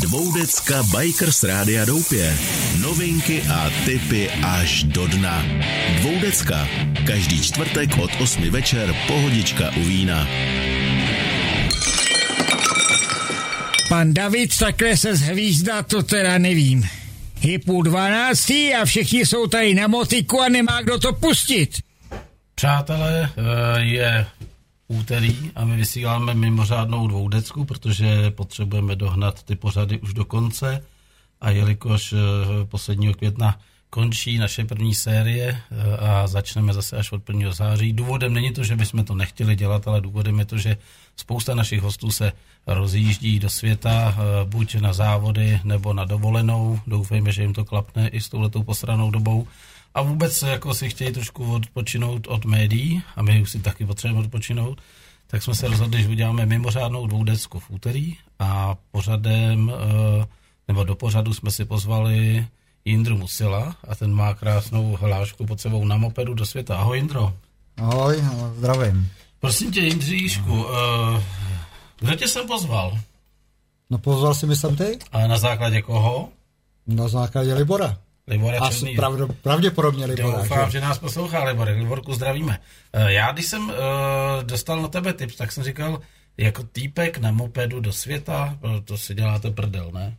Dvoudecka Bikers Rádia Doupě. Novinky a tipy až do dna. Dvoudecka. Každý čtvrtek od 8 večer pohodička u vína. Pan David takhle se zhvízdá, to teda nevím. Je půl dvanáctý a všichni jsou tady na motiku a nemá kdo to pustit. Přátelé, eh, je úterý a my vysíláme mimořádnou dvoudecku, protože potřebujeme dohnat ty pořady už do konce a jelikož eh, posledního května končí naše první série eh, a začneme zase až od 1. září. Důvodem není to, že bychom to nechtěli dělat, ale důvodem je to, že spousta našich hostů se rozjíždí do světa, buď na závody nebo na dovolenou. Doufejme, že jim to klapne i s touhletou posranou dobou a vůbec jako si chtějí trošku odpočinout od médií a my už si taky potřebujeme odpočinout, tak jsme se rozhodli, že uděláme mimořádnou dvoudecku v úterý a pořadem, eh, nebo do pořadu jsme si pozvali Jindru Musila a ten má krásnou hlášku pod sebou na mopedu do světa. Ahoj Jindro. Ahoj, zdravím. Prosím tě Jindříšku, eh, kdo tě sem pozval? No pozval si mi sem ty? A na základě koho? Na základě Libora. Libora Asi Černý. pravd, pravděpodobně Libora. Doufám, že? že nás poslouchá Libor. Liborku zdravíme. Eh, Já, když jsem uh, dostal na tebe tips, tak jsem říkal, jako týpek na mopedu do světa, to si děláte prdel, ne?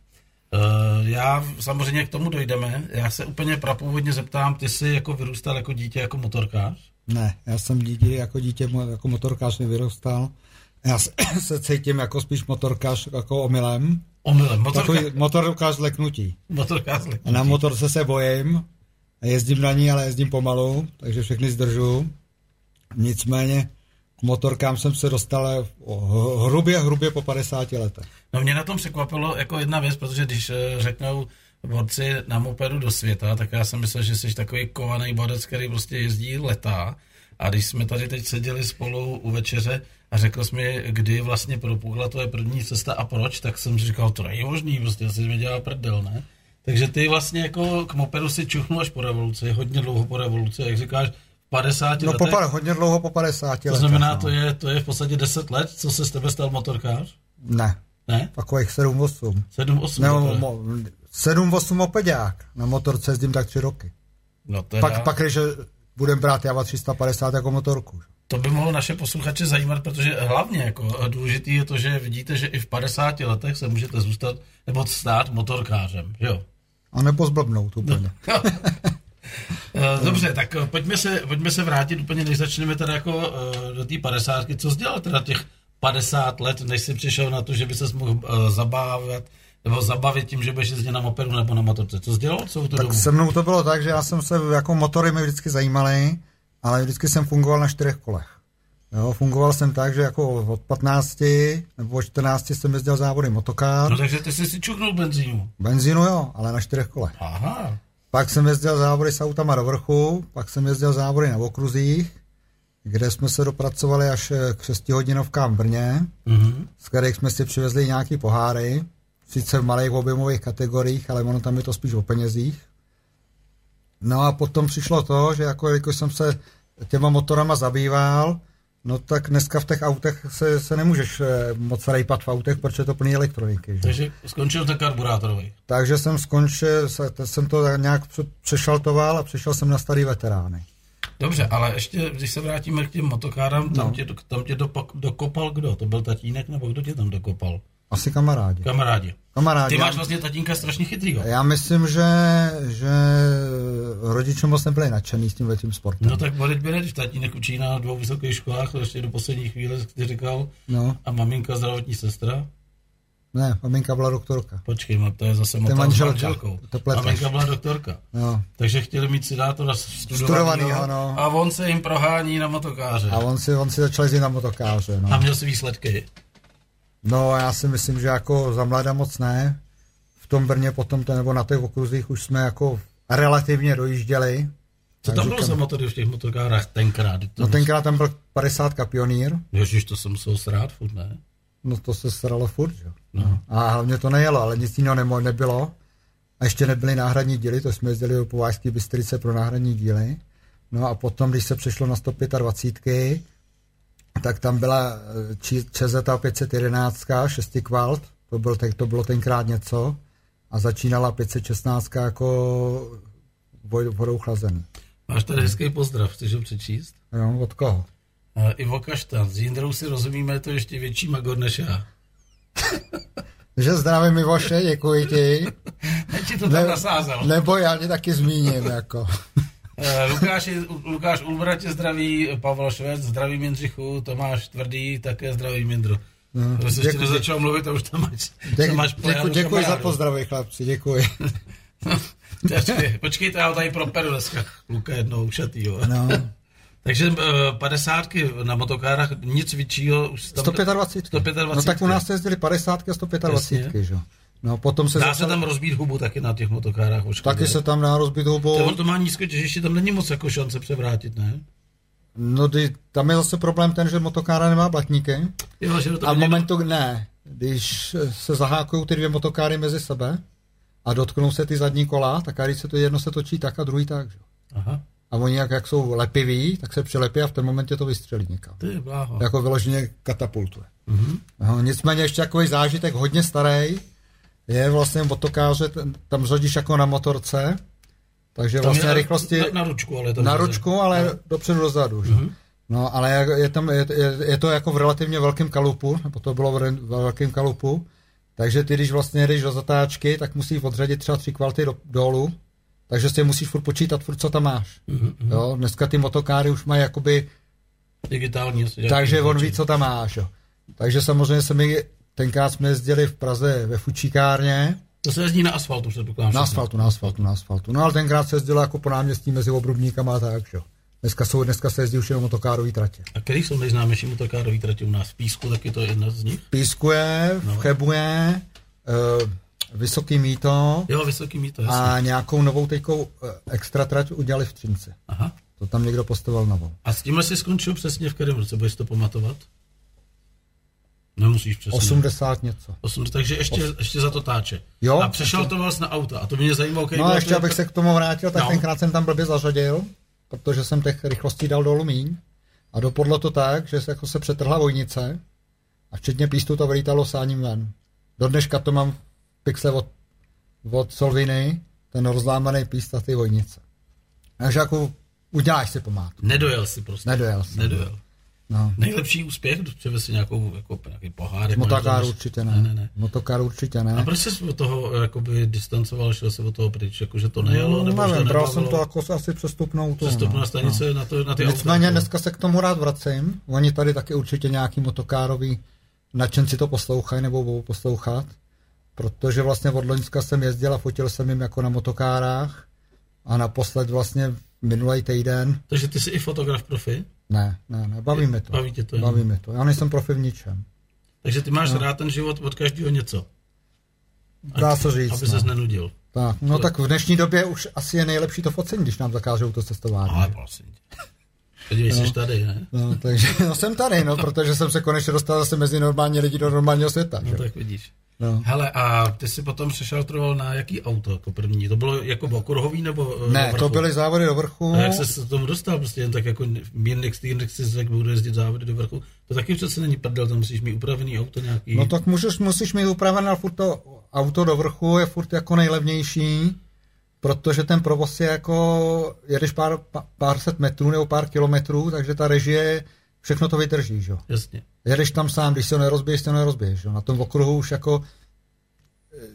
Uh, já samozřejmě k tomu dojdeme. Já se úplně prapůvodně zeptám, ty jsi jako vyrůstal jako dítě jako motorkář? Ne, já jsem dítě, jako dítě jako motorkář nevyrůstal. Já se, se cítím jako spíš motorkář jako omylem. Omylem, motorka, Takový motorkář leknutí. motorkář A na motorce se bojím, a jezdím na ní, ale jezdím pomalu, takže všechny zdržu. Nicméně k motorkám jsem se dostal hrubě, hrubě po 50 letech. No mě na tom překvapilo jako jedna věc, protože když eh, řeknou borci na mopedu do světa, tak já jsem myslel, že jsi takový kovaný borec, který prostě jezdí letá. A když jsme tady teď seděli spolu u večeře a řekl jsi mi, kdy vlastně propukla tvoje první cesta a proč, tak jsem si říkal, to není možný, prostě asi mi dělá prdel, ne? Takže ty vlastně jako k mopedu si čuchnul až po revoluci, hodně dlouho po revoluci, jak říkáš, v 50 No po, letech. pa- hodně dlouho po 50 to letech. znamená, no. to je, to je v podstatě 10 let, co se z tebe stal motorkář? Ne, Ne? takových 7-8. 7, 8 Nebo mo, 7-8 mopedák. Na motorce jezdím tak 3 roky. No teda, Pak, pak, když budem brát Java 350 jako motorku. to by mohlo naše posluchače zajímat, protože hlavně jako důležitý je to, že vidíte, že i v 50 letech se můžete zůstat nebo stát motorkářem, jo. A nebo zblbnout úplně. Eh, Dobře, tak eh, pojďme se, pojďme se vrátit úplně, než začneme teda jako eh, do té padesátky. Co jsi dělal teda těch 50 let, než jsi přišel na to, že by se mohl zabávat, nebo zabavit tím, že budeš jezdit na mopedu nebo na motorce. Co jsi dělal celou tu Tak dobu? se mnou to bylo tak, že já jsem se, jako motory mě vždycky zajímaly, ale vždycky jsem fungoval na čtyřech kolech. Jo, fungoval jsem tak, že jako od 15 nebo od 14 jsem jezdil závody motokár. No takže ty jsi si čuchnul benzínu. Benzínu jo, ale na čtyřech kolech. Aha. Pak jsem jezdil závody s autama do vrchu, pak jsem jezdil závody na okruzích, kde jsme se dopracovali až eh, k 6 hodinovkám v Brně, Mhm. z kterých jsme si přivezli nějaký poháry, sice v malých objemových kategoriích, ale ono tam je to spíš o penězích. No a potom přišlo to, že jako jelikož jsem se těma motorama zabýval, no tak dneska v těch autech se, se nemůžeš eh, moc rejpat v autech, protože je to plný elektroniky. Že? Takže skončil ten karburátorový. Takže jsem skončil, se- jsem to nějak pře- přešaltoval a přešel jsem na starý veterány. Dobře, ale ještě, když se vrátíme k těm motokárám, tam, No. tě, tam tě dopak, dokopal kdo? To byl tatínek nebo kdo tě tam dokopal? Asi kamarádi. Kamarádi. Kamarádi. Ty máš vlastně tatínka strašně chytrýho. Já myslím, že, že rodiče moc nebyli nadšený s tím tím sportem. No tak Boris Benedikt, tatínek učí na dvou vysokých školách, ještě do poslední chvíle, kdy říkal, No, a maminka zdravotní sestra. ne, maminka byla doktorka. Počkej, ma- to je zase motel s manželkou. To pleteš. Maminka byla doktorka. No. Takže chtěli mít sidátora studovanýho, Studovanýho, no. a on se jim prohání na motokáře. A on si, on si začal jezdit na motokáře. A No. měl si výsledky. No, já si myslím, že jako za mlada moc ne. V tom Brně potom, to, nebo na těch okruzích už jsme jako relativně dojížděli. Co tam bylo za motory v těch motokárách tenkrát? No tenkrát tam byl 50 pionýr, Ježiš, to jsem musel srát furt, ne? no to se staralo furt, že? No. A hlavně to nejelo, ale nic jiného nemo- nebylo. A ještě nebyly náhradní díly, to jsme jezdili do Povážské Bystrice pro náhradní díly. No a potom, když se přešlo na 125, tak tam byla eh, ČZ 511, 6 kvalt, to, byl, to bylo tenkrát něco a začínala 516 jako vodou chlazený. Máš tady hezký pozdrav, chceš ho přečíst? Jo, od koho? Uh, Ivo Kaštan, s Jindrou si rozumíme, je to ještě větší magor než já. že zdravím Ivoše, děkuji ti. ti to tam nasázel. Nebo já tě taky zmíním, jako. Uh, Lukáš, Lukáš Ulbratě zdraví, Pavel Švec, zdraví Mindřichu, Tomáš Tvrdý, také zdraví Mindru. No, to jsi ještě nezačal mluvit a už tam máš, děk, tam máš děku, Děkuji za pozdraví, chlapci, děkuji. počkej, počkejte, já ho tady properu dneska. Luka jednou ušatýho. No. Takže uh, padesátky na motokárách, nic většího. Už tam, 125. 125. No tak u nás jezdili 50 a 125, že No, potom se dá začal... se tam rozbít hubu taky na těch motokárách. Očku, taky se tam dá rozbít hubu. To, to má nízké těžiště, tam není moc jako šance převrátit, ne? No, ty, tam je zase problém ten, že motokára nemá blatníky. Jo, že to a v momentu, ne, když se zahákují ty dvě motokáry mezi sebe a dotknou se ty zadní kola, tak když se to jedno se točí tak a druhý tak. Že? Aha. A oni jak, jak jsou lepiví, tak se přelepí a v ten momentě to vystřelí někam. Ty bláho. Jako vyloženě katapultuje. Mm-hmm. No, nicméně ještě takový zážitek hodně starý je vlastně motokáře, tam řadíš jako na motorce, takže tam vlastně je rychlosti... Na, na ručku, ale to Na ručku, ale no. dopředu dozadu. Mm-hmm. No, ale je, tam, je, je, je, to jako v relativně velkém kalupu, nebo to bylo v, v velkém kalupu, takže ty, když vlastně jdeš do zatáčky, tak musíš odřadit třeba tři kvalty do, dolů, takže si musíš furt počítat, furt, co tam máš. Mm-hmm. Jo, dneska ty motokáry už mají jakoby... Digitální. Takže on ví, co tam máš. Jo. Takže samozřejmě se mi, tenkrát jsme jezdili v Praze ve fučíkárně. To se jezdí na asfaltu, předpokládám. Na asfaltu, na asfaltu, na asfaltu. No ale tenkrát se jezdilo jako po náměstí mezi obrubníkama a tak, jo. Dneska, jsou, dneska se jezdí už jenom motokárový tratě. A který jsou nejznámější motokárový tratě u nás? V Písku taky to je jedna z nich? V Písku je, v no. Chebu je, uh, Vysoký mýto. Jo, Vysoký mýto, jasný. A nějakou novou teďkou eh, extra trať udělali v Třinci. Aha. To tam někdo postavil novou. A s tímhle si skončil přesně v kterém roce? Budeš to pamatovat? Nemusíš přesně. 80 něco. 80, takže ještě, Os... ještě za to táče. Jo. A přešel ještě... to vlastně na auta. A to mě zajímalo, okay, No a ještě, abych se k tomu vrátil, tak no. tenkrát jsem tam blbě zařadil, protože jsem těch rychlostí dal dolů míň. A dopadlo to tak, že se, jako se přetrhla vojnice a včetně pístu to vylítalo sáním ven. Do dneška to mám pixel od, od Solviny, ten rozlámaný píst a ty vojnice. Takže jako uděláš si památku. Nedojel si prostě. Nedojel si. Nedojel. No. Nejlepší úspěch, převez si nějakou, jako, nějaký pohár. Motokár určitě ne. ne, ne, ne. Motokár určitě ne. A proč jsi od toho jakoby, distancoval, šel se od toho pryč, jako, že to nejelo? No, nebo nevím, bral jsem to jako asi přestupnou tu. Přestupná no, stanice no. na, to, na ty Nicméně auta, dneska se k tomu rád vracím. Oni tady taky určitě nějaký motokárový nadšenci to poslouchají nebo budou poslouchat protože vlastně od Loňska jsem jezdil a fotil jsem jim jako na motokárách a naposled vlastně minulý týden. Takže ty jsi i fotograf profi? Ne, ne, ne, baví mě to. Baví tě to. Baví mě to. Já nejsem profi v ničem. Takže ty máš no. rád ten život od každého něco. Dá se říct. Aby no. ses nenudil. Tak, no tak v dnešní době už asi je nejlepší to focení, když nám zakážou to cestování. Ale prosím Podívej, no, jsi tady, ne? No, takže no, jsem tady, no, protože jsem se konečně dostal zase mezi normální lidi do normálního světa. No, že? tak vidíš. No. Hele, a ty si potom přešaltroval na jaký auto jako první? To bylo jako okruhový nebo eh, Ne, to byly závody do vrchu. A jak se k tomu dostal? Prostě jen tak jako index, index si řekl, budu jezdit závody do vrchu. To taky přece není prdel, tam musíš mít upravený auto nějaký. No tak můžeš, musíš mít upravené, furt to auto do vrchu je furt jako nejlevnější, protože ten provoz je jako, jedeš pár, pár set metrů nebo pár kilometrů, takže ta režie všechno to vydrží, že? Jasně. Jedeš tam sám, když se ho nerozbiješ, se ho nerozbiješ, že? Na tom okruhu už jako eh,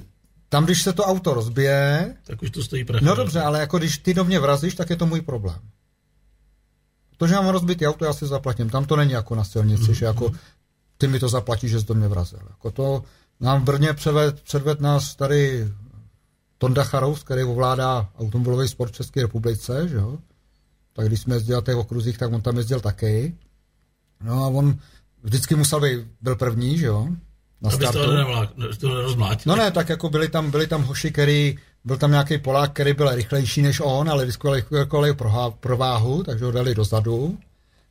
tam, když se to auto rozbije... Tak už to stojí prach. No dobře, ale jako když ty do mě vrazíš, tak je to můj problém. To, že mám rozbitý auto, já si zaplatím. Tam to není jako na silnici, mm-hmm. že jako ty mi to zaplatíš, že jsi do mě vrazil. Jako to nám v Brně převed, předved nás tady Tonda Charous, který ovládá automobilový sport v České republice, že jo? Tak když jsme jezdili na těch okruzích, tak on tam jezdil taky. No a on vždycky musel být, byl první, že jo? Na Aby startu. to No ne, tak jako byli tam, byli tam hoši, který, byl tam nějaký Polák, který byl rychlejší než on, ale diskutovali pro váhu, takže ho dali dozadu.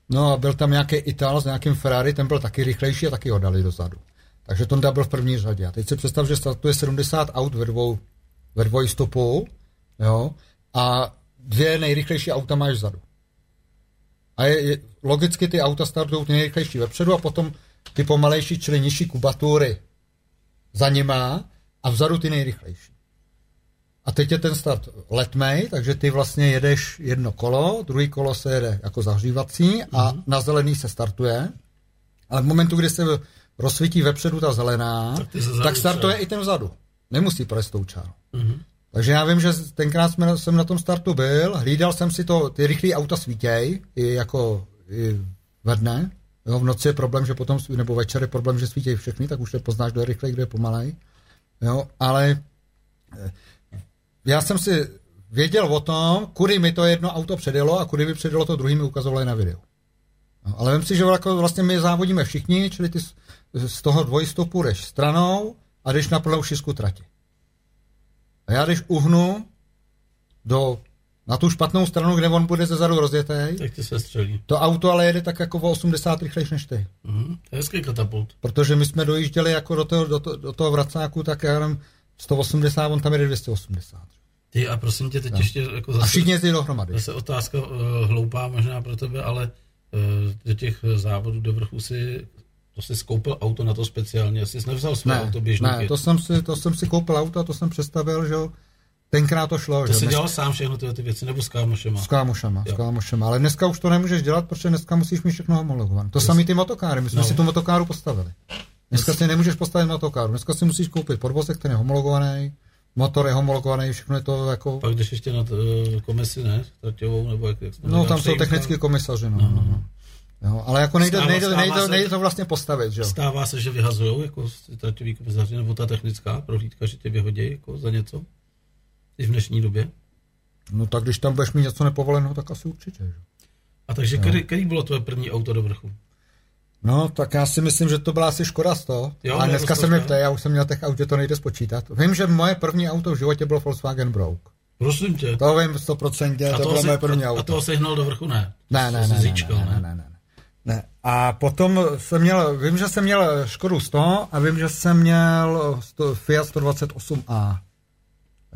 No a byl tam nějaký Ital s nějakým Ferrari, ten byl taky rychlejší a taky ho dali dozadu. Takže Tonda byl v první řadě. A teď si představ, že startuje 70 aut ve dvou, ve dvojstupu, jo, a dvě nejrychlejší auta máš vzadu. A je, je, logicky ty auta startují ty nejrychlejší vepředu a potom ty pomalejší, čili nižší kubatury za nima a vzadu ty nejrychlejší. A teď je ten start letmej, takže ty vlastně jedeš jedno kolo, druhý kolo se jede jako zahřívací a mm-hmm. na zelený se startuje. Ale v momentu, kdy se rozsvítí vepředu ta zelená, tak, tak startuje i ten vzadu. Nemusí projít tou čáru. Mm-hmm. Takže já vím, že tenkrát jsme, jsem na tom startu byl, hlídal jsem si to, ty rychlé auta svítěj, i jako i ve dne. Jo, v noci je problém, že potom, nebo večer je problém, že svítějí všechny, tak už to poznáš, kdo je rychlej, kdo je pomalej. Jo, ale eh, já jsem si věděl o tom, kudy mi to jedno auto předjelo a kudy mi předjelo to druhý mi ukazovali na videu. No, ale vím si, že jako vlastně my závodíme všichni, čili ty z toho dvojstopu jdeš stranou a jdeš na šisku trati. A já když uhnu do, na tu špatnou stranu, kde on bude ze zadu rozjetý, tak ty se střelí. To auto ale jede tak jako o 80 rychlejší než ty. Mm, to je hezký katapult. Protože my jsme dojížděli jako do toho, do, to, do toho vracáku, tak já jenom 180, on tam jede 280. Ty a prosím tě, teď no. ještě jako zase... A všichni jezdí dohromady. Zase otázka uh, hloupá možná pro tebe, ale uh, do těch závodů do vrchu si to jsi skoupil auto na to speciálně, jsi nevzal své ne, auto běžný Ne, to jsem, si, to jsem si koupil auto a to jsem představil, že tenkrát to šlo. To že jsi dělal sám všechno tyhle ty věci, nebo s kámošema? S kámošema, s kámošema, ale dneska už to nemůžeš dělat, protože dneska musíš mít všechno homologované. To samý ty motokáry, my jsme no. si tu motokáru postavili. Dneska si nemůžeš postavit motokáru, dneska si musíš koupit podvozek, ten je homologovaný, motor je homologovaný, všechno je to jako... Pak jdeš ještě na uh, komisi, ne? Traťovou, nebo jak, jak No, tam jsou technické komisaři, no. no, no. no. Jo, ale jako nejde, stává, nejde, stává nejde, se, nejde to vlastně postavit, že jo? Stává se, že vyhazují jako traťový komisaři, nebo ta technická prohlídka, že tě vyhodí jako za něco? I v dnešní době? No tak když tam budeš mít něco nepovoleného, tak asi určitě, že? A takže který, který bylo tvoje první auto do vrchu? No, tak já si myslím, že to byla asi Škoda 100. Jo, a dneska se mi ptá, já už jsem měl těch aut, že to nejde spočítat. Vím, že moje první auto v životě bylo Volkswagen Brouk. Prosím tě. To vím 100%, to bylo moje první auto. A to se hnal do vrchu, ne? Ne, ne, ne, ne, ne, ne, ne, ne. A potom jsem měl, vím, že jsem měl Škodu 100 a vím, že jsem měl Fiat 128A.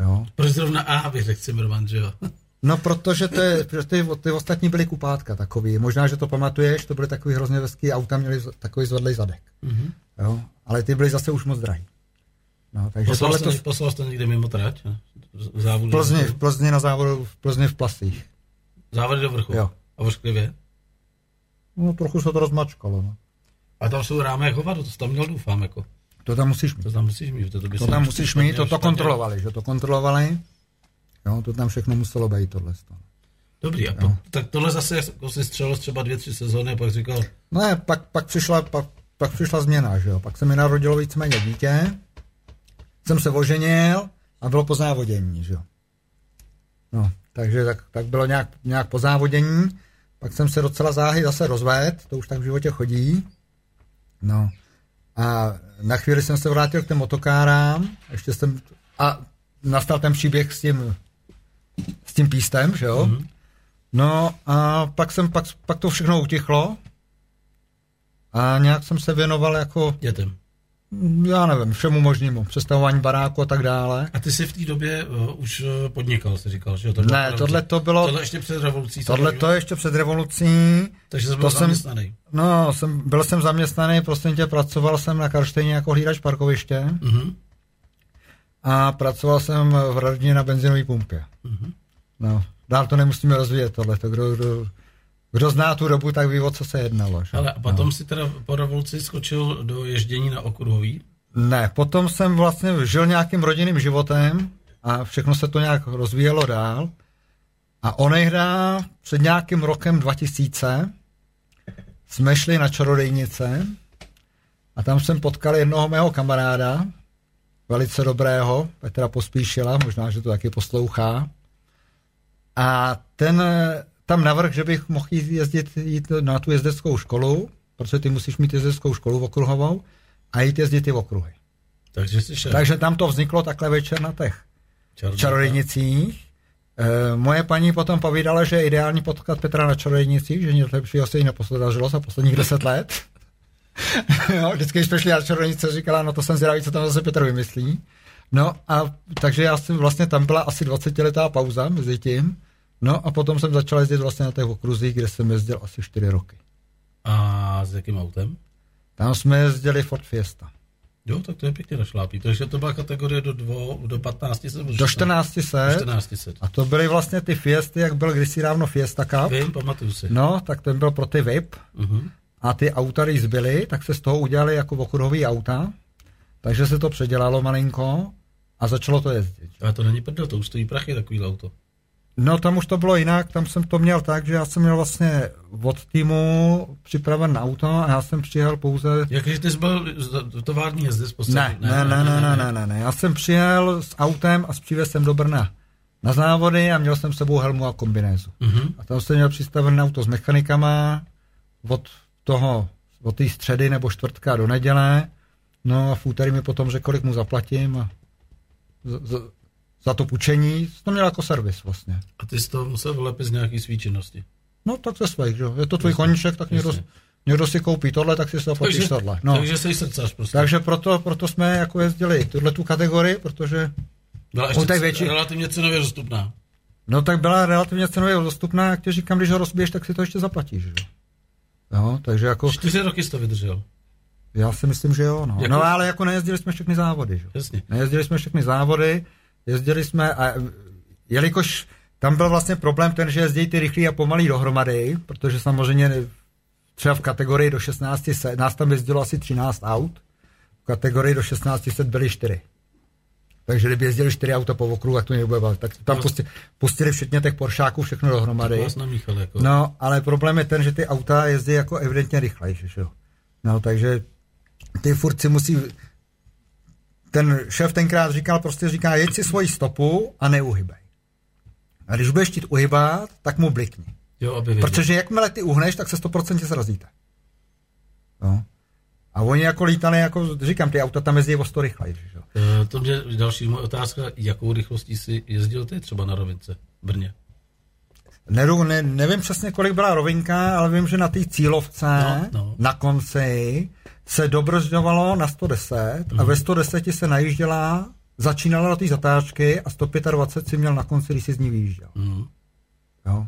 Jo. Proč zrovna A bych řekl Zimmerman, že jo? No, protože ty, ty, ty ostatní byly kupátka takový. Možná, že to pamatuješ, to byly takový hrozně hezký auta, měli takový zvedlej zadek. Mm-hmm. Jo? Ale ty byly zase už moc drahý. No, takže poslal, jste, to... poslal jste někde mimo trať? V, závodu v Plzni, v Plzni na závodu, v Plzni v Plasích. Závody do vrchu? Jo. A v? No, trochu se to rozmačkalo. No. A tam jsou rámy jako to tam měl doufám, jako. To tam musíš mít. To tam musíš mít. To, to tam musíš mít, to to kontrolovali, že to kontrolovali. Jo, to tam všechno muselo být tohle. Dobrý, a po, tak tohle zase jako si střelo třeba dvě, tři sezóny a pak říkal... Ne, pak, pak, přišla, pak, pak přišla změna, že jo. Pak se mi narodilo víceméně dítě, jsem se oženil a bylo po závodění, že jo. No, takže tak, tak bylo nějak, nějak po závodění, pak jsem se docela záhy zase rozvedl, to už tak v životě chodí. No, a na chvíli jsem se vrátil k těm motokárám, ještě jsem, a nastal ten příběh s tím, s tím pístem, že jo? Mm-hmm. No a pak jsem, pak, pak to všechno utichlo a nějak jsem se věnoval jako... Dětem. Já nevím, všemu možnému, přestavování baráku a tak dále. A ty jsi v té době uh, už uh, podnikal, jsi říkal, že to Ne, tohle to bylo... Tohle ještě před revolucí. Tohle to ještě před revolucí. Takže jsi byl to zaměstnaný. Jsem, no, jsem, byl jsem zaměstnaný, prostě tě pracoval jsem na Karštejně jako hlídač parkoviště. Uh-huh. A pracoval jsem v rodině na benzinové pumpě. Uh-huh. No, dál to nemusíme rozvíjet tohle, to kdo, kdo, kdo zná tu dobu, tak ví, o co se jednalo. Že? Ale a potom no. si teda po revoluci skočil do ježdění na okruhový? Ne, potom jsem vlastně žil nějakým rodinným životem a všechno se to nějak rozvíjelo dál. A onehda před nějakým rokem 2000 jsme šli na čarodejnice a tam jsem potkal jednoho mého kamaráda, velice dobrého, Petra Pospíšila, možná, že to taky poslouchá. A ten tam navrh, že bych mohl jít jezdit jít na tu jezdeckou školu, protože ty musíš mít jezdeckou školu okruhovou a jít jezdit ty okruhy. Takže, jsi. Takže tam to vzniklo takhle večer na těch čarodějnicích. E, moje paní potom povídala, že je ideální potkat Petra na čarodějnicích, že nic lepšího se jí neposladařilo za posledních deset let. jo, vždycky, když přišli na čarodějnice, říkala, no to jsem zvědavý, co tam zase Petr vymyslí. No a takže já jsem vlastně, tam byla asi 20 letá pauza mezi tím No a potom jsem začal jezdit vlastně na těch okruzích, kde jsem jezdil asi 4 roky. A s jakým autem? Tam jsme jezdili Ford Fiesta. Jo, tak to je pěkně našlápí. Takže to byla kategorie do, dvou, do 15 set. Do 14 Do set. 14 set. A to byly vlastně ty Fiesty, jak byl kdysi dávno Fiesta Cup. Vím, pamatuju si. No, tak ten byl pro ty VIP. Uh-huh. A ty auta, když zbyly, tak se z toho udělali jako okruhový auta. Takže se to předělalo malinko a začalo to jezdit. Ale to není prdel, to už stojí prachy takový auto. No tam už to bylo jinak, tam jsem to měl tak, že já jsem měl vlastně od týmu připraven na auto a já jsem přijel pouze... Jakože ty jsi byl tovární jezdy z Ne, ne, ne, ne, ne, ne, ne, ne, já jsem přijel s autem a přivez jsem do Brna na závody a měl jsem s sebou helmu a kombinézu. Uh-huh. A tam jsem měl přistavené auto s mechanikama od toho, od té středy nebo čtvrtka do neděle. No a v úterý mi potom řekl, kolik mu zaplatím a za to půjčení. To měl jako servis vlastně. A ty jsi to musel vylepit z nějaký svý činnosti. No tak ze svých, že jo. Je to tvůj koníček, tak někdo, někdo si koupí tohle, tak si zaplatíš Takže, tohle. No. takže jsi srdcař prostě. Takže proto, proto jsme jako jezdili tuhle tu kategorii, protože Byla ještě větší- relativně cenově dostupná. no tak byla relativně cenově dostupná, jak ti říkám, když ho rozbiješ, tak si to ještě zaplatíš, že jo. Jo, takže jako, Čtyři roky jsi to vydržel. já si myslím, že jo, no. Jako- No ale jako nejezdili jsme všechny závody, že jo. Jasně. Nejezdili jsme všechny závody, jezdili jsme a jelikož tam byl vlastně problém ten, že jezdí ty rychlí a pomalý dohromady, protože samozřejmě třeba v kategorii do 16 set, nás tam jezdilo asi 13 aut, v kategorii do 16 set byly 4. Takže kdyby jezdili 4 auta po okruhu, tak to nebude bavit. Tak tam pustili, pustili všechny těch Poršáků, všechno dohromady. Namíchal jako. No, ale problém je ten, že ty auta jezdí jako evidentně rychlejší, že. No, takže ty furt si musí... Ten šéf tenkrát říkal, prostě říká, jeď si svoji stopu a neuhybej. A když budeš chtít uhybat, tak mu blikni. Jo, aby věděl. Protože jakmile ty uhneš, tak se 100% srazíte. No. A oni jako lítali, jako říkám, ty auta tam jezdí o 100 rychleji. Eh, To mě další moje otázka, jakou rychlostí jsi jezdil ty třeba na rovince v Brně? Neru, ne, nevím přesně, kolik byla rovinka, ale vím, že na té cílovce No, no. na konci se dobržďovalo na 110 a ve 110 se najížděla, začínala do té zatáčky a 125 si měl na konci, když si z ní vyjížděl. Mhm. Jo?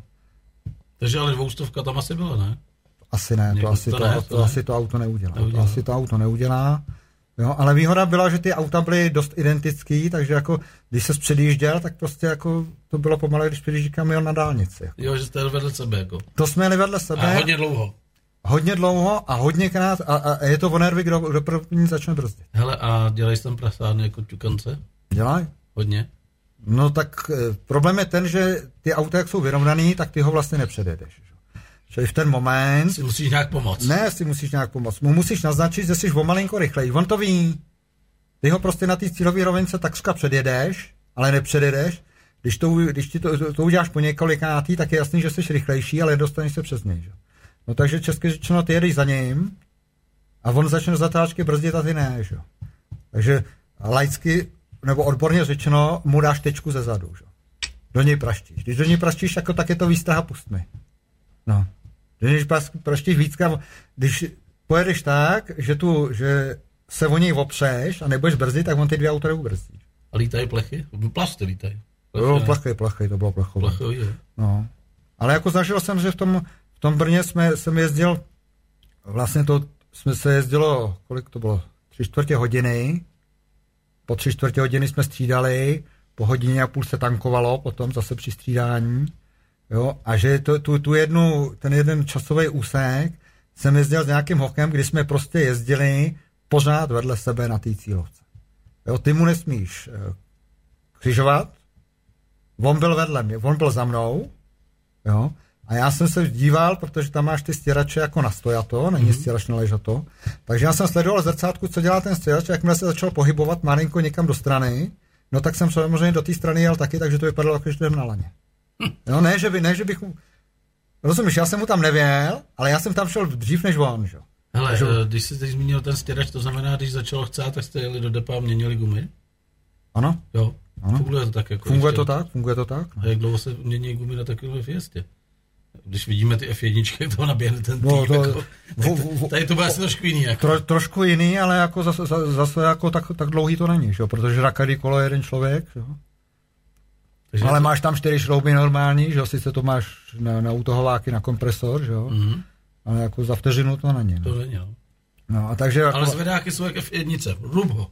Takže ale dvoustovka tam asi byla, ne? Asi ne, to, asi to to, ne, to, to to ne. asi to auto neudělá. Neudělá. To asi to auto neudělá. Jo, ale výhoda byla, že ty auta byly dost identický, takže jako, když se předjížděl, tak prostě jako to bylo pomalé, když předjíždí kamion na dálnici. Jako. Jo, že jste vedle sebe, jako. To jsme jeli vedle sebe. A hodně dlouho. Hodně dlouho a hodněkrát a, a je to o nervy, kdo, kdo první začne brzdit. Hele, a dělají tam prasárny jako ťukance? Dělaj. Hodně? No tak e, problém je ten, že ty auta, jak jsou vyrovnaný, tak ty ho vlastně nepředjedeš. že? Čili v ten moment, Si musíš nějak pomoct. ne, si musíš nějak pomoct, mu musíš naznačit, že jsi o malinko rychleji. On to ví. Ty ho prostě na té cílové rovince takřka předjedeš, ale nepředjedeš. Když to, když ti to, to, to uděláš po několikátý, tak je jasný, že jsi rychlejší, ale dostaneš se přes něj. Že? No takže česky řečeno, ty jedeš za ním a on začne zatáčky brzdit a ty ne. Že? Takže laicky, nebo odborně řečeno, mu dáš tečku ze zadu. Že? Do něj praštíš. Když do něj praštíš, jako, tak je to výstraha, pust mi. No. Když pas- praštíš vícka, když pojedeš tak, že, tu, že se o něj opřeš a nebudeš brzdit, tak on ty dvě auta neubrzdí. A lítají plechy? Plasty lítají. To bylo plachej, plachej, to bylo plachové. Plechový, jo. No. Ale jako zažil jsem, že v tom, tom Brně jsme, jsem jezdil, vlastně to jsme se jezdilo, kolik to bylo, tři čtvrtě hodiny, po tři čtvrtě hodiny jsme střídali, po hodině a půl se tankovalo, potom zase při střídání, jo, a že to, tu, tu jednu, ten jeden časový úsek jsem jezdil s nějakým hokem, kdy jsme prostě jezdili pořád vedle sebe na té cílovce. Jo, ty mu nesmíš eh, křižovat, on byl vedle mě, on byl za mnou, jo, a já jsem se díval, protože tam máš ty stěrače jako na stojato, není mm-hmm. stěrač na ležato, takže já jsem sledoval zrcátku, co dělá ten stěrač, a jakmile se začal pohybovat malinko někam do strany, no tak jsem samozřejmě do té strany jel taky, takže to vypadalo jako, že jdem na laně. No ne, že, by, ne, že bych. Rozumíš, já jsem mu tam nevěl, ale já jsem tam šel dřív než on, že? Hele, Takže- eh, když jsi teď zmínil ten stěrač, to znamená, když začalo chcát, tak jste jeli do depa a měnili gumy? Ano, Jo. Ano. Funguje to tak jako. funguje ještě. to tak, funguje to tak. A jak dlouho se mění gumy na takové fiestě? Když vidíme ty F1, jak to naběhne ten tým, No, to- jako, to, tady to bude asi trošku jiný. Jako. Tro, trošku jiný, ale jako zase, zase, jako tak, tak dlouhý to není, že? protože rakady kolo je jeden člověk, že? Takže ale to- máš tam čtyři šrouby normální, že sice to máš na, na autohováky, na kompresor, že jo, Mhm, ale jako za vteřinu to není. to No. není, no. No a takže Ale jako, zvedáky jsou jak F1, rub ho,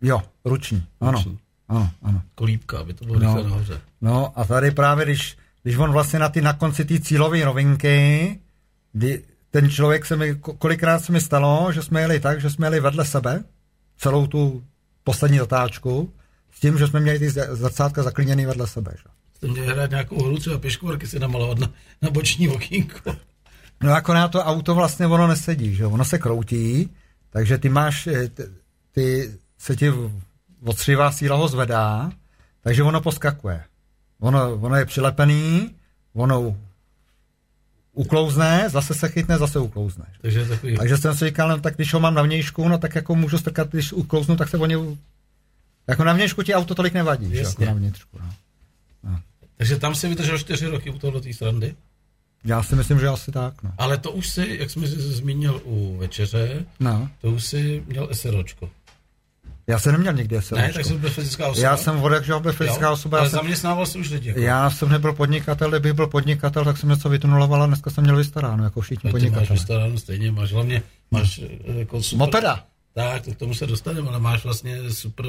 jo, ruční, ano, Ruční. ano, ano. kolíbka, aby to bylo No. rychle nahoře. No a tady právě, když, když on vlastně na, ty, na konci té cílové rovinky, kdy ten člověk se mi, ko- kolikrát se mi stalo, že jsme jeli tak, že jsme jeli vedle sebe, celou tu poslední zatáčku, s tím, že jsme měli ty zrcátka zaklíněný vedle sebe. Že? Jste měli hrát nějakou hru, třeba pěškvorky si namalovat na, na boční okýnko. No akorát to auto vlastně ono nesedí, že ono se kroutí, takže ty máš, eh, ty, ty se ti odstřivá síla ho zvedá, takže ono poskakuje. Ono, ono je přilepený, ono uklouzne, zase se chytne, zase uklouzne. že? Takže takový... Takže jsem si říkal, no, tak když ho mám na vnějšku, no tak jako můžu strkat, když uklouznu, tak se o ně... Jako na vnějšku ti auto tolik nevadí, že? jako Jasně. na vnitřku. No. Takže tam si vydržel čtyři roky u tohoto srandy. Já si myslím, že asi tak. No. Ale to už si, jak jsme zmínil u večeře, no. to už si měl SROčko. Já jsem neměl nikdy SROčko. Ne, tak jsi byl fyzická osoba. Já jsem že byl fyzická Jo? osoba. Ale jsem, zaměstnával jsi už lidi. Jako. já jsem nebyl podnikatel, kdybych byl podnikatel, tak jsem něco vytunuloval a dneska jsem měl vystaráno, jako všichni No, ty máš podnikatelé. vystaráno stejně, máš hlavně, máš eh, jako super... Mopeda. Tak, to k tomu se dostaneme, ale máš vlastně super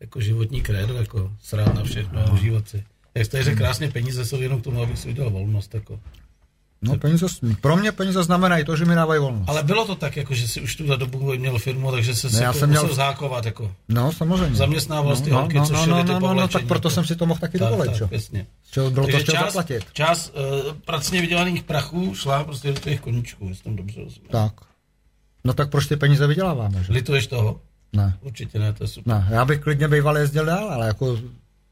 jako životní krédo, jako srát na všechno a užívat si. Jak jste řekl krásně, peníze jsou jenom k tomu, abych si udělal volnost. Jako. No, peníze, pro mě peníze znamenají to, že mi dávají volnost. Ale bylo to tak, jako, že si už tu dobu měl firmu, takže se Ne, si já to jsem musel měl- zákovat. Jako. No, samozřejmě. Zaměstnával jsi ty no, holky, no, co no, no, ty no, no, tak proto jako. jsem si to mohl taky Tak, dovolit, tak, jasně. Čeho bylo to Takže čeho část, zaplatit. část uh, pracně vydělaných prachů šla prostě do těch koníčků, jestli tam dobře rozumím. Tak. No tak proč ty peníze vyděláváme, že? Lituješ toho? Ne, Určitě ne, to je super. ne, já bych klidně býval jezdil dál, ale jako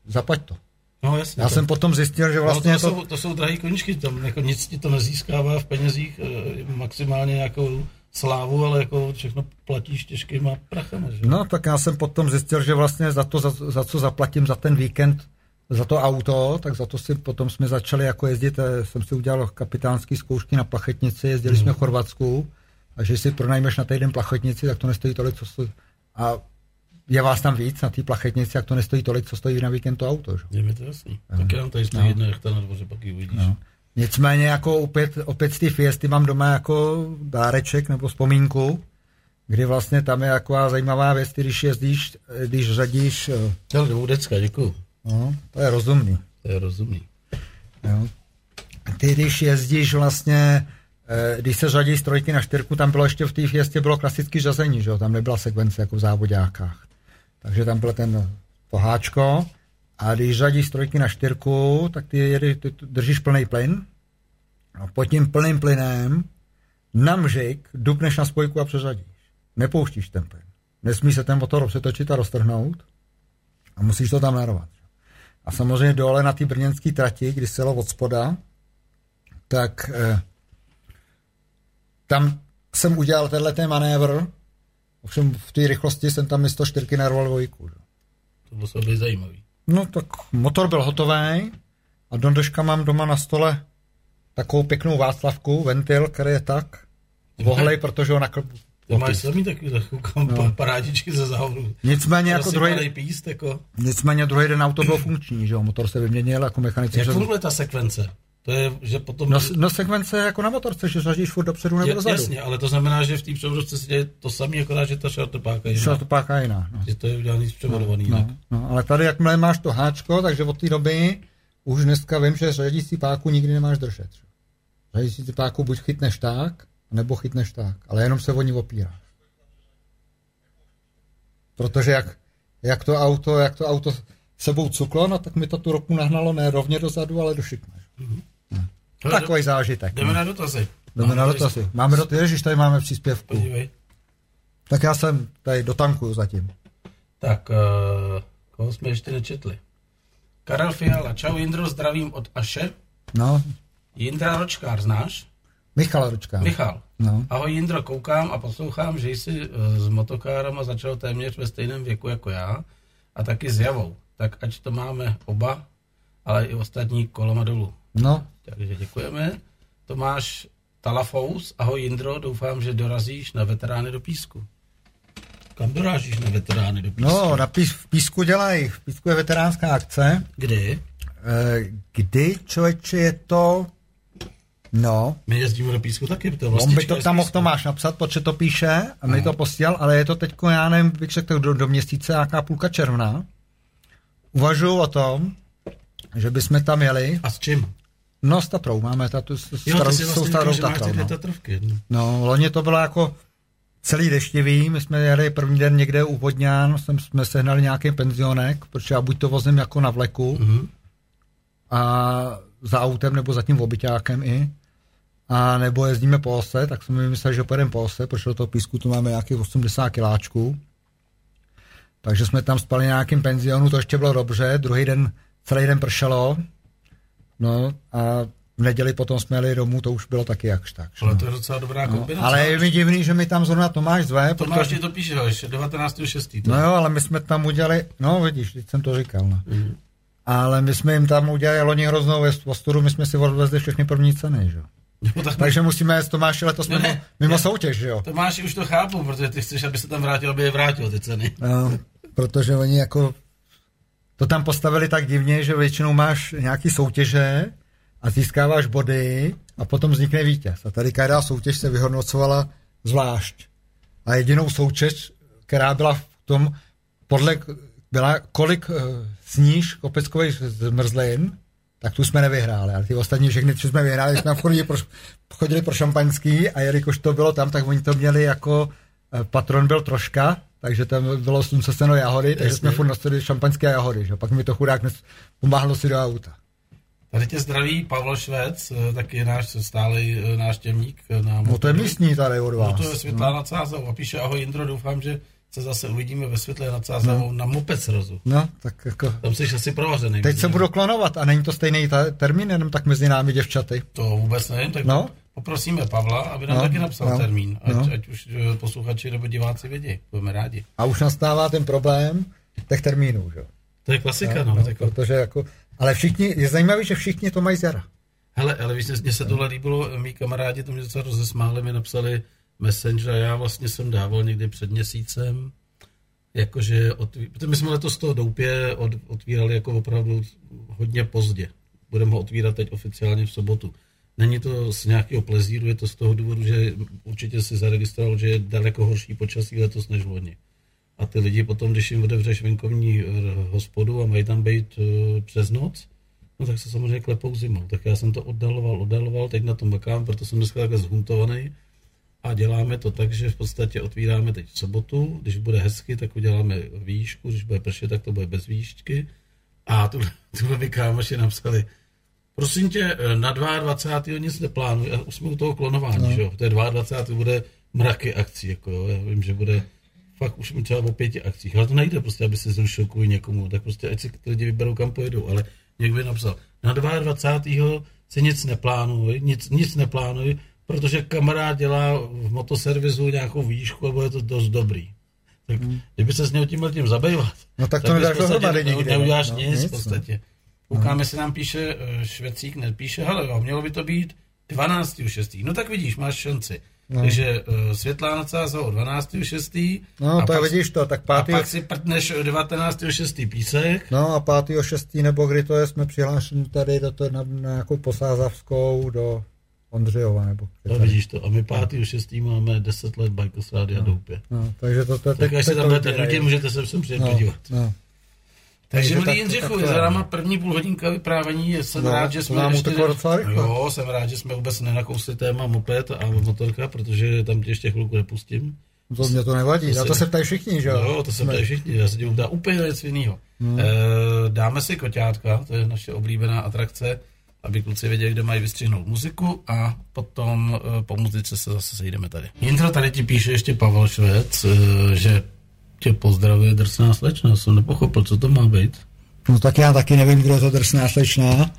zaplať to. No jasně. Já to- jsem potom zjistil, že vlastně no, to, to, jsou, to jsou drahé koníčky, tam jako nic ti to nezískává v penězích, eh, maximálně nějakou slávu, ale jako všechno platíš těžkýma prachama. Že? No, tak já jsem potom zjistil, že vlastně za to, za, za co zaplatím za ten víkend, za to auto, tak za to si potom jsme začali jako jezdit, eh, jsem si udělal kapitánský zkoušky na plachetnici, jezdili Hmm. jsme v Chorvatsku a že si pronajmeš na týden plachetnici, tak to nestojí tolik, co stojí. A je vás tam víc na té plachetnici, jak to nestojí tolik, co stojí na víkend to auto. Že? Je mi to jasný. Tak já tady stojí No. jedna jachta na dvoře, pak ji uvidíš. No. Nicméně jako opět, opět z té fiesty mám doma jako dáreček nebo vzpomínku, kdy vlastně tam je taková zajímavá věc, když jezdíš, když řadíš, eh, Hele, dvoudecka, děkuju. no, to je rozumný. To je rozumný. Jo. Ty, když jezdíš vlastně, eh, když se řadí z trojky na čtyřku, tam bylo ještě v té fiestě bylo klasické řazení, že jo? tam nebyla sekvence jako v závodákách. Takže tam byl ten to háčko a když řadíš z trojky na čtyřku, tak ty, jedy, ty držíš plný plyn a pod tím plným plynem na mžik dupneš na spojku a přeřadíš. Nepouštíš ten plyn. Nesmí se ten motor přetočit a roztrhnout a musíš to tam narvat. A samozřejmě dole na té brněnské trati, kdy se jelo od spoda, tak eh, tam jsem udělal tenhle ten manévr, ovšem v té rychlosti jsem tam místo čtyřky narval dvojku. že? To bylo se být zajímavý. No tak motor byl hotový a do dneška mám doma na stole takovou pěknou Václavku, ventil, který je tak vohlej, protože ho nakl... Ty máš samý takový, koukám, no. parádičky ze závodu. Nicméně jako druhý, píst, jako. nicméně druhý den auto bylo funkční, že jo, motor se vyměnil jako mechanici. Jak funguje ta sekvence? To je, že potom... No, no sekvence jako na motorce, že řadíš furt dopředu nebo je, dozadu. jasně, ale to znamená, že v té převodovce se děje to samé, akorát, že ta šartopáka je jiná. to páka jiná. No. Že to je udělaný zpřevodovaný jinak. No, no, ale tady, jakmile máš to háčko, takže od té doby už dneska vím, že řadící páku nikdy nemáš držet. Řadící páku buď chytneš tak, nebo chytneš tak, ale jenom se o ní opíráš. Protože jak, jak, to auto, jak to auto sebou cuklo, no tak mi to tu roku nahnalo ne rovně dozadu, ale do šikma. Hele, Takový zážitek. Jdeme No. na dotazy. Jdeme na dotazy. Máme do, ježiš, tady máme příspěvku. Podívej. Tak já jsem tady dotankuju zatím. Tak, uh, koho jsme ještě nečetli? Karel Fiala, čau Jindro, zdravím od Aše. No, Jindra Ročkár, znáš? Michal Ručka. Michal. No. Ahoj Jindro, koukám a poslouchám, že jsi eh, s motokárama začal téměř ve stejném věku jako já a taky s javou. Tak ať to máme oba, ale i ostatní kolama dolů. No, Takže děkujeme. Tomáš Talafous, ahoj Jindro, doufám, že dorazíš na veterány do písku. Kam dorážíš na veterány do písku? no na pís, v Písku dělají, v Písku je veteránská akce. Kdy? Eh, Kdy, člověče, je to No. My jezdíme do písku taky, to On vlastně by to tam mohl Tomáš napsat, protože to píše a mi to posílal, ale je to teď, já nevím, bych řekl, do, do měsíce, nějaká půlka června. Uvažuji o tom, že bychom tam jeli. A s čím? No s Tatrou, máme tatu, s, Jo, starou, tou vlastně starou říkal, Tatrou. No. Tatrovky. No. no, loni to bylo jako celý deštivý, my jsme jeli první den někde u Vodňán, jsem, jsme sehnali nějaký penzionek, protože já buď to vozím jako na vleku Mhm. a za autem nebo za tím obyťákem i, a nebo jezdíme po ose, tak jsme vymysleli, že pojedeme po ose, protože do toho písku tu máme nějakých 80 kiláčků. Takže jsme tam spali na nějakým penzionu, to ještě bylo dobře, druhý den, celý den pršelo, no a v neděli potom jsme jeli domů, to už bylo taky jakž tak. Ale no. to je docela dobrá No, kombinace. ale je mi divný, že mi tam zrovna Tomáš zve, Tomáš protože... ti to píše, až 19.6. to. No jo, ale my jsme tam udělali, no vidíš, teď jsem to říkal, no. Mhm. Ale my jsme jim tam udělali loni hroznou ostudu, my jsme si odvezli všechny první ceny, že? jo. No, tak Takže musíme s Tomáši letos No mimo, ne, mimo ne. soutěž, že jo? Tomáši už to chápu, protože ty chceš, aby se tam vrátil, aby je vrátil ty ceny. No, protože oni jako to tam postavili tak divně, že většinou máš nějaký soutěže a získáváš body a potom vznikne vítěz. A tady každá soutěž se vyhodnocovala zvlášť. A jedinou soutěž, která byla v tom, podle, byla kolik eh, sníž kopeckových zmrzlin, tak tu jsme nevyhráli. Ale ty ostatní všechny tři jsme vyhráli, jsme chodili pro, chodili pro šampaňský a jelikož to bylo tam, tak oni to měli jako eh, patron byl troška, takže tam bylo slunceseno jahody, takže Jasně. jsme furt nosili šampaňské jahody. Že? Pak mi to chudák nes- pomáhlo si do auta. Tady tě zdraví Pavel Švec, eh, taky náš stálý eh, návštěvník eh, na No to je místní tady od vás. No to je Světlá nad Sázavou a píše ahoj Jindro, doufám, že se zase uvidíme ve Světlé nad Sázavou na moped srazu. No, tak jako... Tam jsi asi provařený. Teď se budu klonovat a není to stejný ta- termín, jenom tak mezi námi děvčaty. To vůbec nevím, tak No. Poprosíme Pavla, aby nám No, taky napsal no, termín, ať, no. ať už eh, posluchači nebo diváci vědí, budeme rádi. A už nastává ten problém těch termínů, že? jo? To je klasika, no. no, tak, protože jako, ale všichni, je zajímavé, že všichni to mají z jara. hele, ale víš, mně se tohle líbilo, mý kamarádi to mě docela rozesmáli, mi napsali Messenger a já vlastně jsem dával někdy před měsícem, jakože, otví... protože my jsme letos toho doupě od, otvírali jako opravdu hodně pozdě. Budeme ho otvírat teď oficiálně v sobotu. Není to z nějakého plezíru, je to z toho důvodu, že určitě si zaregistroval, že je daleko horší počasí letos než loni. A ty lidi potom, když jim otevřeš venkovní eh, hospodu a mají tam být eh, přes noc, no tak se samozřejmě klepou zimou. Tak já jsem to oddaloval, oddaloval, teď na tom makám, proto jsem dneska takhle zhuntovaný. A děláme to tak, že v podstatě otvíráme teď v sobotu, když bude hezky, tak uděláme výšku, když bude pršet, tak to bude bez výšky. A tu, tuhle mi kámoši napsali, prosím tě, eh, na 22. nic neplánuji, už jsme u toho klonování, no. že jo, to je 22. bude mraky akcí, jako jo, já vím, že bude fakt už mi třeba o pěti akcích, ale to nejde prostě, aby se zrušil kvůli někomu, tak prostě ať si lidi vyberou, kam pojedou, ale někdo by napsal, na 22. si nic neplánuji, nic, nic neplánuji, protože kamarád dělá v motoservisu nějakou výšku a bude to dost dobrý. Tak hmm. kdyby se s ním tím tím zabývat, No tak to nedáš v dohromady nikdy, Neuděláš no. nic, Nic, v no. podstatě. Koukáme, se nám píše eh, Švecík, nepíše, hele jo, mělo by to být 12.6. No tak vidíš, máš šanci. No. Takže uh, Světlá nad Sázavou 12.6. No, a to pak, vidíš to, tak a pátý, pak si prdneš 19.6. písek. no a pátýho šestý, nebo kdy to je, jsme přihlášeni tady do to, na, na nějakou posázavskou do Ondřejova, nebo No vidíš to. A my 5.6. máme 10 let Bajkos Rádia Doupě. No, takže to, to, Tak až se tam to budete nudit, můžete se sem přijet no, podívat. no. Takže, Takže milý tak- Jindřichu, je za náma první půl hodinka vyprávění. Jsem No, rád, že jsme ještě... docela rychle. Jo, jsem rád, že jsme vůbec nenakousli téma moped a motorka, protože tam tě ještě chvilku nepustím. To mě to nevadí, To na to se- ptají všichni, že jo? Jo, to se ptají všichni, já se tím dá úplně něco jiného. Hmm. E, dáme si koťátka, to je naše oblíbená atrakce, aby kluci věděli, kde mají vystřihnout muziku a potom e, po muzice se zase sejdeme tady. Jindro, tady ti píše ještě Pavel Švec, e, že tě pozdravuje drsná slečna, jsem nepochopil, co to má být. No tak já taky nevím, kdo je to drsná slečná,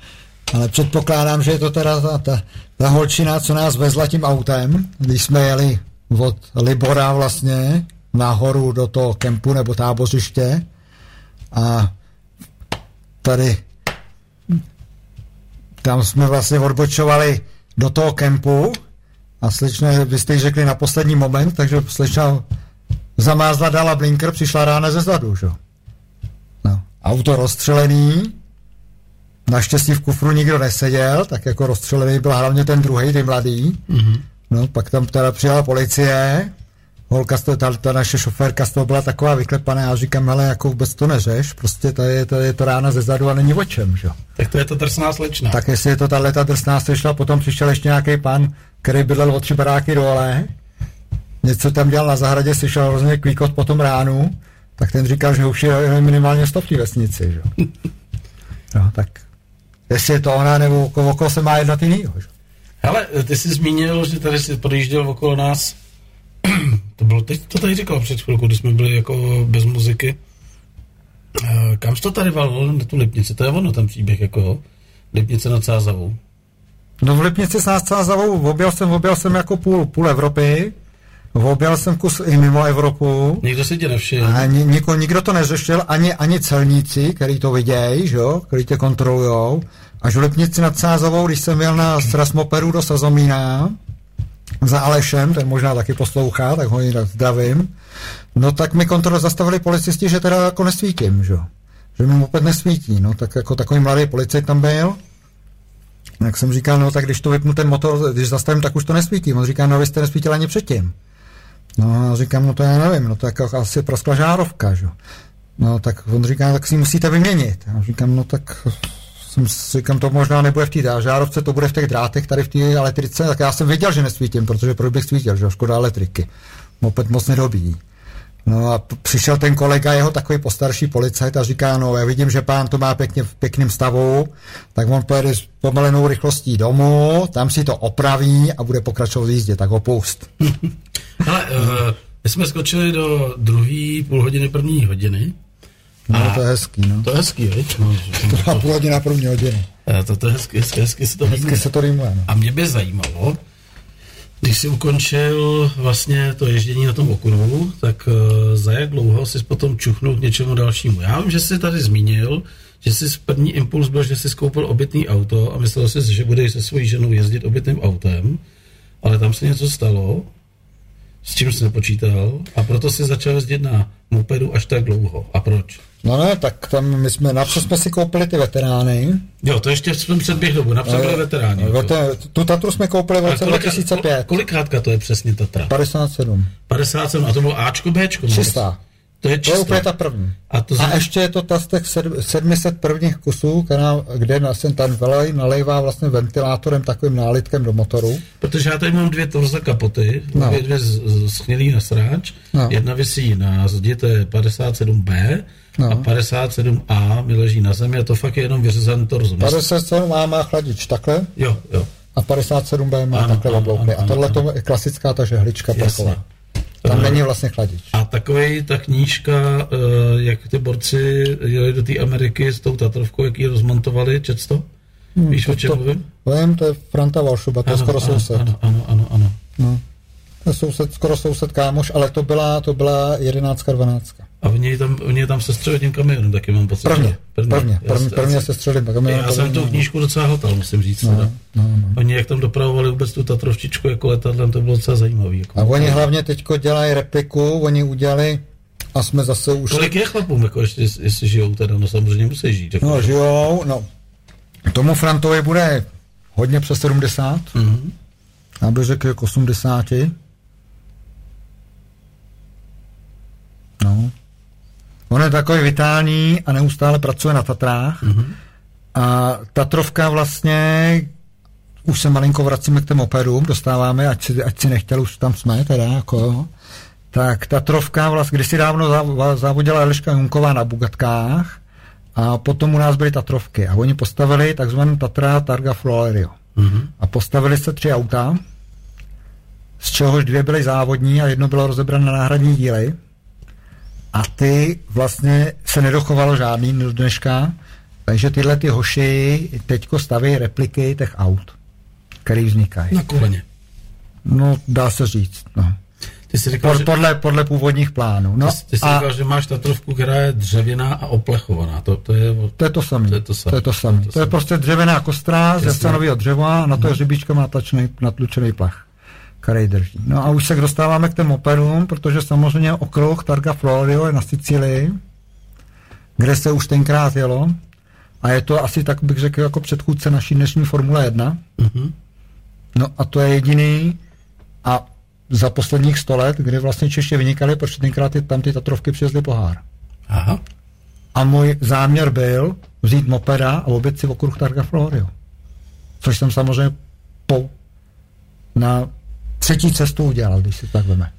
ale předpokládám, že je to teda ta, ta, ta holčina, co nás vezla tím autem, když jsme jeli od Libora vlastně nahoru do toho kempu nebo tábořiště a tady tam jsme vlastně odbočovali do toho kempu a slečna, vy jste řekli na poslední moment, takže slečna zamázla, dala blinker, přišla rána ze zadu, že? jo. No. Auto rozstřelený, Naštěstí v kufru nikdo neseděl, tak jako rozstřelený byl hlavně ten druhý, ten mladý. Mm-hmm. No, pak tam teda přijela policie, holka, z toho, ta, ta naše šoférka z toho byla taková vyklepaná, já říkám, ale jako vůbec to neřeš, prostě to je, to je to rána ze zadu a není o čem, že? Tak to je to drsná slečna. Tak jestli je to tahle ta drsná slečna, potom přišel ještě nějaký pan, který bydlel o tři baráky dole, něco tam dělal na zahradě, slyšel hrozně klíkot po tom ránu, tak ten říkal, že už je minimálně sto v té vesnici, že? No, tak jestli je to ona, nebo okolo, okolo se má jednat jinýho, že? Hele, ty jsi zmínil, že tady si projížděl okolo nás to bylo teď, to tady říkal před chvilkou, když jsme byli jako bez muziky. Uh, kam jsi to tady valil na tu Lipnici? To je ono, ten příběh, jako Lipnice nad Sázavou. No v Lipnici nad Sázavou objel jsem, objel jsem jako půl, půl Evropy, objel jsem kus i mimo Evropu. Nikdo si tě nevšiml. A ni, nikdo, nikdo to neřešil, ani, ani celníci, který to vidějí, že jo, který tě kontrolujou. Až v Lipnici nad Sázavou, když jsem jel na Strasmoperu do Sazomína, za Alešem, ten možná taky poslouchá, tak ho jinak zdravím. No tak mi kontrol zastavili policisti, že teda jako nesvítím, že Že mi opět nesvítí, no tak jako takový mladý policajt tam byl. Jak jsem říkal, no tak když to vypnu ten motor, když zastavím, tak už to nesvítí. On říká, no vy jste nesvítil ani předtím. No a říkám, no to já nevím, no to jako asi proskla žárovka, že No tak on říká, tak si musíte vyměnit. Já říkám, no tak jsem říkám, to možná nebude v té žárovce, to bude v těch drátech, tady v té elektrice, tak já jsem věděl, že nesvítím, protože proč bych svítil, že škoda elektriky. Moped moc nedobíjí. No a přišel ten kolega, jeho takový postarší policajt a říká, no já vidím, že pán to má pěkně v pěkném stavu, tak on pojede s pomalenou rychlostí domů, tam si to opraví a bude pokračovat v jízdě, tak ho pust. Ale uh, my jsme skočili do druhé půl hodiny první hodiny No, a to je hezký, no. To je hezký, viď? No, to má půl hodina první hodiny. To, to je hezky, hezky, hezky se to hezky rýmuje. se to rýmuje, no. A mě by zajímalo, když jsi ukončil vlastně to ježdění na tom okruhu, tak uh, za jak dlouho jsi potom čuchnul k něčemu dalšímu? Já vím, že jsi tady zmínil, že jsi první impuls byl, že jsi koupil obytný auto a myslel jsi, že budeš se svojí ženou jezdit obytným autem, ale tam se něco stalo, s čím jsi nepočítal a proto si začal jezdit na mopedu až tak dlouho. A proč? No ne, tak tam my jsme, napřed jsme si koupili ty veterány. Jo, to ještě v tom předběhu, napřed byly veterány. Vete, tu Tatru jsme koupili v roce 2005. Kolikátka to je přesně Tatra? 57. 57, a to bylo Ačko, Bčko? Čistá. To je, to je úplně ta první. A, to a ještě je to ta z těch 700 prvních kusů, která, kde vlastně ten velej nalejvá vlastně ventilátorem takovým nálitkem do motoru. Protože já tady mám dvě torze kapoty, no. dvě, dvě schnilý na sráč, no. jedna vysí na zdi, to je 57B, no. a 57A mi leží na zemi a to fakt je jenom vyřezaný torzo. 57A má chladič takhle? Jo, jo. A 57B má ano, takhle obloupy. A tohle to je klasická ta žehlička pleková. Tam není vlastně chladič. A takový ta knížka, eh, jak ty borci jeli do té Ameriky s tou Tatrovkou, jak ji rozmontovali, čet to? Hmm, Víš, to, o čem mluvím? Vím, to je Franta Valšuba, to je skoro ano, soused. Ano, ano, ano. ano. No. To je soused, skoro soused kámoš, ale to byla, to byla jedenáctka, dvanáctka. A v něj tam, v něj tam se tím kamionem, taky mám pocit. Prvně, prvně, prvně, prvně, prvně se střelím kamionem. Já jsem tu knížku docela hotal, musím říct. No, no, no. Oni jak tam dopravovali vůbec tu Tatrovčičku jako letadlem, to bylo docela zajímavé. Jako a oni hlavně teď dělají repliku, oni udělali a jsme zase už... Kolik je chlapům, jako ještě, jestli žijou teda, no samozřejmě musí žít. Jako no žijou, no. Tomu Frantovi bude hodně přes 70. Mm-hmm. Já bych řekl jako 80. No. On je takový vitální a neustále pracuje na Tatrách. Mm-hmm. A Tatrovka vlastně, už se malinko vracíme k těm operům, dostáváme, ať si, ať si nechtěl, už tam jsme teda, jako tak Tatrovka vlastně kdysi dávno závodila Eliška Junková na Bugatkách a potom u nás byly Tatrovky a oni postavili takzvaný Tatra Targa Florio. Mm-hmm. A postavili se tři auta, z čehož dvě byly závodní a jedno bylo rozebrané na náhradní díly a ty vlastně se nedochovalo žádný do dneška, takže tyhle ty hoši teďko staví repliky těch aut, který vznikají. Na koleně. No, dá se říct, no. Ty jsi říkal, že... podle, podle původních plánů. No, ty, ty jsi a... říkal, že máš Tatrovku, která je dřevěná a oplechovaná. To, to, je, to je to samé. To je to samé. To je, to samé. To, to, to je prostě dřevěná kostra z jasanového dřeva a na to je řibička má natlučený plach který drží. No a už se dostáváme k těm operům, protože samozřejmě okruh Targa Florio je na Sicílii, kde se už tenkrát jelo. a je to asi tak bych řekl jako předchůdce naší dnešní Formule 1. Mhm. No a to je jediný a za posledních sto let, kdy vlastně Češi vynikali, protože tenkrát ty, tam ty Tatrovky přivezli pohár. Aha. A můj záměr byl vzít mopeda a obět si okruh Targa Florio. Což jsem samozřejmě po, na třetí cestu udělal, když si to tak veme.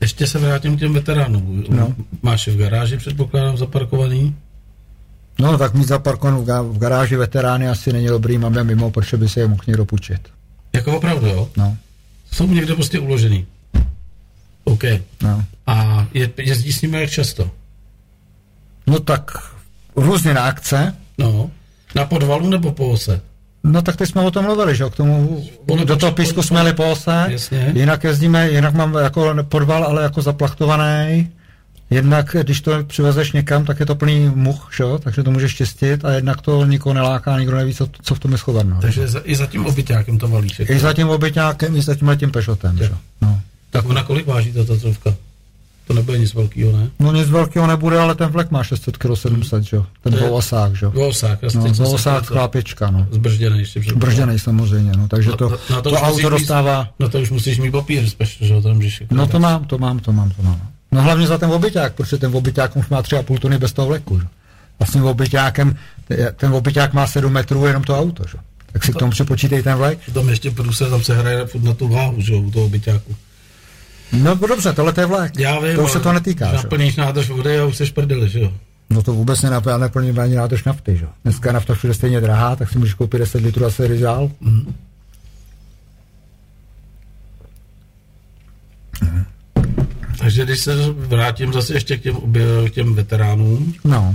Ještě se vrátím k těm veteránům. No. Máš je v garáži, předpokládám, zaparkovaný? No tak mít zaparkovanou v ga- v garáži veterány asi není dobrý, mám je mimo, protože by se je mohl někdo půjčit. Jako opravdu, jo? No, Jsou někde prostě uložený. OK. no. A je, jezdí s nimi jak často? No tak různě na akce, No. Na podvalu nebo po ose? No tak teď jsme o tom mluvili, že jo, k tomu, do toho písku jsme po ose, Jasně. jinak jezdíme, jinak mám jako podval, ale jako zaplachtovaný, jednak když to přivezeš někam, tak je to plný much, že jo, takže to můžeš čistit a jednak to nikoho neláká, nikdo neví, co, co v tom je schováno. Takže za, i za tím obyťákem to valíš. I za tím obyťákem, i za tím letím pešotem, že jo. No. Tak na kolik váží ta Tatrovka? To nebude nic velkého, ne? no nic velkého nebude, ale ten vlek má 600 kg 700, že jo, ten To dvousák, že jo. Dvousák, No, dvousák to- chlápěčka, no. Zbržděný ještě předpokládám. Bržděnej samozřejmě, no, takže to, Na- na- na to to, auto mít- dostává, No to už musíš mít papír, speš, že jo, to jako No to mám, to mám, to mám, to mám. No hlavně za ten obyťák, protože ten obyťák už má 3,5 tuny bez toho vleku. Že? Vlastně obyťákem, ten obyťák má 7 metrů jenom to auto. Že? Tak si k tomu připočítej ten vlek. Tam ještě průse, tam se hraje na tu váhu, že jo, u toho byťáku. No dobře, tohle to je vlek. Já vím, to už se to netýká. Že? Naplníš nádrž vody a už seš prdeli, že jo. No to vůbec nenapí, já neplním ani nádrž nafty. Že? Dneska je nafta všude stejně drahá, tak si můžeš koupit 10 litrů a se dál. Takže když se vrátím zase ještě k těm, k těm veteránům, No,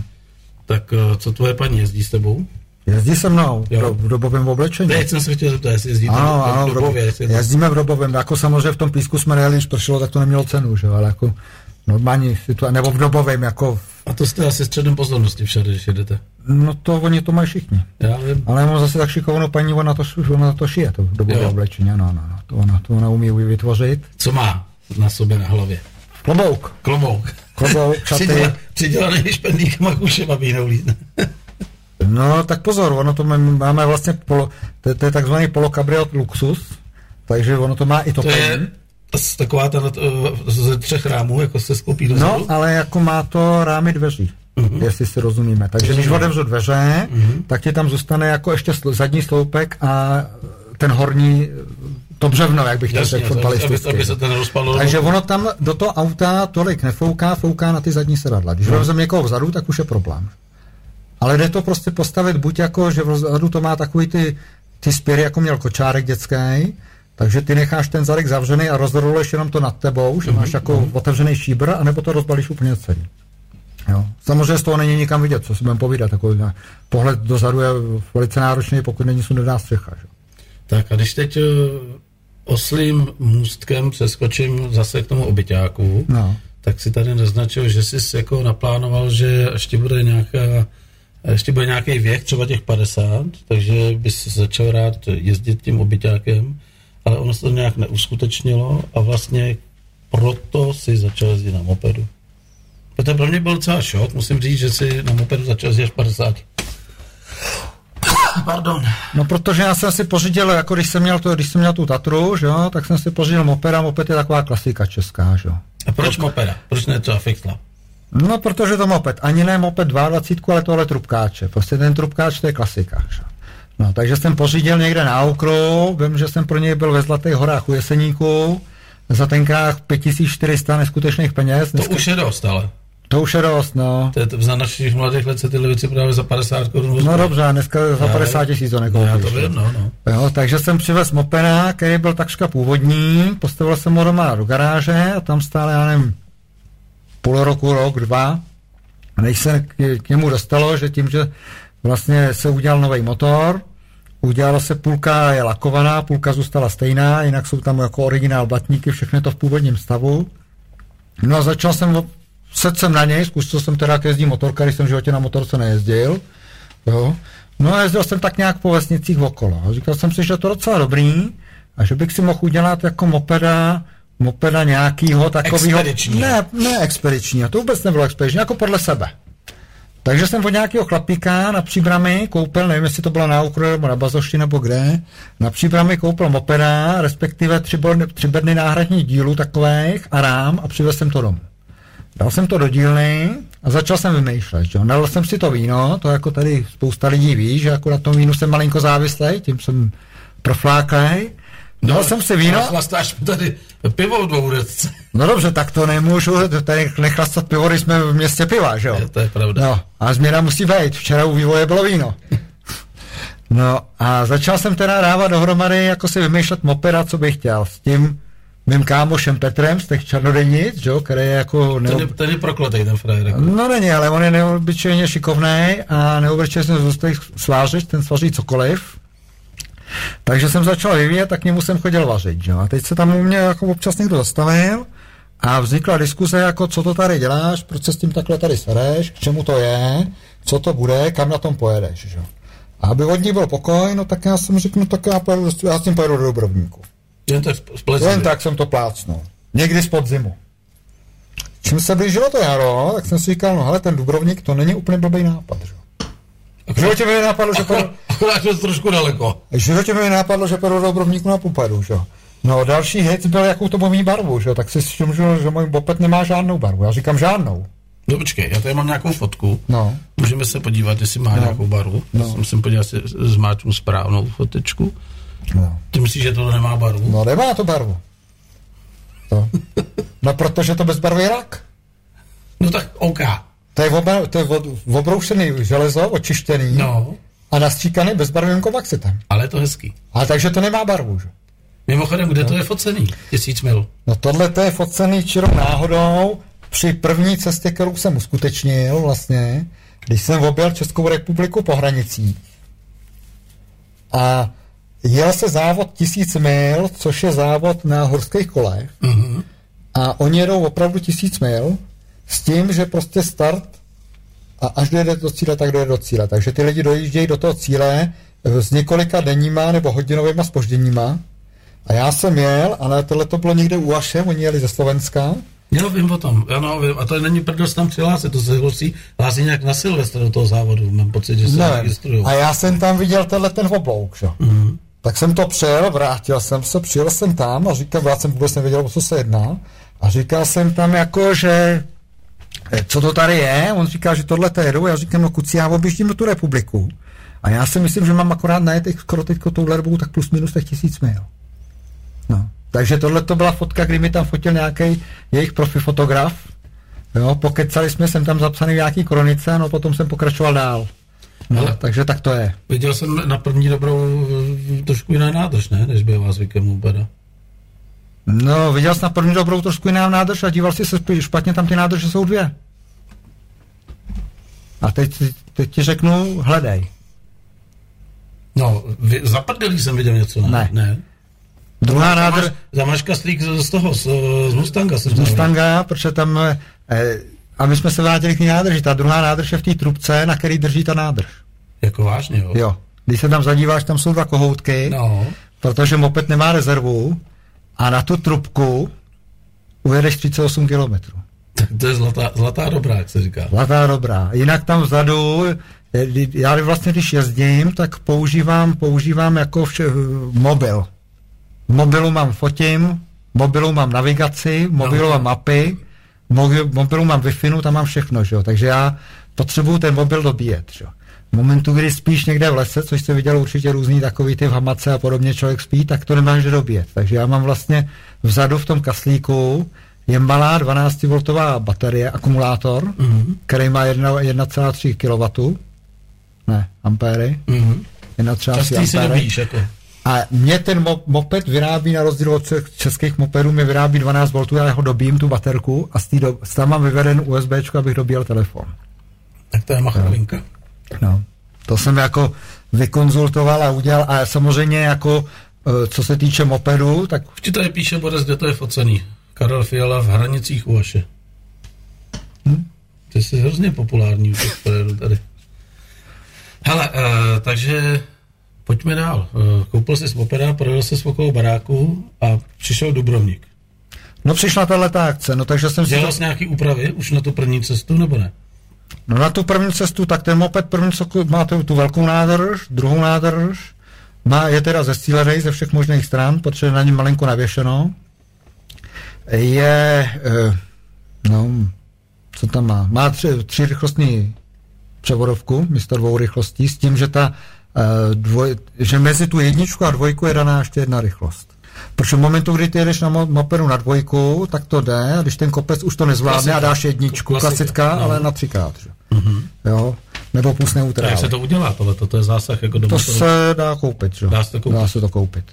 tak eh, co tvoje paní jezdí s tebou? Jezdí se mnou Jo. v dobovém oblečení. Teď jsem se chtěl zeptat, jestli jezdíte Ano, ano, v dobově, jestli Jezdíme v dobovém, jako samozřejmě v tom písku jsme nejeli, když pršelo, tak to nemělo cenu, že ale jako normální situace, nebo v dobovém, jako, A to jste asi středem pozornosti všade, když jedete. no to oni to mají všichni. Já vím. Ale mám zase tak šikovnou paní, ona to, ona to šije, to dobové oblečení, no, no, no, to ona, to ona umí vytvořit. Co má na sobě na hlavě? Klobouk, Klobouk. klobouk, šaty. Přiděla- Přidělaný špendlíkama kušem, aby ji neulítne. No, tak pozor, ono to máme, máme vlastně, polo, to, to je takzvaný polokabriot luxus, takže ono to má i To topení. je taková ta eh, ze třech rámů, jako se dozadu. No, ale jako má to rámy dveří, uh-huh. jestli si rozumíme. Takže když otevřu dveře, uh-huh. tak ti tam zůstane jako ještě sl- zadní sloupek a ten horní, to břevno, jak bych to řekl to, aby, fotbalisticky. aby se. Takže ono tam do toho auta tolik nefouká, fouká na ty zadní sedadla. Když vezmeme někoho vzadu, tak už je problém. Ale jde to prostě postavit buď jako, že vzadu to má takový ty, ty spěry, jako měl kočárek dětský, takže ty necháš ten zadek zavřený a rozroluješ jenom to nad tebou, že máš jako otevřený šíbr, anebo to rozbalíš úplně celý. Jo. Samozřejmě z toho není nikam vidět, co si budeme povídat. Takový pohled dozadu je velice náročný, pokud není sundaná střecha. Že? Tak a když teď eh, oslým můstkem přeskočím zase k tomu obyťáku, No. tak si tady naznačil, že jsi jako naplánoval, že ještě bude nějaká ještě bude nějaký věk, třeba těch 50, takže bys začal rád jezdit tím obyťákem, ale ono se to nějak neuskutečnilo a vlastně proto si začal jezdit na mopedu. To pro mě byl docela šok, musím říct, že si na mopedu začal jezdit až 50. Pardon. No protože já jsem si pořídil, jako když jsem měl, to, když jsem měl tu Tatru, že jo, tak jsem si pořídil moped a moped je taková klasika česká, že jo. A proč mopeda? Proč ne třeba Fixla? No, protože to moped. Ani ne moped 22, ale tohle trubkáče. Prostě ten trubkáč, to je klasika. No, takže jsem pořídil někde na okru, vím, že jsem pro něj byl ve Zlatých horách u Jeseníku, za tenkrát 5400 neskutečných peněz. To Dneska, už je dost, ale. to už je dost, no. To je to, za našich mladých let se tyhle věci právě za 50 korun No dobře, dneska za Já 50 tisíc to No, nekoupíš. já to vím, no, no. Jo, takže jsem přivez mopeda, který byl takřka původní, postavil jsem ho doma do garáže a tam stále, já nevím, půl roku, rok, dva, než se k, k němu dostalo, že tím, že vlastně se udělal nový motor, udělala se půlka je lakovaná, půlka zůstala stejná, jinak jsou tam jako originál blatníky, všechno to v původním stavu. No a začal jsem, sedl jsem na něj, zkusil jsem teda, jak jezdí motorka, když jsem v životě na motorce nejezdil, jo. No a jezdil jsem tak nějak po vesnicích okolo. Říkal jsem si, že to je docela dobrý a že bych si mohl udělat jako mopeda, mopeda nějakýho takového. Expedičního. Ne, ne expedičního, to vůbec nebylo expediční, jako podle sebe. Takže jsem od nějakého chlapíka na příbrami koupil, nevím, jestli to bylo na Ukru nebo na Bazoši nebo kde, na příbrami koupil mopeda, respektive tři, bodny, tři bedny náhradních dílů takových a rám a přivez jsem to domů. Dal jsem to do dílny a začal jsem vymýšlet. Že? Nalil jsem si to víno, to jako tady spousta lidí ví, že jako na tom vínu jsem malinko závislý, tím jsem profláklej. Dal no, jsem si víno. Chlastáš tady pivo v dvou No dobře, tak to nemůžu tady nechlastat pivo, když jsme v městě piva, že jo? Je, to je pravda. No, a změna musí být. Včera u vývoje bylo víno. No a začal jsem teda dávat dohromady, jako si vymýšlet mopeda, co bych chtěl. S tím mým kámošem Petrem z těch černodenic, že jo, který je jako... Neob... Ten, je, ten je prokletej, ten frajer. Jako. No není, ale on je neobyčejně šikovný a neobyčejně se zůstaví svářit, ten svaří cokoliv. Takže jsem začal vyvíjet, tak k němu jsem chodil vařit, že jo. A teď se tam u mě jako občas někdo zastavil a vznikla diskuze, jako co to tady děláš, proč se s tím takhle tady sereš, k čemu to je, co to bude, kam na tom pojedeš, že jo. A aby od ní byl pokoj, no tak já jsem řekl, no tak já, pojedu, já s tím pojedu do Dubrovníku. Jen tak, Jen tak jsem to plácnul. Někdy z podzimu. Čím se blížilo to jaro, tak jsem si říkal, no hele, ten Dubrovník, to není úplně blbý nápad, že? V životě mi napadlo, že pojedu... Akorát to trošku daleko. V životě mi napadlo, že pojedu do Dubrovníku na Pupadu, že? No další hit byl, jakou to mít barvu, že? Tak si všiml, že můj bopet nemá žádnou barvu. Já říkám žádnou. No počkej, já tady mám nějakou fotku. No. Můžeme se podívat, jestli má no. nějakou barvu. No. Já musím podívat, jestli zmáčknu správnou fotečku. No. Ty myslíš, že to nemá barvu? No nemá to barvu. To. No protože to bezbarvý rak. No tak OK. To je, obra, to je obroušený železo, očištěný no. a nastříkaný bezbarvým kovaxitem. Ale je to hezký. Ale takže to nemá barvu, že? Mimochodem, kde no. to je focený? Tisíc mil. No tohle to je focený čirou náhodou při první cestě, kterou jsem uskutečnil vlastně, když jsem objel Českou republiku po hranicích. A jel se závod tisíc mil, což je závod na horských kolech. Mm-hmm. A oni jedou opravdu tisíc mil s tím, že prostě start a až dojde do cíle, tak dojde do cíle. Takže ty lidi dojíždějí do toho cíle s několika denníma nebo hodinovýma spožděníma. A já jsem jel, ale tohle to bylo někde u Aše, oni jeli ze Slovenska. Jo, vím o tom, ano, vím. A to není prdost tam přihlásit, to se hlásí, hlásí nějak na Silvestra do toho závodu, mám pocit, že se ne. registrují. A já jsem tam viděl tenhle ten oblouk, že? Mm-hmm. Tak jsem to přijel, vrátil jsem se, přijel jsem tam a říkal, já jsem vůbec nevěděl, o co se jedná. A říkal jsem tam jako, že co to tady je? On říká, že tohle to jedu. Já říkám, no kuci, já objíždím do tu republiku. A já si myslím, že mám akorát najet skoro teďko touhle dobou tak plus minus těch tisíc mil. No. Takže tohle to byla fotka, kdy mi tam fotil nějaký jejich profi fotograf. Jo, pokecali jsme, jsem tam zapsaný v nějaký kronice, no potom jsem pokračoval dál. No, Ale takže tak to je. Viděl jsem na první dobrou eh, trošku jiná nádrž, ne? Než byla zvykem Ubera. No, viděl jsi na první dobrou trošku jiná nádrž a díval jsi se špatně, tam ty nádrže jsou dvě. A teď, teď ti řeknu, hledej. No, vy, za jsem viděl něco, ne? Ne. ne. Druhá nádrž... Zamaška strýk z toho, z, z Mustanga. Z Mustanga, protože tam... Eh, a my jsme se vrátili k té nádrži. Ta druhá nádrž je v té trubce, na který drží ta nádrž. Jako vážně, jo? Jo. Když se tam zadíváš, tam jsou dva kohoutky, no. protože moped nemá rezervu a na tu trubku ujedeš 38 kilometrů. Tak to je zlatá, zlatá dobrá, jak se říká. Zlatá dobrá. Jinak tam vzadu, já vlastně když jezdím, tak používám, používám jako vše, mobil. V mobilu mám fotím, v mobilu mám navigaci, v mobilu mám mapy, v mobilu mám wi tam mám všechno, že? takže já potřebuju ten mobil dobíjet. Že? V momentu, kdy spíš někde v lese, což jste viděl určitě různý takový ty v hamace a podobně člověk spí, tak to nemáš dobíjet. Takže já mám vlastně vzadu v tom kaslíku je malá 12V baterie, akumulátor, mm-hmm. který má 1,3 kW. Ne, ampéry. Mm-hmm. 1,3 ampéry. jako. A mě ten mo- moped vyrábí na rozdíl od českých mopedů, mě vyrábí 12 V, já ho dobím, tu baterku, a z do, tam mám vyveden USB, abych dobíjel telefon. Tak to je machrovinka. No. To jsem jako vykonzultoval a udělal, a samozřejmě jako, e, co se týče mopedu, tak... Ti tady píše Boris, kde to je focený. Karel Fiala v hranicích Uaše. Hm? Ty jsi hrozně populární u těch tady. Hele, uh, takže pojďme dál. Uh, koupil jsi mopeda, prodal jsi okolo baráku a přišel Dubrovník. No přišla tahle ta akce, no takže jsem Dělal jsi to... nějaký úpravy už na tu první cestu, nebo ne? No na tu první cestu, tak ten moped první má tu, tu velkou nádrž, druhou nádrž, má, je teda zesílený ze všech možných stran, protože na něm malinko navěšeno. Je, eh, no, co tam má? Má tři, tři rychlostní převodovku místo dvou rychlostí s tím, že ta eh, dvoj, že mezi tu jedničku a dvojku je daná ještě jedna rychlost. Protože v momentu, kdy ty jedeš na mopedu na dvojku, tak to jde, a když ten kopec už to nezvládne klasika. a dáš jedničku, klasika, klasická, no. ale na třikrát. Že? Mm-hmm. Jo? Nebo plus neutrál. Jak se to udělá, tohle, to, to je zásah jako do To motoru. se dá koupit, že? Dá se to koupit. Dá se to koupit.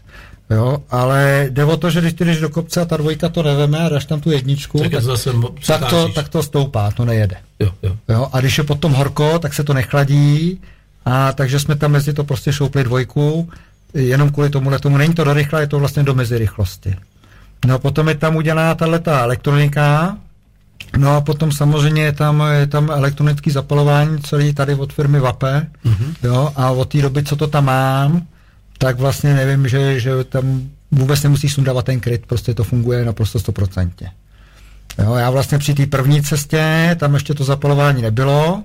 Jo, ale jde o to, že když ty jdeš do kopce a ta dvojka to neveme a dáš tam tu jedničku, tak, tak, zase tak, to, tak to stoupá, to nejede. Jo, jo. Jo, a když je potom horko, tak se to nechladí a takže jsme tam mezi to prostě šoupli dvojku, jenom kvůli tomu, tomu není to do rychle, je to vlastně do mezirychlosti. No potom je tam udělaná tato elektronika, no a potom samozřejmě je tam, je tam elektronický zapalování celý tady od firmy Vape, mm-hmm. jo, a od té doby, co to tam mám, tak vlastně nevím, že, že tam vůbec nemusíš sundávat ten kryt, prostě to funguje naprosto stoprocentně. Jo, já vlastně při té první cestě, tam ještě to zapalování nebylo,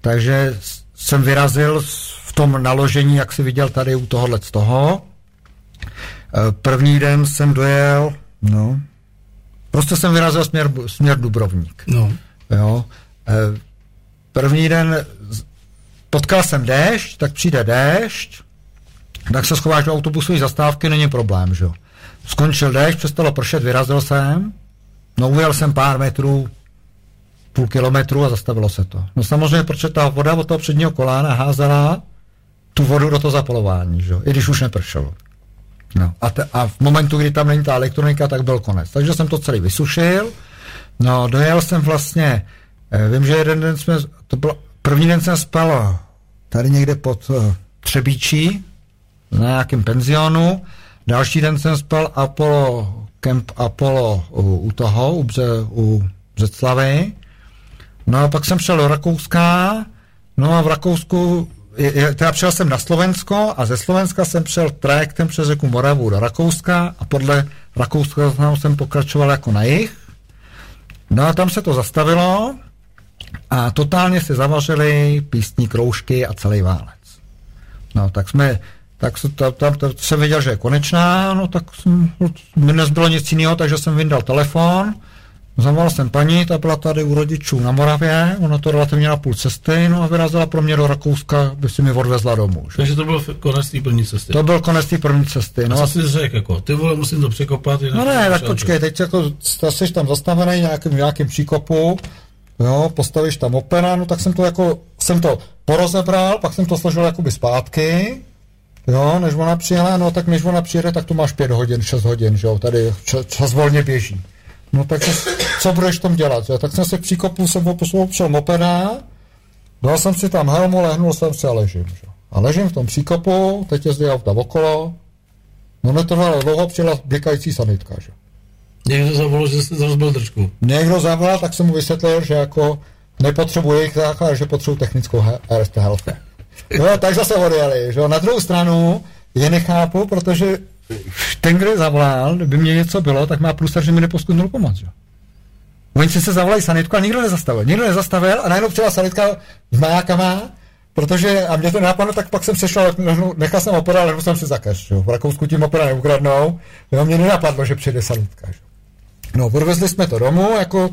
takže jsem vyrazil v tom naložení, jak si viděl tady u tohohle z toho. E, první den jsem dojel, no, prostě jsem vyrazil směr, směr Dubrovník. No. Jo. E, první den potkal jsem déšť, tak přijde déšť, tak se schováš do autobusové zastávky, není problém, že jo. Skončil déšť, přestalo pršet, vyrazil jsem, no ujel jsem pár metrů, půl kilometru a zastavilo se to. No samozřejmě, protože ta voda od toho předního kolána házela tu vodu do toho zapolování, že i když už nepršelo. No, a, te, a v momentu, kdy tam není ta elektronika, tak byl konec. Takže jsem to celý vysušil, no, dojel jsem vlastně, eh, vím, že jeden den jsme, to bylo, první den jsem spal tady někde pod uh, Třebíčí, na nějakém penzionu. Další den jsem spal Apollo, Camp Apollo u, u toho, u, Bře, u Břeclavy. No a pak jsem šel do Rakouska, no a v Rakousku, teda přijel jsem na Slovensko a ze Slovenska jsem přel trajektem přes řeku Moravu do Rakouska a podle Rakouska jsem pokračoval jako na jich. No a tam se to zastavilo a totálně se zavařili písní kroužky a celý válec. No tak jsme tak se, tam, tam, tam jsem věděl, že je konečná, no tak jsem, mi nezbylo nic jiného, takže jsem vyndal telefon, zavolal jsem paní, ta byla tady u rodičů na Moravě, ona to relativně na půl cesty, no a vyrazila pro mě do Rakouska, by si mi odvezla domů. Že? Takže to byl konec té první cesty. To byl konec té první cesty. No a co jsi řekl, jako, ty vole, musím to překopat. No ne, tak počkej, teď jako jsi tam zastavený nějakým, nějakým příkopu, jo, postavíš tam opera, no tak jsem to jako, jsem to porozebral, pak jsem to složil jakoby zpátky, Jo, než ona přijela, no tak než ona přijede, tak tu máš pět hodin, šest hodin, že jo, tady čas, čas volně běží. No tak co budeš tam dělat, jo? Tak jsem se příkopu jsem opřel mopeda, dal jsem si tam helmu, lehnul jsem se a ležím, že? A ležím v tom příkopu, teď jezdí auta okolo, no netrvalo dlouho, přijela blikající sanitka, že? Někdo zavolal, že jste rozbil držku. Někdo zavolal, tak jsem mu vysvětlil, že jako nepotřebuje jich záchod, že potřebuji technickou RST Health. No, tak zase odjeli, že Na druhou stranu je nechápu, protože ten, kdo je zavolal, kdyby mě něco bylo, tak má plus, že mi neposkytnul pomoc, že? Oni si se zavolali sanitku a nikdo nezastavil. Nikdo nezastavil a najednou přijela sanitka s majákama, protože, a mě to napadlo, tak pak jsem přešel, nechal jsem opera, ale jsem si zakaž, jo. V Rakousku tím opera neukradnou, jo, mě nenapadlo, že přijde sanitka, že? No, odvezli jsme to domů, jako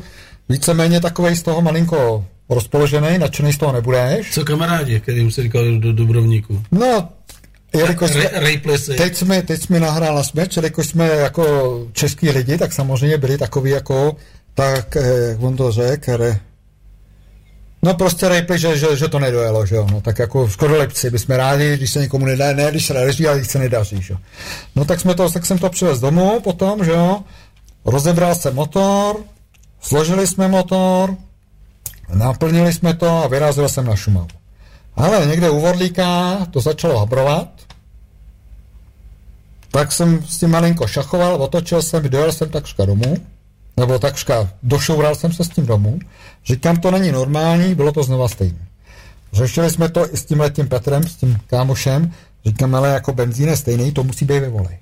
víceméně takovej z toho malinko rozpoložený, nadšený z toho nebudeš. Co kamarádi, kterým se říkal do Dubrovníku? No, jelikož jsme, teď jsme, teď jsme nahrál na směč, jelikož jsme jako český lidi, tak samozřejmě byli takový jako, tak, eh, jak on to řekl, re, No prostě rejpli, že, že, že, to nedojelo, že jo. No, tak jako lepci, bychom rádi, když se někomu nedá, ne, když se nedaří, ale když se nedaří, že jo. No tak, jsme to, tak jsem to přivez domů potom, že jo. Rozebral jsem motor, složili jsme motor, Naplnili jsme to a vyrazil jsem na Šumavu. Ale někde u Vodlíka to začalo habrovat, tak jsem s tím malinko šachoval, otočil jsem, dojel jsem takřka domů, nebo takřka došoural jsem se s tím domů. Říkám, to není normální, bylo to znova stejné. Řešili jsme to i s tím letím Petrem, s tím kámošem, říkám, ale jako benzín je stejný, to musí být ve volej.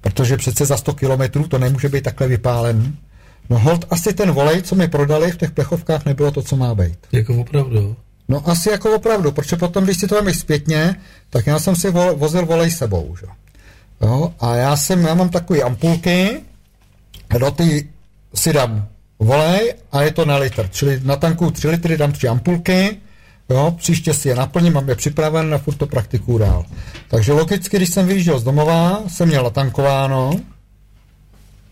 Protože přece za 100 kilometrů to nemůže být takhle vypálený. No hold, asi ten volej, co mi prodali v těch plechovkách, nebylo to, co má být. Jako opravdu. No asi jako opravdu, protože potom, když si to vemeš zpětně, tak já jsem si vo, vozil volej sebou, že? Jo, a já jsem, já mám takové ampulky, do ty si dám volej a je to na litr, čili na tanku 3 litry dám tři ampulky, jo, příště si je naplním, mám je připraven a furt to praktikuju dál. Takže logicky, když jsem vyjížděl z domova, jsem měl natankováno,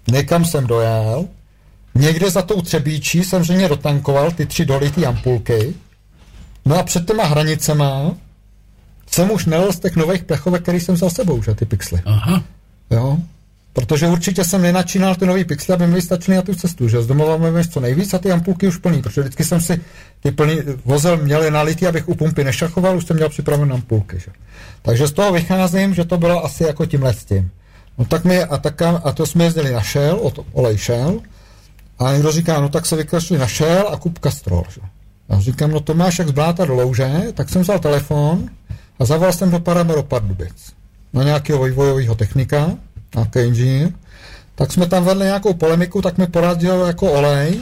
někam jsem dojel, někde za tou třebíčí jsem dotankoval ty tři dolitý ampulky, no a před těma hranicema jsem už nelil z těch nových plechovek, který jsem vzal sebou, že ty pixely. Aha. Jo? Protože určitě jsem nenačínal ty nový pixely, aby mi stačily na tu cestu, že z domova mám co nejvíc a ty ampulky už plný, protože vždycky jsem si ty plný, vozel měl nalitý, abych u pumpy nešachoval, už jsem měl připraven ampulky. Že? Takže z toho vycházím, že to bylo asi jako tímhle s tím. No tak mi, a, tak, a to jsme jezdili na Shell, od olej Shell, a někdo říká, no tak se vykašli na Shell a kup Castrol. Že? Já říkám, no to máš jak z bláta do louže, tak jsem vzal telefon a zavolal jsem do Paramero Pardubic. Na nějakého vývojového technika, nějaký inženýr. Tak jsme tam vedli nějakou polemiku, tak mi poradil jako olej.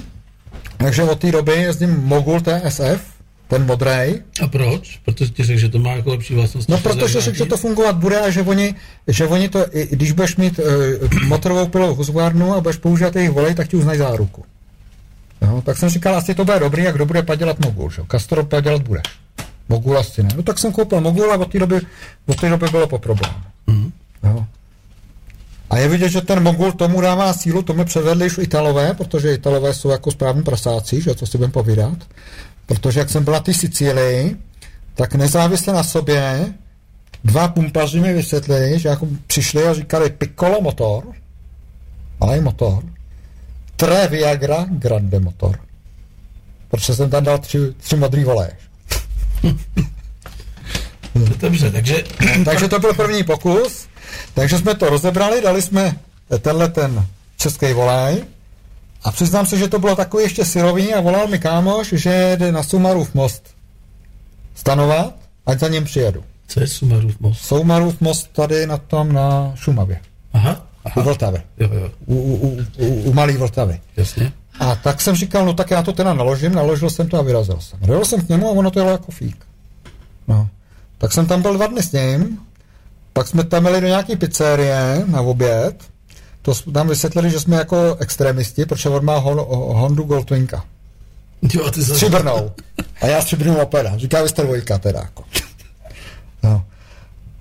Takže od té doby jezdím Mogul TSF, ten modrý. A proč? Protože ti řekl, že to má jako lepší vlastnosti. No, protože řekl, že to fungovat bude a že oni, že oni to, i, když budeš mít uh, motorovou pilovou huzvárnu a budeš používat jejich volej, tak ti uznají záruku. Jo, tak jsem říkal, asi to bude dobrý, jak kdo bude padělat Mogul. Že? Castro padělat bude. Mogul asi ne. No tak jsem koupil Mogul a od té doby, od té doby bylo po problému. Mm-hmm. Jo. A je vidět, že ten Mogul tomu dává sílu, to mi převedli už Italové, protože Italové jsou jako správní prasáci, že co si budeme povídat. Protože jak jsem byla ty Sicílii, tak nezávisle na sobě dva pumpaři mi vysvětlili, že jako přišli a říkali Piccolo motor, malý motor, Tre Viagra Grande motor. Protože jsem tam dal tři, tři modrý voleje. Dobře, takže... takže to byl první pokus. Takže jsme to rozebrali, dali jsme tenhle ten český volej a přiznám se, že to bylo takový ještě syrový a volal mi kámoš, že jde na Sumarův most stanovat, ať za ním přijedu. Co je Sumarův most? Sumarův most tady na tom na Šumavě. Aha. aha. U Vltavy. Jo, jo. U, u, u, u, u Malý Vltavy. Jasně. A tak jsem říkal, no tak já to teda naložím, naložil jsem to a vyrazil jsem. Dojel jsem k němu a ono to jelo jako fík. No. Tak jsem tam byl dva dny s ním, pak jsme tam měli do nějaké pizzerie na oběd, to nám vysvětlili, že jsme jako extremisti, protože on má hon, Hondu Goldwinka. Jo, ty zase... Stříbrnou. A já stříbrnou opera. Říká, vy jste dvojka teda jako.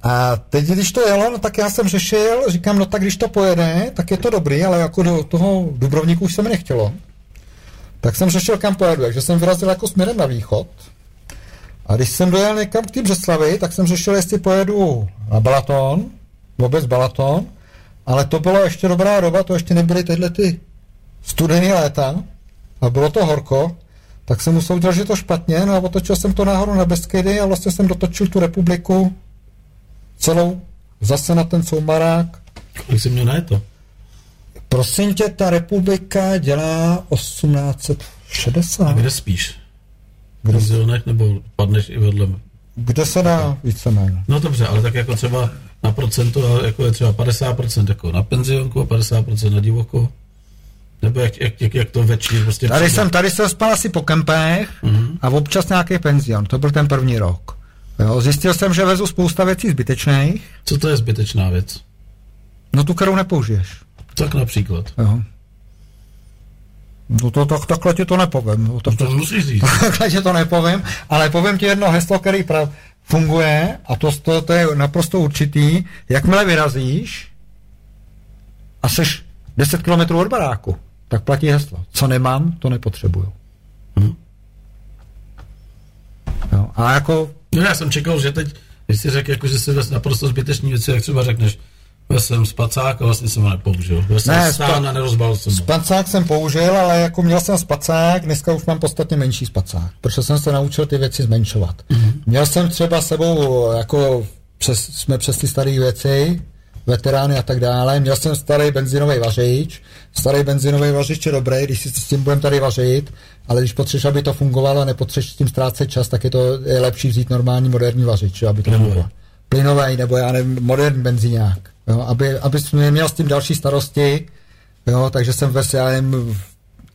A teď, když to jelo, no, tak já jsem řešil, říkám, no tak když to pojede, tak je to dobrý, ale jako do toho Dubrovníku už se mi nechtělo. Tak jsem řešil, kam pojedu, takže jsem vyrazil jako směrem na východ. A když jsem dojel někam k té Břeslavi, tak jsem řešil, jestli pojedu na Balaton, vůbec Balaton, ale to byla ještě dobrá doba, to ještě nebyly tyhle ty studený léta a bylo to horko, tak jsem musel udělat, že to špatně, no a otočil jsem to nahoru na Beskydy a vlastně jsem dotočil tu republiku celou zase na ten soumarák. Kolik jsi měl na to? Prosím tě, ta republika dělá 1860. A kde spíš? Kde v nebo padneš i vedle? Kde se dá víceméně? No dobře, ale tak jako třeba na procento, jako je třeba 50% jako na penzionku a 50% na divoko? Nebo jak, jak, jak, jak to večer prostě Tady jsem, tady jsem spal asi po kempech mm-hmm. a občas nějaký penzion. To byl ten první rok. Jo, zjistil jsem, že vezu spousta věcí zbytečných. Co to je zbytečná věc? No tu, kterou nepoužiješ. Tak například. Jo. No to, to, takhle ti to nepovím. No, to, to, to musíš říct. Takhle ti to nepovím, ale povím ti jedno heslo, který prav, funguje a to, to, to je naprosto určitý. Jakmile vyrazíš a seš 10 km od baráku, tak platí heslo. Co nemám, to nepotřebuju. Hmm. Jo, a jako... No já jsem čekal, že teď, když jsi řekl, jako, že jsi naprosto zbytečný věci, jak třeba řekneš, já jsem spacák a vlastně jsem ho nepoužil. Jsem ne, stán a nerozbal jsem Spacák jsem použil, ale jako měl jsem spacák, dneska už mám podstatně menší spacák, protože jsem se naučil ty věci zmenšovat. Mm-hmm. Měl jsem třeba sebou, jako přes, jsme přes ty staré věci, veterány a tak dále. Měl jsem starý benzinový vařič. Starý benzinový vařič je dobrý, když si s tím budeme tady vařit, ale když potřebuješ, aby to fungovalo a nepotřebuješ s tím ztrácet čas, tak je to je lepší vzít normální moderní vařič, aby to fungovalo. Plynový nebo já nevím, moderní benzíňák jo, aby, aby neměl s tím další starosti, jo, takže jsem ve nevím,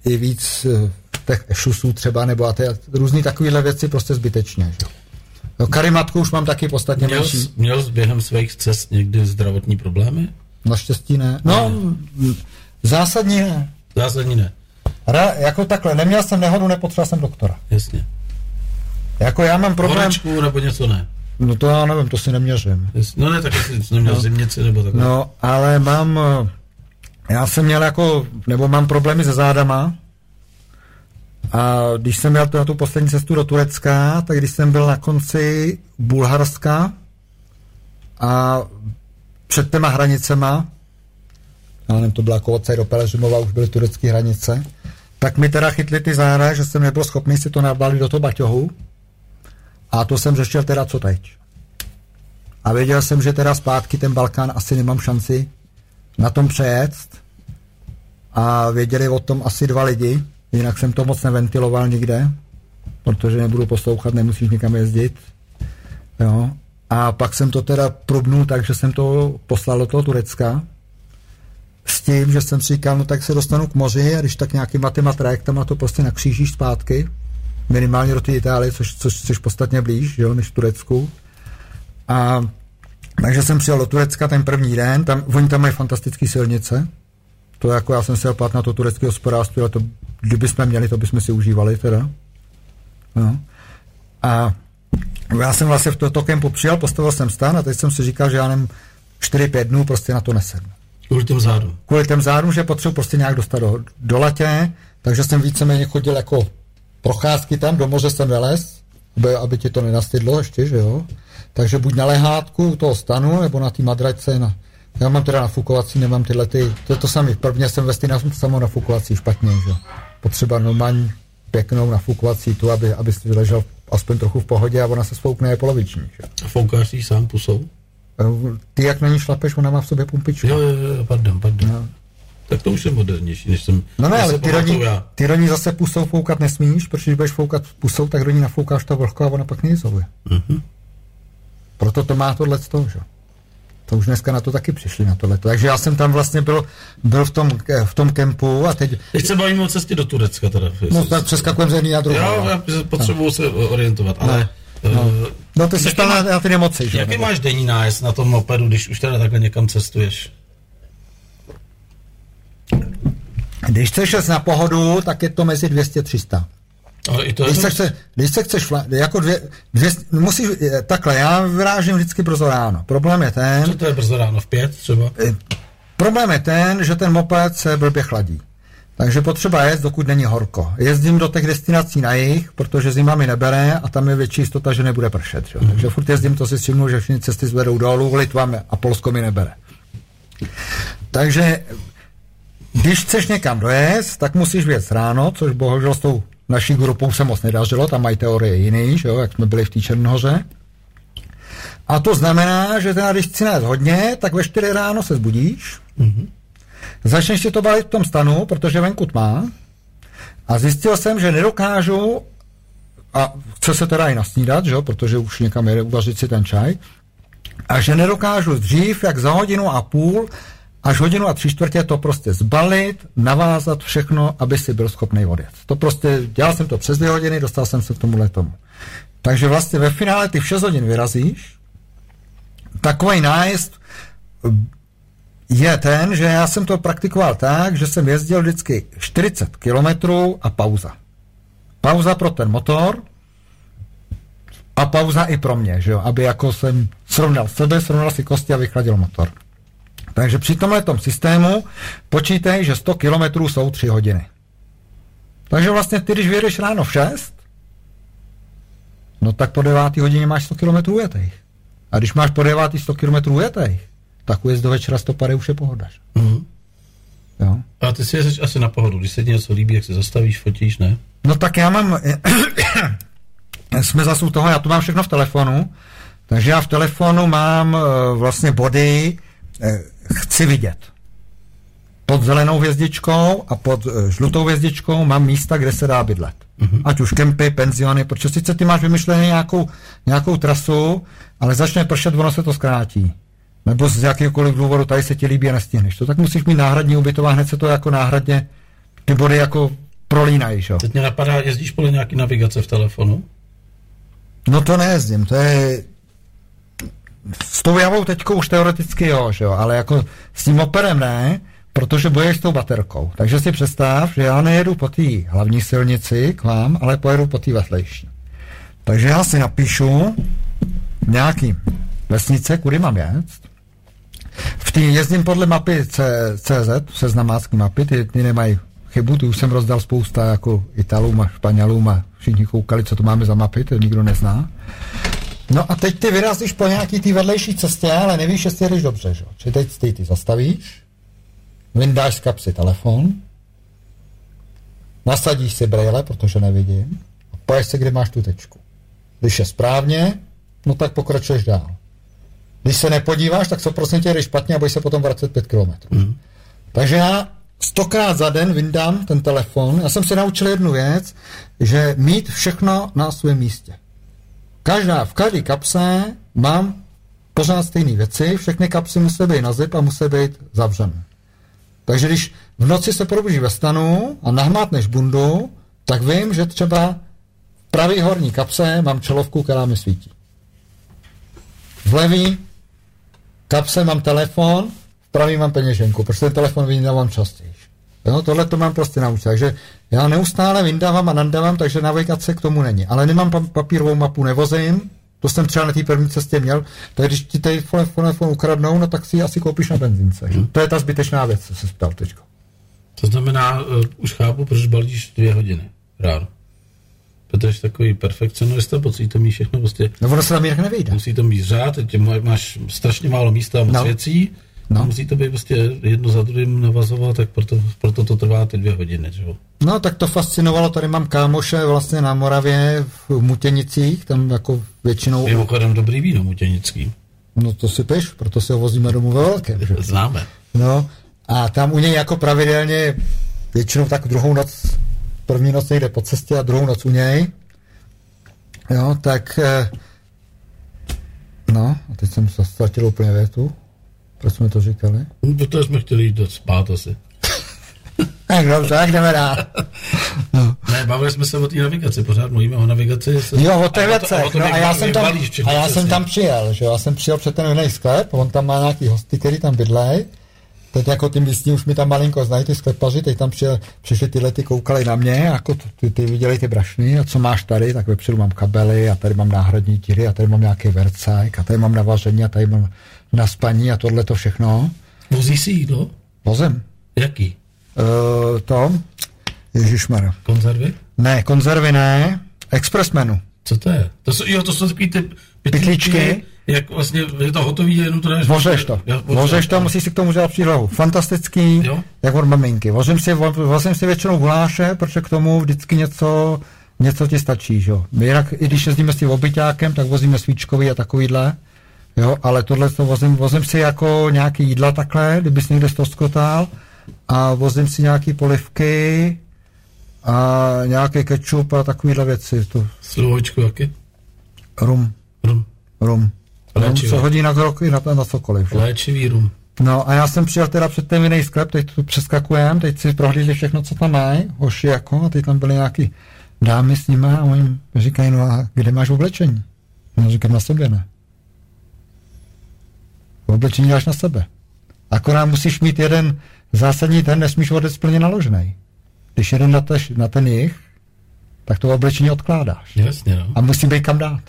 i víc eh, těch šusů třeba, nebo a ty, různý takovéhle věci prostě zbytečně. Že? No, karimatku už mám taky podstatně měl, menší. Měl jsi během svých cest někdy zdravotní problémy? Naštěstí ne. No, ne. Zásadní ne. Zásadní ne. Ra, jako takhle, neměl jsem nehodu, nepotřeboval jsem doktora. Jasně. Jako já mám problém... Horečku nebo něco ne? No to já nevím, to si neměřím. Jasně. No ne, tak jsi neměl no. zimnici nebo takhle. No, ale mám... Já jsem měl jako, nebo mám problémy se zádama, a když jsem měl na tu poslední cestu do Turecka, tak když jsem byl na konci Bulharska a před těma hranicema, já nevím, to byla od do Peležimova, už byly turecké hranice, tak mi teda chytli ty zára, že jsem nebyl schopný si to nabalit do toho baťohu a to jsem řešil teda co teď. A věděl jsem, že teda zpátky ten Balkán asi nemám šanci na tom přejet a věděli o tom asi dva lidi, Jinak jsem to moc neventiloval nikde, protože nebudu poslouchat, nemusíš nikam jezdit. Jo. A pak jsem to teda probnul tak, že jsem to poslal do toho Turecka s tím, že jsem si říkal, no tak se dostanu k moři a když tak nějakýma těma trajektama to prostě nakřížíš zpátky, minimálně do té Itálie, což, což jsi podstatně blíž, jo, než v Turecku. A takže jsem přijel do Turecka ten první den, tam, oni tam mají fantastické silnice, to jako já jsem se opát na to turecké hospodářství, ale to, kdybychom měli, to bychom si užívali teda. No. A já jsem vlastně v toto kempu přijel, postavil jsem stan a teď jsem si říkal, že já nevím, 4-5 dnů prostě na to nesednu. Kvůli těm zádům. Kvůli těm zádům, že potřebuji prostě nějak dostat do, do latě, takže jsem víceméně chodil jako procházky tam, do moře jsem vylez, aby, aby ti to nenastydlo ještě, že jo. Takže buď na lehátku toho stanu, nebo na té madračce na, já mám teda nafukovací, nemám tyhle ty, to je to samé. Prvně jsem vesty na samo nafukovací špatně, že? Potřeba normální pěknou nafukovací tu, aby, aby si ležel aspoň trochu v pohodě a ona se spoukne je poloviční. Že? A foukáš si sám pusou? Eh, ty jak na ní šlapeš, ona má v sobě pumpičku. Jo, jo, jo, pardon, pardon. No. Tak to už je modernější, než jsem... No ne, ale ty do, ní, ty do ní zase pusou foukat nesmíš, protože když budeš foukat pusou, tak do ní nafoukáš to vlhko a ona pak neizoluje. Mm-hmm. Proto to má tohle z toho, že? To už dneska na to taky přišli na tohle. Takže já jsem tam vlastně byl, byl v tom, v tom kempu a teď... Teď se bavíme o cestě do Turecka teda. No tak přeskakujeme z jedný a druhý. Jo, já no. se orientovat, ale... No, no. no ty jsi stal na, na ty nemoci, že? Jaký nebo? máš denní nájezd na tom mopedu, když už teda takhle někam cestuješ? Když chceš na pohodu, tak je to mezi 200-300. Ale i to když, se chce, když se chceš, jako dvě, dvě, musíš, takhle, já vyrážím vždycky brzo ráno. Problém je ten... Co to je brzo ráno, v pět třeba? Eh, problém je ten, že ten moped se blbě chladí. Takže potřeba jet, dokud není horko. Jezdím do těch destinací na jich, protože zima mi nebere a tam je větší jistota, že nebude pršet. Že? Mm-hmm. Takže furt jezdím, to si všimnu, že všechny cesty zvedou dolů, Litva a Polsko mi nebere. Takže když chceš někam dojet, tak musíš věc ráno, což bohužel s tou naší grupou se moc nedařilo, tam mají teorie jiný, že jo, jak jsme byli v té Černohoře. A to znamená, že teda, když chci hodně, tak ve 4 ráno se zbudíš, mm-hmm. Začneš si to balit v tom stanu, protože venku tmá, a zjistil jsem, že nedokážu, a chce se teda i nasnídat, že protože už někam jde uvařit si ten čaj, a že nedokážu dřív, jak za hodinu a půl, až hodinu a tři čtvrtě to prostě zbalit, navázat všechno, aby si byl schopný odjet. To prostě, dělal jsem to přes dvě hodiny, dostal jsem se k tomu tomu. Takže vlastně ve finále ty v 6 hodin vyrazíš, takový nájezd je ten, že já jsem to praktikoval tak, že jsem jezdil vždycky 40 kilometrů a pauza. Pauza pro ten motor a pauza i pro mě, že jo, aby jako jsem srovnal sebe, srovnal si kosti a vychladil motor. Takže při tomhle systému počítej, že 100 km jsou 3 hodiny. Takže vlastně ty, když vyjedeš ráno v 6, no tak po 9 hodině máš 100 km ujetých. A když máš po 9 100 km ujetých, tak ujezd do večera 100 pary už je pohoda. Mm-hmm. Jo. A ty si jezdeš asi na pohodu, když se ti něco líbí, jak se zastavíš, fotíš, ne? No tak já mám, jsme zase u toho, já to mám všechno v telefonu, takže já v telefonu mám uh, vlastně body, uh, chci vidět. Pod zelenou hvězdičkou a pod uh, žlutou hvězdičkou mám místa, kde se dá bydlet. Mm-hmm. Ať už kempy, penziony, protože sice ty máš vymyšlený nějakou, nějakou trasu, ale začne pršet, ono se to zkrátí. Nebo z jakýkoliv důvodu tady se ti líbí a nestihneš to, tak musíš mít náhradní ubytová, hned se to jako náhradně, ty body jako prolínají, jo. Teď mě napadá, jezdíš podle nějaký navigace v telefonu? No to nejezdím, to je... S tou javou teďkou už teoreticky jo, že jo, ale jako s tím operem ne, protože boješ s tou baterkou. Takže si představ, že já nejedu po té hlavní silnici k vám, ale pojedu po té vedlejší. Takže já si napíšu nějaký vesnice, kudy mám jet. V té jezdím podle mapy C, CZ, seznamácký mapy, ty, ty nemají chybu, tu už jsem rozdal spousta jako Italům a Španělům a všichni koukali, co tu máme za mapy, to nikdo nezná. No a teď ty vyrazíš po nějaký té vedlejší cestě, ale nevíš, jestli jedeš dobře, že? Či teď ty, ty zastavíš, vyndáš z kapsy telefon, nasadíš si brejle, protože nevidím, a poješ se, kde máš tu tečku. Když je správně, no tak pokračuješ dál. Když se nepodíváš, tak 100% jdeš špatně a budeš se potom vracet 5 km. Mm. Takže já stokrát za den vyndám ten telefon. Já jsem si naučil jednu věc, že mít všechno na svém místě. Každá, v každé kapse mám pořád stejné věci, všechny kapsy musí být na zip a musí být zavřené. Takže když v noci se probudíš ve stanu a nahmátneš bundu, tak vím, že třeba v pravý horní kapse mám čelovku, která mi svítí. V levý kapse mám telefon, v pravý mám peněženku, protože ten telefon vyndávám častěji. Jo, tohle to mám prostě naučit. Takže já neustále vyndávám a nandávám, takže navigace k tomu není. Ale nemám papírovou mapu, nevozím, to jsem třeba na té první cestě měl, tak když ti tady telefon ukradnou, no tak si asi koupíš na benzince. Hmm. To je ta zbytečná věc, co se ptal teďko. To znamená, uh, už chápu, proč balíš dvě hodiny ráno. Protože takový perfekcionista, musí to mít všechno prostě... No ono se tam jinak nevyjde. Musí to mít řád, teď máš strašně málo místa a moc no. věcí, No. Musí to být prostě jedno za druhým navazovat, tak proto, proto to trvá ty dvě hodiny. Že? No, tak to fascinovalo, tady mám kámoše vlastně na Moravě v Mutěnicích, tam jako většinou... Mimochodem dobrý víno mutěnický. No to si peš, proto si ho vozíme domů ve velkém. Že? Známe. No, a tam u něj jako pravidelně většinou tak druhou noc, první noc někde po cestě a druhou noc u něj. Jo, tak... Eh, no, a teď jsem ztratil úplně větu. Proč jsme to říkali? No, protože jsme chtěli jít spát asi. tak dobře, tak jdeme dál. No. Ne, bavili jsme se o té navigaci, pořád mluvíme o navigaci. Se... Jo, o těch věcech. No, a já jsem tam, a já jsem tam přijel, že já jsem přijel před ten jiný sklep, on tam má nějaký hosty, který tam bydlej. Teď jako tím místní už mi tam malinko znají ty sklepaři, teď tam přijel, přišli tyhle ty koukali na mě, jako ty, ty viděli ty brašny a co máš tady, tak vepředu mám kabely a tady mám náhradní tíry a tady mám nějaký vercajk a tady mám navaření a tady mám na spaní a tohle to všechno. Vozí si jídlo? Vozem. Jaký? Uh, to, ježišmar. Konzervy? Ne, konzervy ne, express menu. Co to je? To jsou, jo, to jsou takový ty pytlíčky. Jak vlastně je to hotový, jenom to dáš... Vořeš to. Jo, vořeš to, musíš si k tomu dělat přílohu. Fantastický, jo? jak od maminky. Vozím si, vozím si většinou guláše, protože k tomu vždycky něco, něco ti stačí, jo. Jinak, i když jezdíme s tím obyťákem, tak vozíme svíčkový a takovýhle. Jo, ale tohle to vozím, vozím si jako nějaký jídla takhle, kdyby si někde stoskotal a vozím si nějaký polivky a nějaký kečup a takovýhle věci. To... Slovočku jaký? Rum. Rum. Rum. Rum se hodí na kroky na, na cokoliv. Léčivý rum. No a já jsem přijel teda před ten jiný sklep, teď tu přeskakujem, teď si prohlídli všechno, co tam mají, hoši jako, a teď tam byly nějaký dámy s nimi a oni říkají, no a kde máš oblečení? No říkám, na sobě ne. Oblečení dáš na sebe. Akorát musíš mít jeden zásadní ten, nesmíš vodec plně naložený. Když jeden na, tež, na ten jich, tak to oblečení odkládáš. Jasně, no. A musí být kam dát.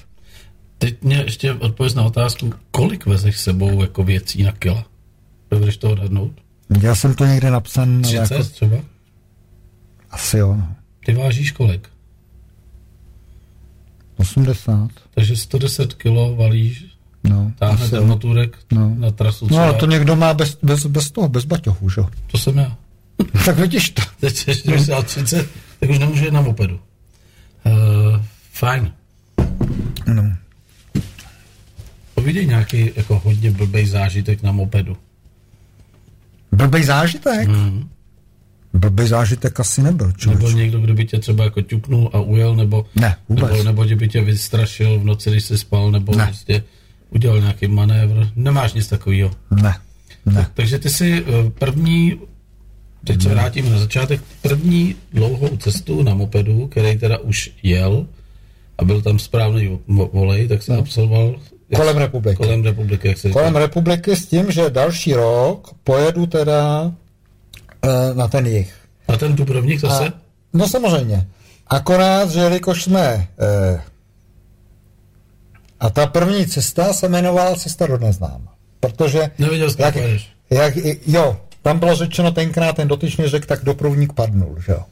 Teď mě ještě odpověz na otázku, kolik vezeš sebou jako věcí na kila? Dovedeš to odhadnout? Já jsem to někde napsan. 30 jako... třeba? Asi jo. No. Ty vážíš kolik? 80. Takže 110 kilo valíš No, Táhne ten motorek no. na trasu. No, ale to někdo má bez, bez, bez toho, bez baťohu, že? To jsem já. tak vidíš to. Teď je 40, tak už nemůže jít na mopedu. Uh, fajn. No. Povídej nějaký jako hodně blbej zážitek na mopedu. Blbej zážitek? Mm. Blbý zážitek asi nebyl. Člověč. Nebyl někdo, kdo by tě třeba jako ťuknul a ujel, nebo, ne, vůbec. nebo, nebo by tě vystrašil v noci, když jsi spal, nebo ne. prostě udělal nějaký manévr. Nemáš nic takového. Ne. ne. Tak, takže ty jsi eh, první teď se vrátím na začátek. První dlouhou cestu na mopedu, který teda už jel a byl tam správný vo- volej, tak se absolvoval jak- Kolem republiky. Kolem republiky, jak se Kolem říká. republiky s tím, že další rok pojedu teda eh, na ten jich. A ten Dubrovník zase? A, no samozřejmě. Akorát, že jelikož jsme... Eh, a ta první cesta se jmenovala Cesta do neznáma. Protože... Nevěděl jsi, jak, jak, jo, tam bylo řečeno tenkrát, ten dotyčný řekl, tak dopravník padnul, že jo.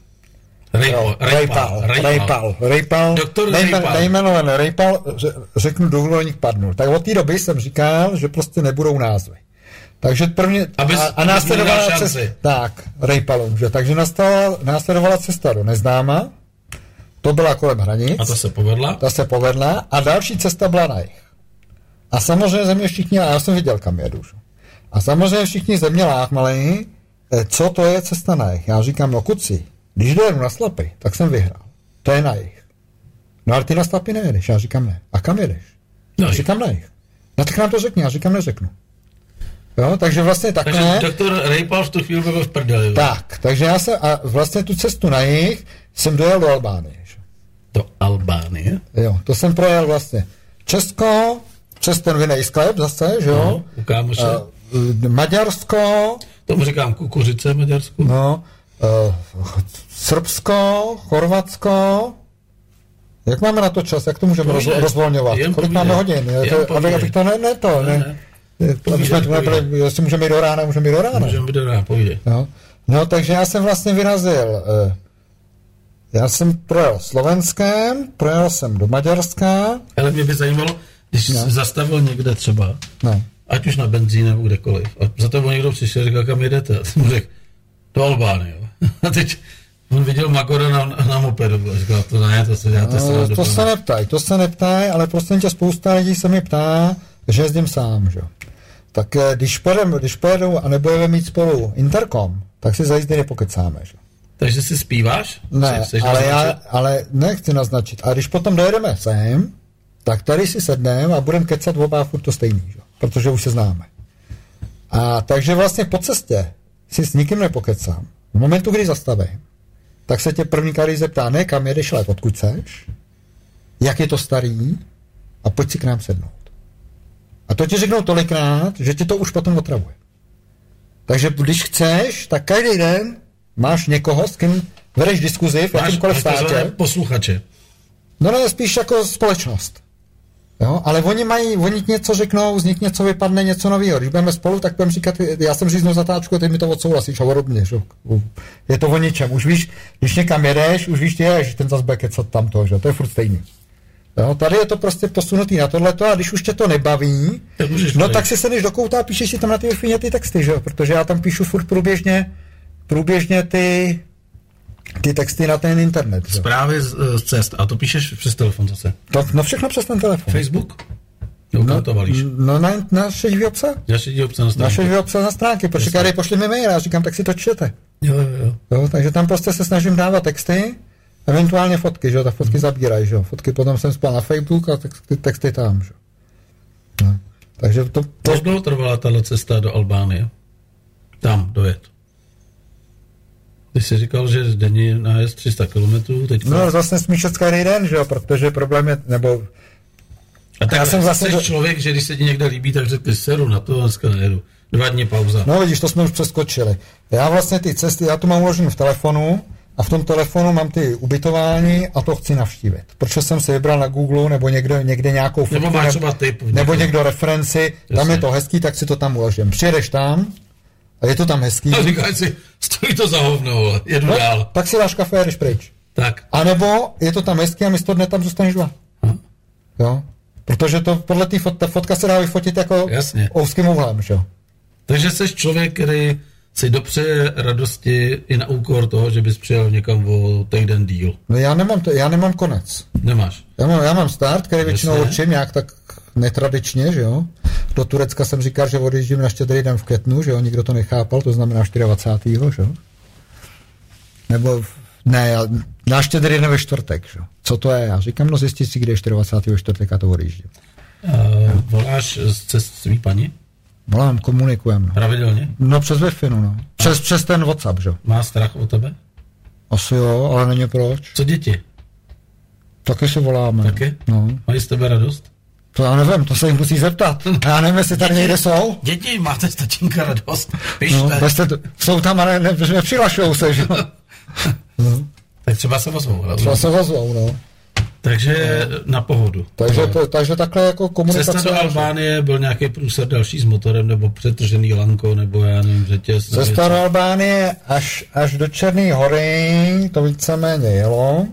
Rejpal, Rejpal, Rejpal, Rejpal, Doktor nejmen- Rejpal. nejmenovaný Rejpal, ře- řeknu dovolník padnul. Tak od té doby jsem říkal, že prostě nebudou názvy. Takže prvně, Abys- a, a následovala cesta, tak, Rejpalům, že, takže nastala, následovala cesta do neznáma, to byla kolem hranic, A to se povedla? ta se povedla, a další cesta byla na jich. A samozřejmě ze mě všichni, a já jsem viděl, kam jedu. že. A samozřejmě všichni ze mě láhmali, eh, co to je cesta na jich. Já říkám, no kuci, když dojedu na slapy, tak jsem vyhrál. To je na jich. No ale ty na slapy nejedeš. Já říkám ne. A kam jedeš? No, Já říkám na jich. No tak nám to řekni, já říkám neřeknu. Jo, takže vlastně takže takhle. doktor Rejpal v tu chvíli byl v prdeli. Tak, takže já se, a vlastně tu cestu na jich jsem dojel do Albánie. že. Do Albánie. Jo, to jsem projel vlastně Česko, přes ten vinej sklep zase, že jo? No, u. Uh, Maďarsko, Tomu říkám kukuřice Maďarsku. no, Srbsko, Chorvatsko. Jak máme na to čas? Jak to můžeme roz, rozvolňovat? Jen Kolik máme hodin? To, abych, abych to ne, ne to, ne. Ne, ne. Aby jsme, nebyli, jestli můžeme jít do rána, můžeme jít do rána. Můžeme být dobrá, povídej. No. no, takže já jsem vlastně vyrazil. eh, Já jsem projel Slovenskem, projel jsem do Maďarska, Ale mě by zajímalo, když No. zastavil někde třeba, no, ať už na benzín nebo kdekoliv, a za tebou někdo přišel a říkal, kam jedete? A mu řekl, do Albánie. A teď on viděl Magora na, na mopedu a říkal, to ne, to se děláte se No, to se neptaj, to se neptaj, ale prostě tě spousta lidí se mi ptá, že jezdím sám, že? jo. Tak eh, když, pojedem, když pojedu a nebudeme mít spolu interkom, tak si za jízdy nepokecáme, že? Takže si zpíváš? Ne, Chceš ale já naznačit? ale nechci naznačit. A když potom dojedeme sem, tak tady si sedneme a budeme kecat oba furt to stejný, že? protože už se známe. A takže vlastně po cestě si s nikým nepokecám. V momentu, kdy zastavím, tak se tě první každý zeptá, ne kam jedeš, ale odkud seš, jak je to starý a pojď si k nám sednout. A to ti řeknou tolikrát, že ti to už potom otravuje. Takže když chceš, tak každý den máš někoho, s kým vedeš diskuzi v Máš, jakýmkoliv máš takzvané státě. posluchače. No ne, spíš jako společnost. Jo, ale oni mají, oni něco řeknou, z nich něco vypadne, něco nového. Když budeme spolu, tak budeme říkat, já jsem říznul zatáčku, ty mi to odsouhlasíš a podobně. Že? Je to o ničem. Už víš, když někam jedeš, už víš, ty, že ten zase bude kecat tamto, že? to je furt stejný. Jo, tady je to prostě posunutý na tohleto a když už tě to nebaví, Tak no tak si sedneš do kouta a píšeš si tam na ty wi ty texty, že? jo? protože já tam píšu furt průběžně, průběžně ty, ty texty na ten internet. Že? Zprávy z, z cest. A to píšeš přes telefon zase. To, no všechno přes ten telefon. Facebook? Jo, kam to valíš? No na, na šedivý obsah. Naše ti obce na Na stránku. šedivý obsah na stránky, protože tady pošli mi mail, já říkám, tak si to čtete. Jo, jo, jo. Takže tam prostě se snažím dávat texty, eventuálně fotky, že jo, tak fotky zabírají, že jo. Fotky potom jsem spal na Facebook a tak ty texty tam, že jo. No. Takže to, to, Proč dlouho trvala tahle cesta do Albánie? Tam, dojet. Ty jsi říkal, že denní nájezd 300 km, teď no vlastně smíšet každý den, že jo, protože problém je, nebo A tak já jsem vlastně jsi člověk, že když se ti někde líbí, tak řekneš, seru na to, dneska nejedu. Dva dny pauza. No vidíš, to jsme už přeskočili. Já vlastně ty cesty, já to mám uložené v telefonu a v tom telefonu mám ty ubytování a to chci navštívit. Protože jsem si vybral na Google nebo někde, někde nějakou Nebo fotku, máš ne- třeba tip. nebo někdo referenci, tam je to hezký, tak si to tam uložím. Přijedeš tam a je to tam hezký, A říkáš si, stojí to za hovno, jedu no, dál. tak si dáš kafe a jdeš pryč. Tak. A nebo je to tam hezký a místo dne tam zůstaneš dva. Hm. Jo? Protože to podle té fot, ta fotka se dá vyfotit jako Jasně. ouským úhlem, že jo? Takže jsi člověk, který si dopřeje radosti i na úkor toho, že bys přijel někam o týden díl. No já nemám, to, já nemám konec. Nemáš. Já mám, já mám start, který většinou určím nějak tak netradičně, že jo. Do Turecka jsem říkal, že odjíždím na štědrý den v květnu, že jo, nikdo to nechápal, to znamená 24. že jo. Nebo, ne, na štědrý den ve čtvrtek, že jo. Co to je? Já říkám, no zjistit si, kde je 24. ve čtvrtek a to odjíždím. Uh, voláš z cest svý paní? Volám, komunikujeme, no. Pravidelně? No přes wi no, no. Přes přes, přes ten WhatsApp, že? Má strach o tebe? Asi jo, ale není proč. Co děti? Taky se voláme. Taky? No. Mají z tebe radost? To já nevím, to se jim musí zeptat. Já nevím, jestli tady někde jsou. Děti, máte z tatínka radost? Pište. No, jste, jsou tam, ale ne, nepřihlašují se, že. No. Tak třeba se ozvou. ale- Třeba se ozvou, no. Takže na pohodu. Takže, to, takže takhle jako komunikace. Cesta do Albánie byl nějaký průser další s motorem, nebo přetržený lanko, nebo já nevím, řetěz. Cesta do Albánie až, až do Černé hory to víceméně jelo.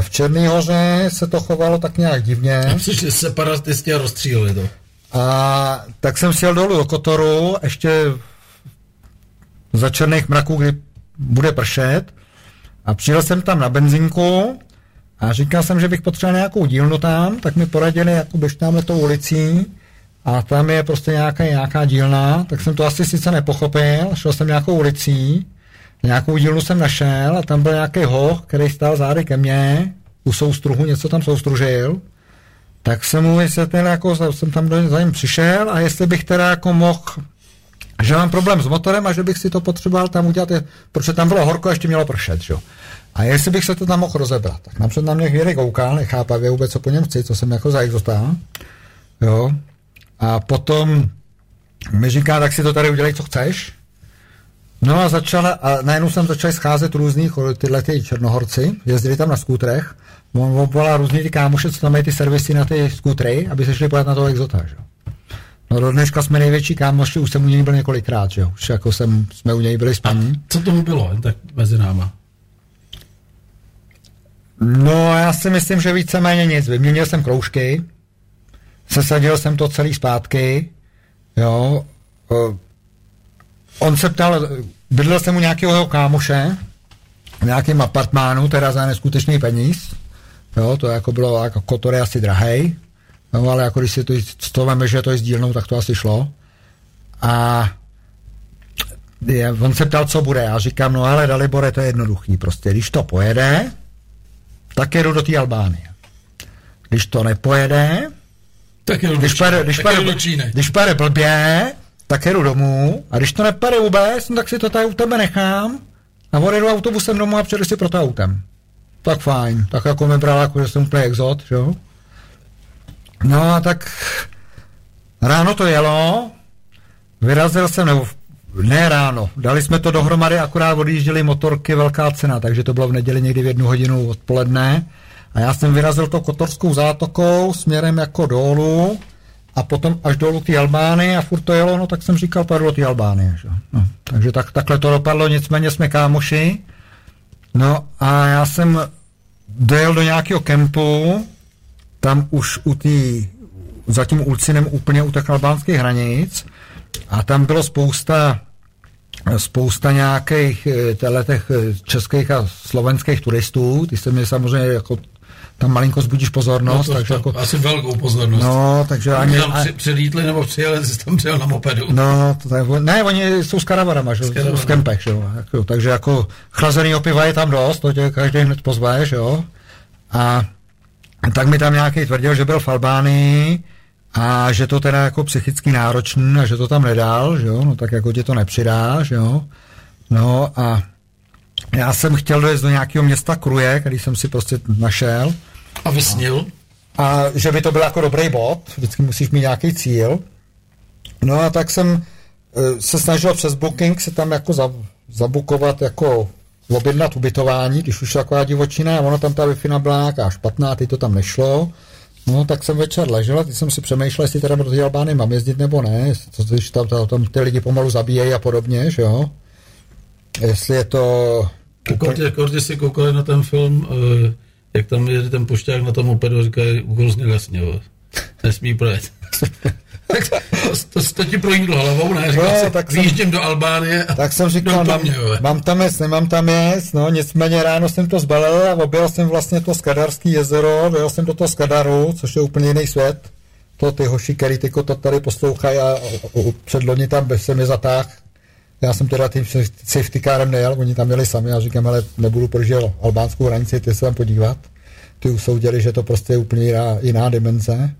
V Černé hoře se to chovalo tak nějak divně. A přišli separatisti a rozstříleli to. A tak jsem sjel dolů do Kotoru, ještě za černých mraků, kdy bude pršet. A přijel jsem tam na benzinku a říkal jsem, že bych potřeboval nějakou dílnu tam, tak mi poradili, jako běž tamhle tou ulicí a tam je prostě nějaká, nějaká dílna, tak jsem to asi sice nepochopil, šel jsem nějakou ulicí, nějakou dílnu jsem našel a tam byl nějaký hoch, který stál zády ke mně, u soustruhu něco tam soustružil, tak jsem mu vysvětlil, jako jsem tam do, za ním přišel a jestli bych teda jako mohl že mám problém s motorem a že bych si to potřeboval tam udělat, protože tam bylo horko a ještě mělo pršet, jo. A jestli bych se to tam mohl rozebrat. Tak napřed na mě chvíli koukal, nechápavě vůbec, co po něm chci, co jsem jako za exota. Jo. A potom mi říká, tak si to tady udělej, co chceš. No a začal, a najednou jsem začal scházet různých, tyhle ty černohorci, jezdili tam na skútrech, on obvolal různý ty kámoše, co tam mají ty servisy na ty skútry, aby se šli pojet na toho exota, že? No do dneška jsme největší kámoši, už jsem u něj byl několikrát, že jo? Už jako jsem, jsme u něj byli s paní. Co tomu bylo, jen tak mezi náma? No, já si myslím, že víceméně nic. Vyměnil jsem kroužky, sesadil jsem to celý zpátky, jo. On se ptal, bydlel jsem u nějakého jeho kámoše, v nějakém apartmánu, teda za neskutečný peníz, jo, to jako bylo, jako kotor je asi drahej, no, ale jako když si to, toho veme, že to je sdílnou, tak to asi šlo. A je, on se ptal, co bude. Já říkám, no ale Dalibore, to je jednoduchý. Prostě, když to pojede, tak jedu do té Albánie. Když to nepojede, Tak jedu když pojede, když pojede, když pojede blbě, tak jedu domů a když to nepade vůbec, no tak si to tady u tebe nechám a odjedu autobusem domů a přijedu si pro to autem. Tak fajn, tak jako mi bral, jako že jsem úplně exot, jo. No a tak ráno to jelo, vyrazil jsem, nebo ne ráno, dali jsme to dohromady, akorát odjížděly motorky, velká cena, takže to bylo v neděli někdy v jednu hodinu odpoledne. A já jsem vyrazil to kotorskou zátokou směrem jako dolů a potom až dolů ty Albány a furt to jelo, no tak jsem říkal, pojdu do té Albánie. Že? No, takže tak, takhle to dopadlo, nicméně jsme kámoši. No a já jsem dojel do nějakého kempu, tam už u tý, za tím Ulcinem úplně u těch albánských hranic a tam bylo spousta spousta nějakých eh, těch českých a slovenských turistů, ty se mi samozřejmě jako tam malinko zbudíš pozornost, No to, takže to, jako, asi velkou pozornost. no, takže Ani, ani, tam při, přilítli nebo přijeli, jsi tam přijel na mopedu. No, to tak, ne, oni jsou s karavanama, že, karavanama. v kempech, že jo, jako, takže jako chlazený piva je tam dost, to tě každý hned pozve, že jo, a tak mi tam nějaký tvrdil, že byl v Albánii a že to teda jako psychicky náročný a že to tam nedal, že jo, no tak jako tě to nepřidá, že jo, no a já jsem chtěl dojet do nějakého města Kruje, který jsem si prostě našel, A vysnil. a že by to byl jako dobrý bod, vždycky musíš mít nějaký cíl. No a tak jsem eh, se snažil přes Booking se tam jako za, zabukovat jako objednat ubytování, když už je taková divočina a ono tam ta wi byla nějaká špatná, teď to tam nešlo. No, tak jsem večer ležel a teď jsem si přemýšlel, jestli teda do té Albány mám jezdit nebo ne, to, když tam, tam, tam ty lidi pomalu zabíjejí a podobně, že jo. Jestli je to... Kortě, kortě si koukali na ten film, eh, jak tam jede ten pošťák na tom mopedu a říkají hrozně lesně, vole. nesmí projet. tak to, to, to, ti projídlo hlavou, ne? Říkal No, si, tak jsem- do Albánie. a Tak jsem říkal, mám, mně, vole. mám tam jes, nemám tam jes, no nicméně ráno jsem to zbalil a objel jsem vlastně to Skadarský jezero, dojel jsem do toho Skadaru, což je úplně jiný svět. To ty hoši, který tyko to tady poslouchají a o- o- předloni tam se mi zatáh. Já jsem teda tím safety kárem nejel, oni tam jeli sami a říkám, ale nebudu prožil albánskou hranici, ty se tam podívat. Ty usoudili, že to prostě je úplně jiná, jiná dimenze.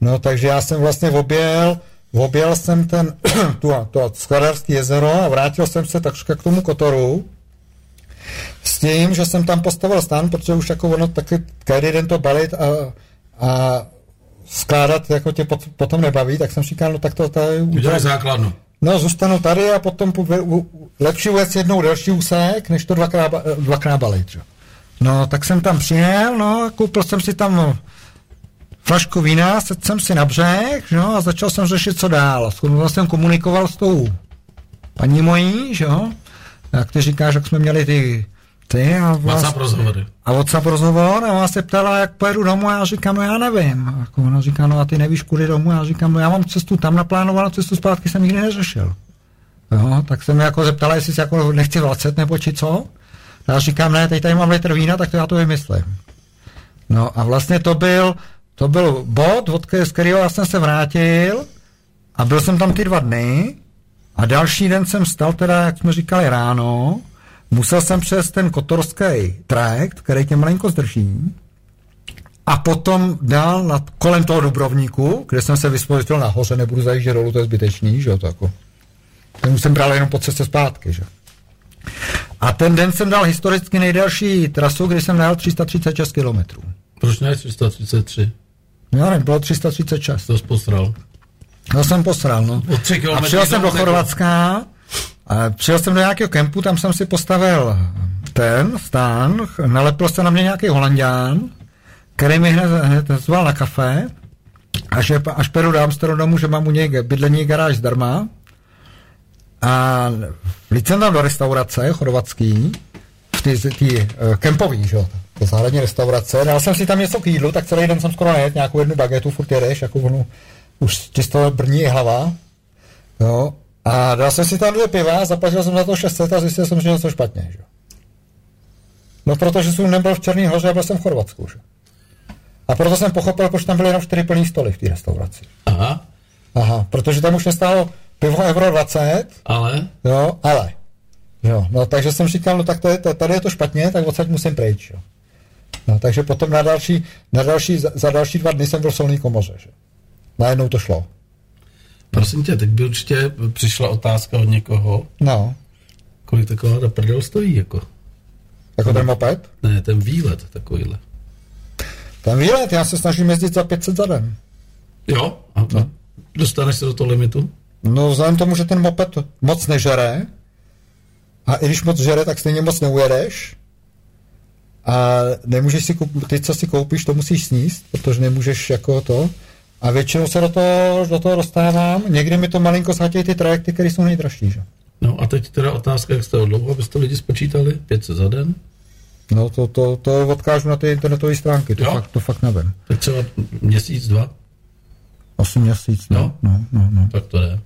No, takže já jsem vlastně objel objel jsem ten, tu, to Skladarský jezero a vrátil jsem se takřka k tomu kotoru s tím, že jsem tam postavil stan, protože už jako ono taky každý den to balit a, a skládat jako tě pot, potom nebaví, tak jsem říkal, no tak to tady udělej základnu. No, zůstanu tady a potom lepší věc jednou delší úsek, než to dvakrát, dvakrát balit. Že? No, tak jsem tam přijel, no, koupil jsem si tam flašku vína, sedl jsem si na břeh, no, a začal jsem řešit, co dál. A jsem komunikoval s tou paní mojí, že jo, jak ty říkáš, jak jsme měli ty ty a vlastně, WhatsApp rozhovory. A WhatsApp rozhovor a ona se ptala, jak pojedu domů a já říkám, no já nevím. A jako ona říká, no a ty nevíš, kudy domů. A já říkám, no já mám cestu tam naplánovanou, cestu zpátky jsem nikdy neřešil. Jo, tak jsem jako zeptala, jestli si jako nechci vracet nebo či co. A já říkám, ne, teď tady mám litr vína, tak to já to vymyslím. No a vlastně to byl, to byl bod, od z kterého já jsem se vrátil a byl jsem tam ty dva dny a další den jsem stal teda, jak jsme říkali, ráno musel jsem přes ten kotorský trajekt, který tě malinko zdrží, a potom dál nad, kolem toho Dubrovníku, kde jsem se vyspojitil nahoře, nebudu zajíždět dolů, to je zbytečný, že jo, to jako. Ten jsem bral jenom po cestě zpátky, že A ten den jsem dal historicky nejdelší trasu, kdy jsem najel 336 km. Proč ne 333? Já nevím, bylo 336. To jsi posral. To jsem posral, no. A přijel jsem do Chorvatska, přijel jsem do nějakého kempu, tam jsem si postavil ten stán, nalepil se na mě nějaký holandián, který mi hned, hned zval na kafe, až, je, až peru do Amsterdamu, že mám u něj bydlení garáž zdarma. A vlít jsem tam do restaurace chorvatský, ty, ty uh, kempový, že jo, to zahradní restaurace. Dal jsem si tam něco k jídlu, tak celý den jsem skoro nejet, nějakou jednu bagetu, furt jedeš, jako onu, už toho brní hlava. Jo, a dal jsem si tam dvě piva, zaplatil jsem za to 600 a zjistil jsem, že něco špatně. Že? No protože jsem nebyl v Černý hoře a byl jsem v Chorvatsku. Že? A proto jsem pochopil, proč tam byly jenom čtyři plný stoly v té restauraci. Aha. Aha, protože tam už nestálo pivo euro 20. Ale? Jo, ale. Jo, no takže jsem říkal, no tak tady, tady je to špatně, tak odsaď musím pryč. Jo. No, takže potom na další, na další, za, za další dva dny jsem byl v solný komoře. Že? Najednou to šlo. Prosím tě, teď by určitě přišla otázka od někoho. No. Kolik taková prdel stojí, jako? Jako ten moped? Ne, ten výlet takovýhle. Ten výlet, já se snažím jezdit za 500 za den. Jo? A to, no. dostaneš se do toho limitu? No, vzhledem tomu, že ten moped moc nežere, a i když moc žere, tak stejně moc neujedeš. A nemůžeš si koupit, ty, co si koupíš, to musíš sníst, protože nemůžeš jako to. A většinou se do toho, do toho dostávám. Někdy mi to malinko zhatějí ty trajekty, které jsou nejdražší. Že? No a teď teda otázka, jak jste dlouho, abyste lidi spočítali? 500 za den? No to, to, to odkážu na ty internetové stránky, to, fakt, to fakt nevím. Tak třeba měsíc, dva? Asi měsíc, no. No, no, no, no. Tak to je.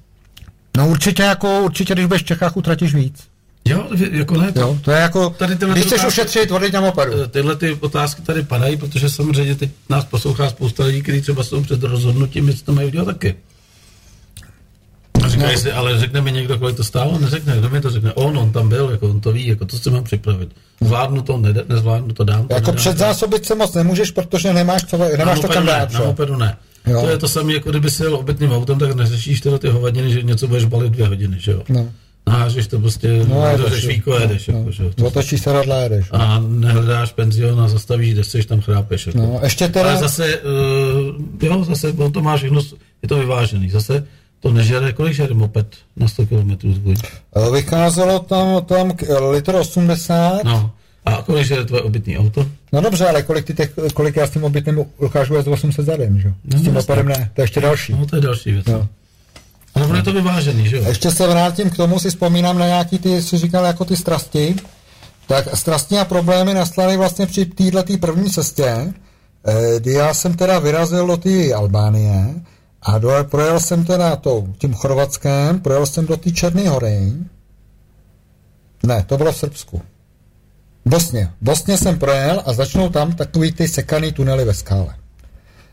No určitě jako, určitě, když budeš v Čechách, utratíš víc. Jo, jako ne. To, jo, to je jako, tady tyhle když chceš ušetřit, odejď na mopedu. Eh, tyhle ty otázky tady padají, protože samozřejmě teď nás poslouchá spousta lidí, kteří třeba jsou před rozhodnutím, jestli to mají udělat taky. A říkají no. si, ale řekne mi někdo, kolik to stálo? Neřekne, kdo mi to řekne? On, on tam byl, jako on to ví, jako to si mám připravit. Zvládnu to, ne, nezvládnu to, dám to, Jako předzásobit se moc nemůžeš, protože nemáš, co, nemáš to kam dát. Na mopedu ne. Jo. To je to samé, jako kdyby si jel obytným autem, tak neřešíš tyhle ty hovadiny, že něco budeš balit dvě hodiny, že jo? No nahážeš to prostě, no, dořeš víko, jedeš. No, jako, že, to, otočíš se radla, jedeš. A nehledáš penzion a zastavíš, kde jsi, tam chrápeš. Jako. No, ještě teda... Ale zase, uh, jo, zase, on to máš všechno, je to vyvážený. Zase to nežere, kolik žere moped na 100 km tvůj? Eh, vycházelo tam, tam litr 80. No. A kolik žere tvoje obytný auto? No dobře, ale kolik, ty těch, kolik já s tím obytným dokážu jezdit 800 za den, že? No, s tím opadem ne, to je ještě další. No, to je další věc. No. Ale ono je to vyvážený, že jo? Ještě se vrátím k tomu, si vzpomínám na nějaký ty, si říkal, jako ty strasti. Tak strasti a problémy nastaly vlastně při této první cestě, eh, kdy já jsem teda vyrazil do té Albánie a do, projel jsem teda to, tím Chorvatskem, projel jsem do té Černé hory. Ne, to bylo v Srbsku. Bosně. Bosně jsem projel a začnou tam takový ty sekaný tunely ve skále.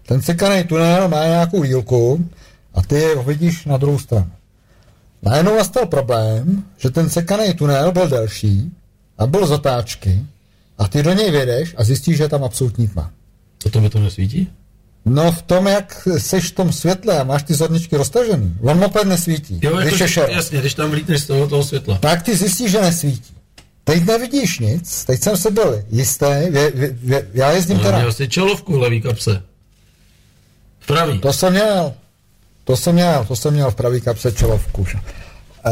Ten sekaný tunel má nějakou dílku, a ty ho vidíš na druhou stranu. Najednou nastal problém, že ten sekaný tunel byl delší a byl z otáčky a ty do něj vědeš a zjistíš, že je tam absolutní tma. To mi to nesvítí? No v tom, jak seš v tom světle a máš ty zorničky roztažený, on moped nesvítí. Jo, když je šel. jasně, když tam vlítneš z toho, toho světla. Tak ty zjistíš, že nesvítí. Teď nevidíš nic, teď jsem se byl jistý, vě, vě, vě, já jezdím No, teda. měl jsi čelovku v levý kapse. V pravý. To jsem měl, to jsem měl, to jsem měl v pravý kapse čelovku. že.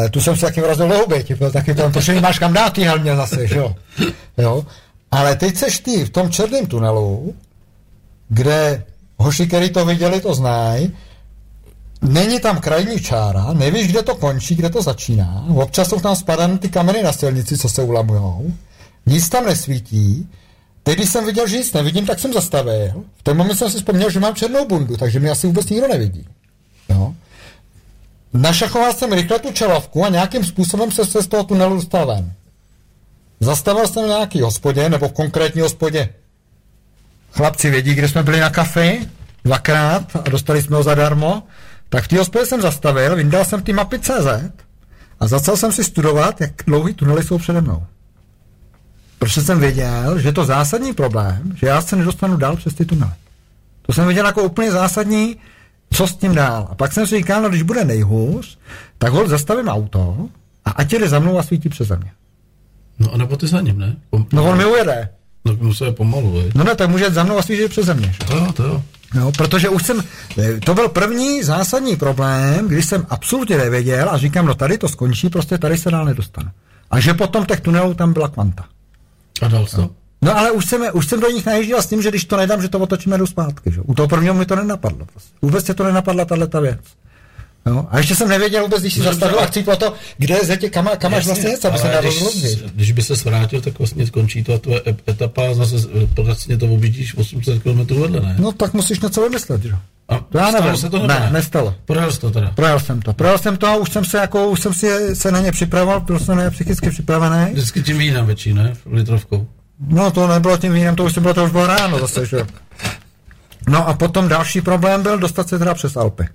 E, tu jsem si taky vrazil do huby, ti byl taky tam, protože máš kam dát helmě zase, že jo. jo. Ale teď seš ty v tom černém tunelu, kde hoši, který to viděli, to znají, Není tam krajní čára, nevíš, kde to končí, kde to začíná. Občas jsou tam spadané ty kameny na silnici, co se ulamujou. Nic tam nesvítí. Teď, když jsem viděl, že nic nevidím, tak jsem zastavil. V ten moment jsem si vzpomněl, že mám černou bundu, takže mě asi vůbec nikdo nevidí. Jo. Našachoval jsem rychle tu čelovku a nějakým způsobem se, se z toho tunelu dostal ven. Zastavil jsem nějaký hospodě, nebo konkrétní hospodě. Chlapci vědí, kde jsme byli na kafe, dvakrát a dostali jsme ho zadarmo. Tak v té hospodě jsem zastavil, vyndal jsem ty mapy CZ a začal jsem si studovat, jak dlouhý tunely jsou přede mnou. Protože jsem věděl, že je to zásadní problém, že já se nedostanu dál přes ty tunely. To jsem viděl jako úplně zásadní, co s tím dál. A pak jsem si říkal, no když bude nejhůř, tak ho zastavím auto a ať jde za mnou a svítí přeze mě. No a nebo ty za ním, ne? Pom- No on mi ujede. No musel pomalu, vej. No ne, tak může za mnou a svítit přeze mě. že? To jo, to jo. No, protože už jsem, to byl první zásadní problém, když jsem absolutně nevěděl a říkám, no tady to skončí, prostě tady se dál nedostanu. A že potom těch tunelů tam byla kvanta. A dal jsi to? No ale už jsem, už jsem do nich najížděl s tím, že když to nedám, že to otočíme jdu zpátky. Že? U toho prvního mi to nenapadlo. Prostě. Vůbec se to nenapadla tahle věc. No, a ještě jsem nevěděl vůbec, když si zastavil a chci to, kde je zetě, kam, kam máš vlastně něco, aby se dalo když, když by se vrátil, tak vlastně skončí to a tvoje etapa a zase vlastně to objíždíš 800 km vedle, ne? No tak musíš něco vymyslet, že? a To já nevím. se to nebo ne, nestalo. Projel jsi to teda. Projel jsem to. Projel jsem to a už jsem se jako, už jsem si se na ně připravoval, byl jsem na ně psychicky připravený. Vždycky tím vínem větší, ne? Litrovkou. No to nebylo tím vínem, to už bylo, to už bylo ráno zase, že jo. No a potom další problém byl dostat se teda přes Alpy.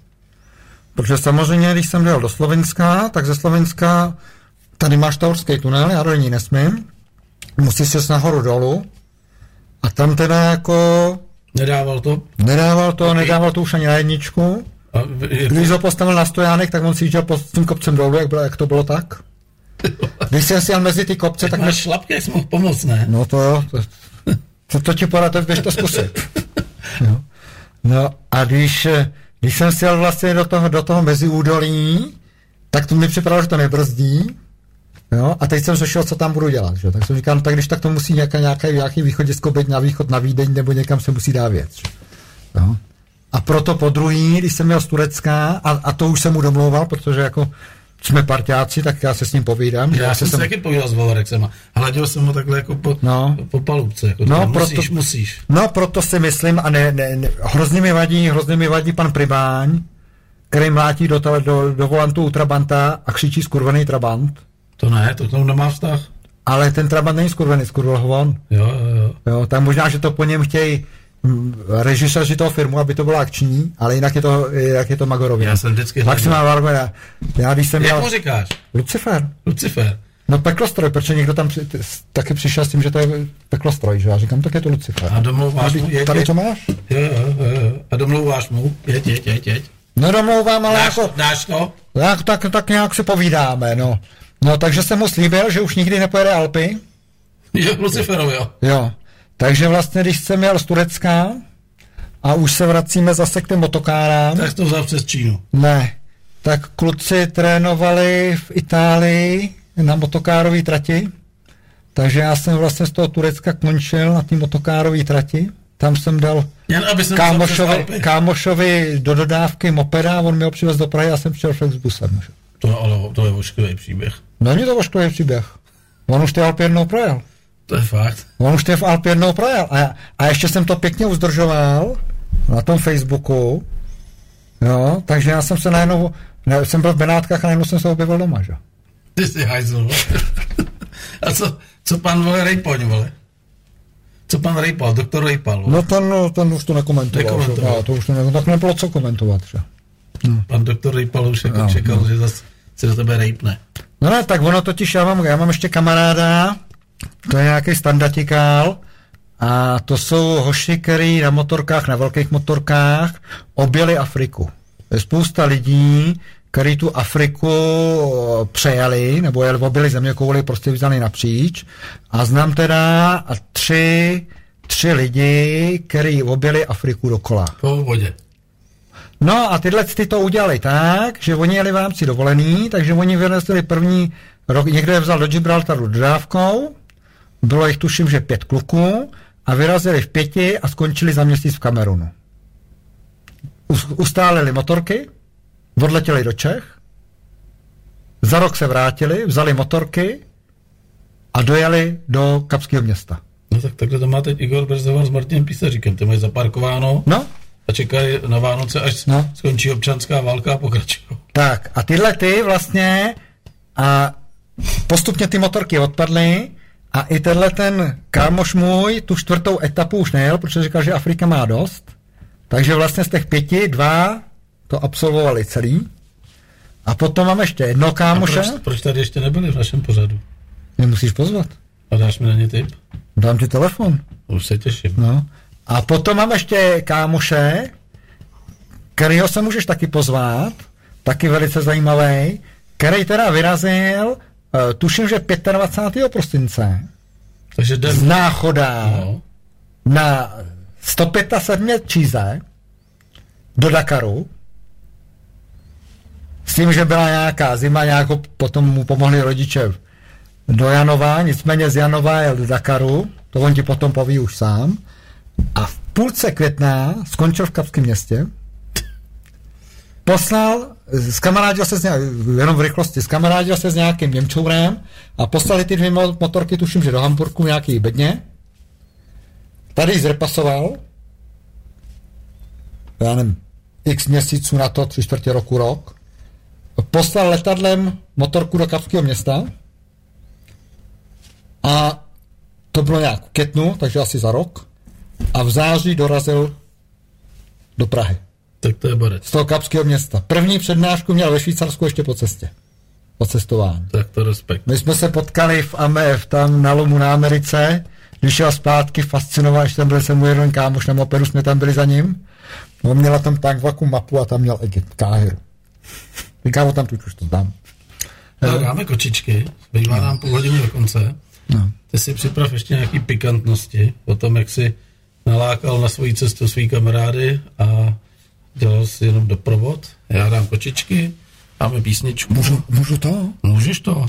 Protože samozřejmě, když jsem jel do Slovenska, tak ze Slovenska tady máš Taurský tunel, já do ní nesmím. Musíš se nahoru dolů. A tam teda jako Nedával to? nedával to, nedával to už ani na jedničku. A v- Když ho postavil na stojánek, tak on si jel pod tím kopcem dolů, jak, bylo, jak to bylo tak. Když jsem si jel mezi ty kopce, tak tak máš šlapky, jsi mohl pomoct, ne? No to jo, to, to, to ti poradí, běž to zkusit. Jo. No a když, eh, když jsem si jel vlastně do toho, do toho meziúdolí, tak to mi připadalo, že to nebrzdí. Jo, a teď jsem řešil, co tam budu dělat. Že? Tak jsem říkal, no, tak když tak to musí nějaká, nějaký, nějaký východisko být na východ, na Vídeň, nebo někam se musí dát věc. Že? Jo. A proto po druhý, když jsem měl z Turecka, a, a to už jsem mu domlouval, protože jako jsme parťáci, tak já se s ním povídám. že Já jsem se taky povídal s Valorexem a hladil jsem ho takhle jako po, No. po palubce. Jako No, musíš, proto- musíš. No, proto si myslím, a ne, ne, ne hrozně mi vadí, hrozně mi vadí pan Pribáň, který mlátí do, do, do volantu u Trabanta a křičí skurvený Trabant. To ne, to k tomu nemá vztah. Ale ten Trabant není skurvený, skurvel ho on. Jo, jo, jo. Jo, tak možná, že to po něm chtějí režiséři toho firmu, aby to bylo akční, ale jinak je to, jinak je to Magorově. Já jsem vždycky hledal. má já, já když jsem Jak měl... mu říkáš? Lucifer. Lucifer. No peklostroj, protože někdo tam při, taky přišel s tím, že to je peklostroj, že já říkám, tak je to Lucifer. A domlouváš tady, mu, jeď, tady to máš? Jo, jo, jo. A domlouváš mu? Jeď, jeď, jeď, jeď. Nedomlouvám, ale Dáš, jako... dáš to? Tak, tak, tak nějak se povídáme, no. No, takže jsem mu slíbil, že už nikdy nepojede Alpy. Jo, Luciferovi, jo. Jo. Takže vlastně, když jsem jel z Turecka a už se vracíme zase k těm motokárám, Tak to vzal přes Čínu. ne, tak kluci trénovali v Itálii na motokárové trati, takže já jsem vlastně z toho Turecka končil na té motokárové trati. Tam jsem dal Jen aby jsem kámošovi, kámošovi do dodávky mopeda, on mi ho přivez do Prahy a jsem přijel však s busem. To, ale to je ošklivý příběh. Není to ošklivý příběh. On už ty Alpy jednou projel. To je fakt. On už ty v Alpy jednou projel. A, a ještě jsem to pěkně uzdržoval na tom Facebooku. Jo, takže já jsem se najednou, ne, jsem byl v Benátkách a najednou jsem se objevil doma, že? Ty jsi hajzl. A co, co pan vole Rejpoň, vole? Co pan Rejpal, doktor Rejpal, vole? No ten, no, ten už to nekomentoval. Nekomentoval. Že? No, to už to ne, tak nebylo co komentovat, že? Pan doktor Rejpal už jako No, čekal, že zase se do tebe rejpne. No ne, tak ono totiž, já mám, já mám ještě kamaráda, to je nějaký standardikál, A to jsou hoši, který na motorkách, na velkých motorkách objeli Afriku. Je spousta lidí, který tu Afriku přejeli, nebo jeli, objeli země kouli, prostě vzali napříč. A znám teda tři, tři lidi, který objeli Afriku dokola. Po vodě. No a tyhle ty to udělali tak, že oni jeli v rámci dovolený, takže oni vyrazili první rok, někdo je vzal do Gibraltaru dodávkou, bylo jich tuším, že pět kluků a vyrazili v pěti a skončili za měsíc v Kamerunu. Ustálili motorky, odletěli do Čech, za rok se vrátili, vzali motorky a dojeli do Kapského města. No tak takhle to má teď Igor Brzovan s Martinem Písaříkem, ty mají zaparkováno. No, a čekají na Vánoce, až no. skončí občanská válka a pokračují. Tak a tyhle ty vlastně a postupně ty motorky odpadly a i tenhle ten kámoš můj tu čtvrtou etapu už nejel, protože říkal, že Afrika má dost. Takže vlastně z těch pěti, dva to absolvovali celý. A potom mám ještě jedno kámoše. A proč, proč tady ještě nebyli v našem pořadu? Mě musíš pozvat. A dáš mi na ně tip? Dám ti telefon. Už se těším. No. A potom mám ještě kámoše, kterýho se můžeš taky pozvat, taky velice zajímavý, který teda vyrazil, tuším, že 25. prosince, Takže den... z náchoda no. na 175 číze do Dakaru, s tím, že byla nějaká zima, nějakou potom mu pomohli rodiče do Janova, nicméně z Janova jel do Dakaru, to on ti potom poví už sám, a v půlce května skončil v Kapském městě, poslal, skamarádil se s nějakým, jenom v rychlosti, skamarádil se s nějakým Němčourem a poslali ty dvě motorky, tuším, že do Hamburku nějaký bedně. Tady zrepasoval, já nevím, x měsíců na to, tři čtvrtě roku, rok. Poslal letadlem motorku do Kapského města a to bylo nějak v takže asi za rok a v září dorazil do Prahy. Tak to je borec. Z toho kapského města. První přednášku měl ve Švýcarsku ještě po cestě. Po cestování. Tak to respekt. My jsme se potkali v AMF, tam na lomu na Americe, když šel zpátky, fascinoval, že tam byl se můj jeden kámoš na mopedu, jsme tam byli za ním. On měl tam tank vaku mapu a tam měl Egypt, Káhiru. Říkám, tam tu už to dám. No, dáme kočičky, zbývá nám půl hodiny do konce. No. Ty si připrav ještě nějaký pikantnosti o tom, jak si nalákal na svoji cestu svý kamarády a dělal si jenom doprovod. Já dám kočičky, dáme písničku. Můžu, můžu to? Můžeš to.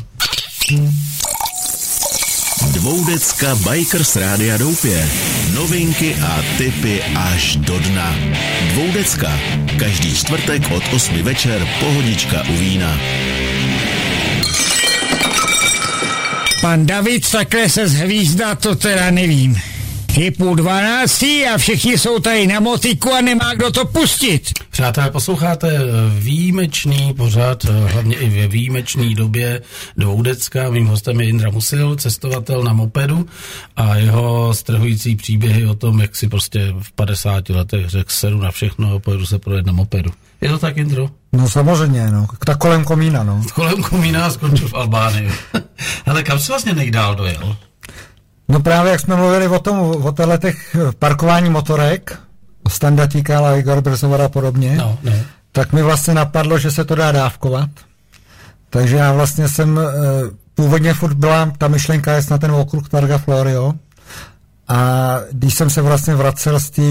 Dvoudecka Bikers Rádia Doupě. Novinky a tipy až do dna. Dvoudecka. Každý čtvrtek od 8 večer pohodička u vína. Pan David takhle se zhvízdá, to teda nevím. Je půl dvanáctý a všichni jsou tady na motiku a nemá kdo to pustit. Přátelé, posloucháte výjimečný pořad, hlavně i ve výjimečné době dvoudecka. Mým hostem je Indra Musil, cestovatel na mopedu a jeho strhující příběhy o tom, jak si prostě v 50 letech řekl sedu na všechno a pojedu se projet na mopedu. Je to tak, Indro? No samozřejmě, no. Tak kolem komína, no. Kolem komína skončil v Albánii. Ale kam se vlastně nejdál dojel? No právě jak jsme mluvili o tom, o těch parkování motorek, o Standatíka, Igor Brzovara a podobně, no, no. tak mi vlastně napadlo, že se to dá dávkovat. Takže já vlastně jsem, eh, původně furt byla ta myšlenka jest na ten okruh Targa Florio, a když jsem se vlastně vracel z té,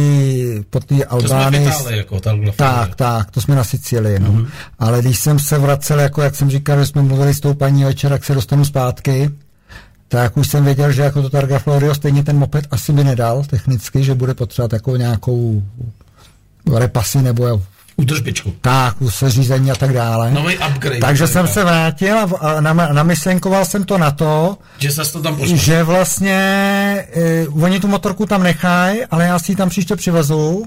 po té Albánii... To jsme jako Tak, tak, to jsme na Sicílii, no. Mm-hmm. Ale když jsem se vracel, jako jak jsem říkal, že jsme mluvili s tou paní večer, jak se dostanu zpátky, tak už jsem věděl, že jako to Targa Florio stejně ten moped asi by nedal technicky, že bude potřebovat jako nějakou repasy nebo Udržbičku. Tak, seřízení a tak dále. Nový upgrade. Takže jsem se vrátil a namyšlenkoval jsem to na to, že, se to tam pošlo. že vlastně uh, oni tu motorku tam nechají, ale já si ji tam příště přivezu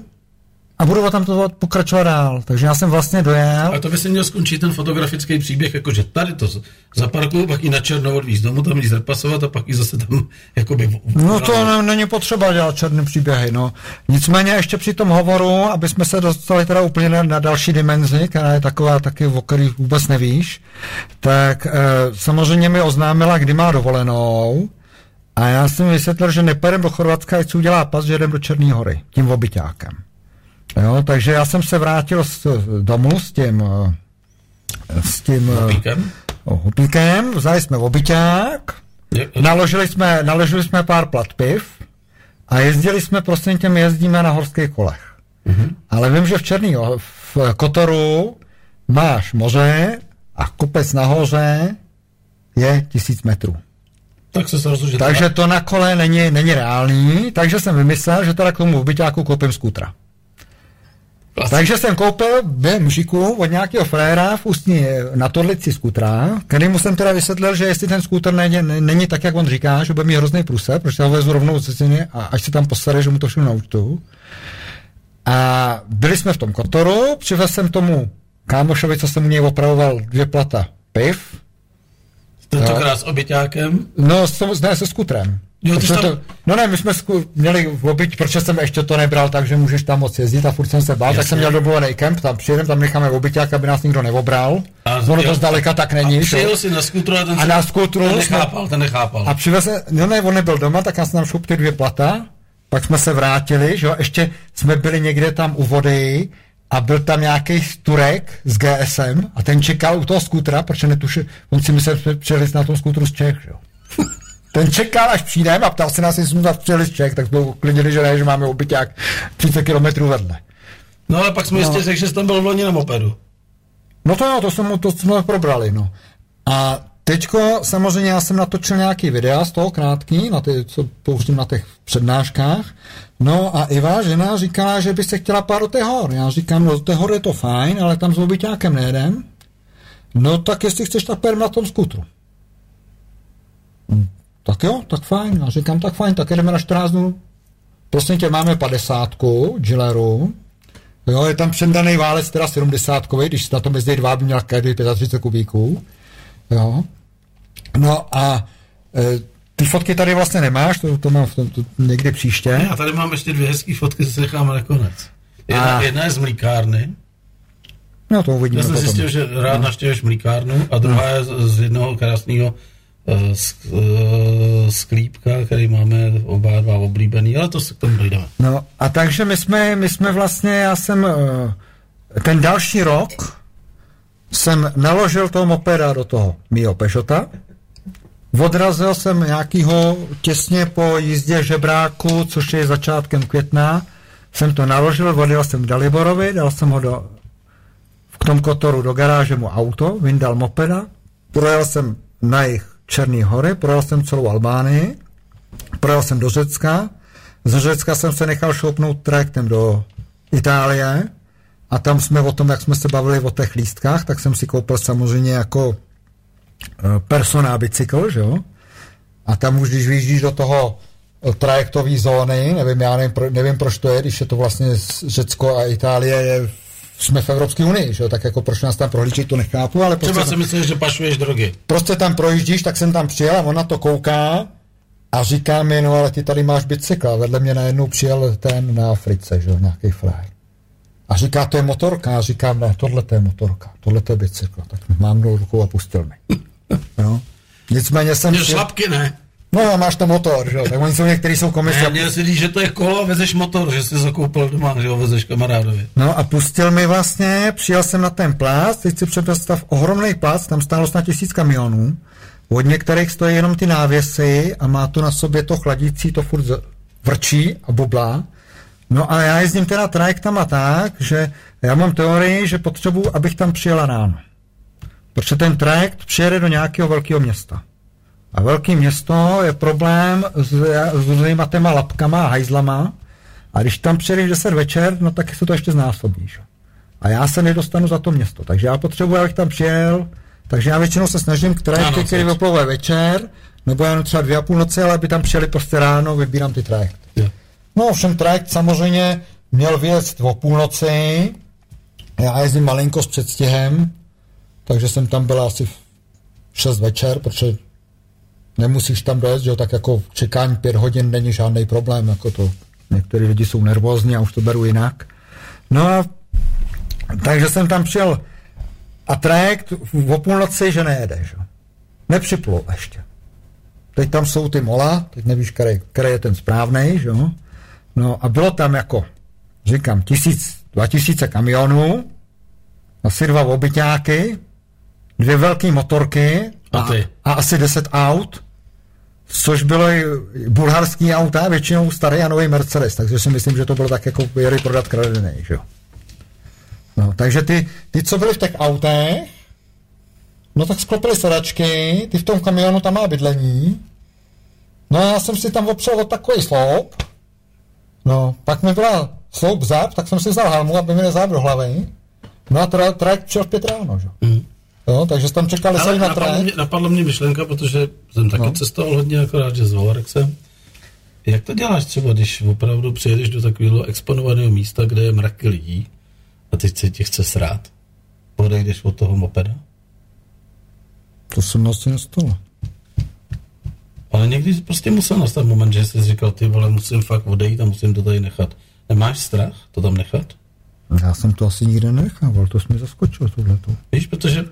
a budu tam to pokračovat dál. Takže já jsem vlastně dojel. A to by se měl skončit ten fotografický příběh, jakože tady to zaparkuju, pak i na černo odvíz domů, tam ji zrepasovat a pak i zase tam jakoby... No to není potřeba dělat černé příběhy, no. Nicméně ještě při tom hovoru, aby jsme se dostali teda úplně na, na další dimenzi, která je taková taky, o kterých vůbec nevíš, tak e, samozřejmě mi oznámila, kdy má dovolenou A já jsem vysvětlil, že nepojedeme do Chorvatska, ať si udělá pas, že jdem do Černé hory, tím obyťákem. Jo, takže já jsem se vrátil z domu s tím s tím hupíkem, hupíkem vzali jsme obyťák, naložili jsme, naložili jsme pár plat piv a jezdili jsme, prosím těm jezdíme na horských kolech. Mm-hmm. Ale vím, že v Černý, v Kotoru máš moře a kopec nahoře je tisíc metrů. Tak se rozhodl, Takže to na kole není, není reálný, takže jsem vymyslel, že teda k tomu byťáku koupím skútra. Vlastně. Takže jsem koupil mužiku od nějakého fréra v ústní na torlici skutra, mu jsem teda vysvětlil, že jestli ten skúter není, není tak, jak on říká, že bude mít hrozný průse, protože ho vezu rovnou z a až se tam postaré, že mu to všechno naučtu. A byli jsme v tom kotoru, přivez jsem tomu kámošovi, co jsem u něj opravoval, dvě plata piv. Tentokrát s obyťákem? No, s, ne, se skutrem. Jo, tam... to, no ne, my jsme zku, měli obyť, proč jsem ještě to nebral, takže můžeš tam moc jezdit a furt jsem se bál, Jasně. tak jsem měl dovolený kemp, tam přijedem, tam necháme obyťák, aby nás nikdo neobral. A, ono to zdaleka tak není. A přijel si na skutru a ten, a na skutru ten nechápal, ten nechápal. A přivez, no ne, on nebyl doma, tak já jsem tam šup ty dvě plata, pak jsme se vrátili, že jo, ještě jsme byli někde tam u vody, a byl tam nějaký Turek z GSM a ten čekal u toho skutra, protože netušil, on si myslel, že přijeli na tom skutru z Čech, jo. Ten čekal, až přijdeme a ptal se nás, jestli jsme zapřeli z Čech, tak jsme uklidili, že ne, že máme obyťák 30 km vedle. No ale pak jsme no. jistě řekli, že jsi tam byl v loni na mopedu. No to jo, to, jsem, to jsme probrali, no. A teďko samozřejmě já jsem natočil nějaký videa z toho krátký, na ty, co pouštím na těch přednáškách. No a Iva, žena, říká, že by se chtěla pár do té hor. Já říkám, no do té hory je to fajn, ale tam s obyťákem nejedem. No tak jestli chceš, tak na tom skutru tak jo, tak fajn. A říkám, tak fajn, tak jdeme na 14 dnů. Prosím tě, máme 50 Gilleru, Jo, je tam předaný válec, teda 70 když na tom jezdí dva, by měl každý 35 kubíků. Jo. No a e, ty fotky tady vlastně nemáš, to, to mám v tom, to někdy příště. Já tady mám ještě dvě hezké fotky, co si necháme nakonec. Jedna, a... jedna je z mlíkárny. No to uvidíme Já jsem potom. zjistil, že rád no. naštěvuješ mlíkárnu a druhá no. je z, jednoho krásného sklípka, který máme oba dva oblíbený, ale to se k tomu dojdeme. No a takže my jsme, my jsme vlastně, já jsem eh, ten další rok jsem naložil toho mopeda do toho mýho Peugeota, odrazil jsem nějakýho těsně po jízdě žebráku, což je začátkem května, jsem to naložil, odjel jsem k Daliborovi, dal jsem ho do, v tom kotoru do garáže mu auto, vyndal mopeda, projel jsem na jich Černé hory, projel jsem celou Albánii, projel jsem do Řecka, z Řecka jsem se nechal šoupnout trajektem do Itálie a tam jsme o tom, jak jsme se bavili o těch lístkách, tak jsem si koupil samozřejmě jako eh, personá bicykl, že jo? A tam už, když vyjíždíš do toho eh, trajektové zóny, nevím, já nevím, nevím, proč to je, když je to vlastně Řecko a Itálie je jsme v Evropské unii, že jo? tak jako proč nás tam prohlíží, to nechápu, ale Třeba prostě si myslíš, že pašuješ drogy. Prostě tam projíždíš, tak jsem tam přijel a on na to kouká a říká mi, no ale ty tady máš bicykl. A vedle mě najednou přijel ten na Africe, že jo, nějaký fly. A říká, to je motorka. A říkám, ne, tohle to je motorka, tohle to je bicykl. Tak mám do rukou a pustil mi. No. Nicméně jsem... Přijel... šlapky ne. No a máš tam motor, že Tak oni jsou někteří jsou komise. Ne, měl si říct, že to je kolo a vezeš motor, že jsi zakoupil doma, že ho vezeš kamarádovi. No a pustil mi vlastně, přijel jsem na ten plác, teď si představ ohromný plác, tam stálo snad tisíc kamionů, od některých stojí jenom ty návěsy a má to na sobě to chladící, to furt vrčí a bublá. No a já jezdím teda trajektama tak, že já mám teorii, že potřebuji, abych tam přijela ráno. Protože ten trajekt přijede do nějakého velkého města. A velké město je problém s, s různýma těma lapkama a hajzlama. A když tam přijedeš 10 večer, no tak se to ještě znásobíš. A já se nedostanu za to město. Takže já potřebuji, abych tam přijel. Takže já většinou se snažím k trajekty, který vyplouvá večer, nebo jenom třeba dvě a půl noci, ale aby tam přijeli prostě ráno, vybírám ty trajekty. Yeah. No ovšem trajekt samozřejmě měl vyjet o půlnoci, já jezdím malinko s předstihem, takže jsem tam byl asi v 6 večer, protože nemusíš tam dojet, že jo, tak jako čekání pět hodin není žádný problém, jako to někteří lidi jsou nervózní a už to beru jinak. No a takže jsem tam přijel a trajekt o půlnoci, že nejede, že Nepřiplul ještě. teď tam jsou ty mola, teď nevíš, který, který je ten správný, že jo? No a bylo tam jako, říkám, tisíc, dva tisíce kamionů, asi dva obyťáky, dvě velké motorky A ty? a asi deset aut, což bylo i bulharský auta, většinou starý a nový Mercedes, takže si myslím, že to bylo tak jako jeli prodat kradený, že jo. No, takže ty, ty, co byli v těch autech, no tak sklopili sedačky, ty v tom kamionu tam má bydlení, no já jsem si tam opřel o takový sloup, no, pak mi byla sloup zap, tak jsem si vzal helmu, aby mi nezáp do hlavy, no a tra, trajekt přijel v pět ráno, že? Mm. Jo, takže tam čekali celý na trajekt. mě, napadla mě myšlenka, protože jsem taky No. no. cestoval hodně, akorát, že s Volarexem. Jak to děláš třeba, když opravdu přijedeš do takového exponovaného místa, kde je mraky lidí a teď se ti chce srát? Odejdeš od toho mopeda? To se mnou asi nestalo. Ale někdy prostě musel nastat moment, že jsi říkal, ty vole, musím fakt odejít a musím to tady nechat. Nemáš strach to tam nechat? Já jsem to asi nikde nenechával, to jsi mi zaskočil tohleto. Víš, protože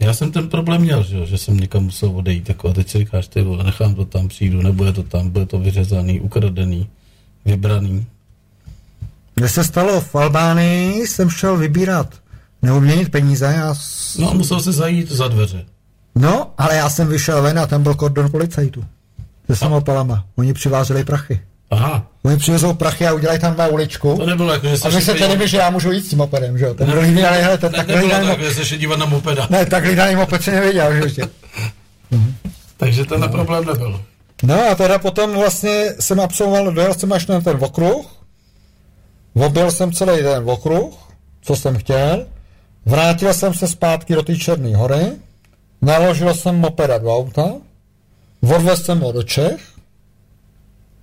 já jsem ten problém měl, že, jo, že jsem někam musel odejít, jako a teď si říkáš, ty vole, nechám to tam, přijdu, nebude to tam, bude to vyřezaný, ukradený, vybraný. Mně se stalo v Albánii, jsem šel vybírat nebo měnit peníze, já... s- No a musel se zajít za dveře. No, ale já jsem vyšel ven a tam byl kordon policajtů. Se samopalama. Oni přiváželi prachy. Aha, Oni přivezou prachy a udělají tam dva uličku. to nebylo jako, že se A vysvětlili mi, že já můžu jít s tím mopedem, že jo. Ten druhý mi dali, hele, ten ne, tak nebylo tak, že se dívat na mopeda. Ne, tak hlídaný moped si nevěděl, že ještě. Takže tenhle problém nebyl. No a teda potom vlastně jsem absolvoval, dojel jsem až na ten okruh, objel jsem celý ten okruh, co jsem chtěl, vrátil jsem se zpátky do té Černé hory, naložil jsem mopeda do auta, odvezl jsem ho do Čech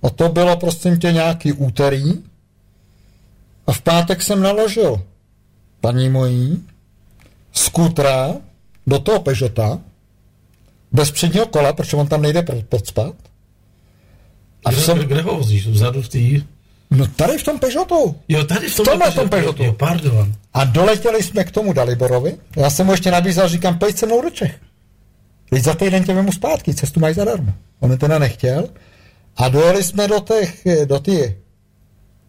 a to bylo prosím tě nějaký úterý a v pátek jsem naložil paní mojí skutra do toho Peugeota bez předního kola, protože on tam nejde podspat. A Kde, jsem, kde, ho vozíš? Vzadu v té... no tady v tom Peugeotu. Jo, tady v tom, tomhle tom Peugeotu. Jo, pardon. A doletěli jsme k tomu Daliborovi. Já jsem mu ještě nabízel, říkám, pojď se mnou do Čech. Teď za týden tě vemu zpátky, cestu mají zadarmo. On teda nechtěl. A dojeli jsme do těch, do ty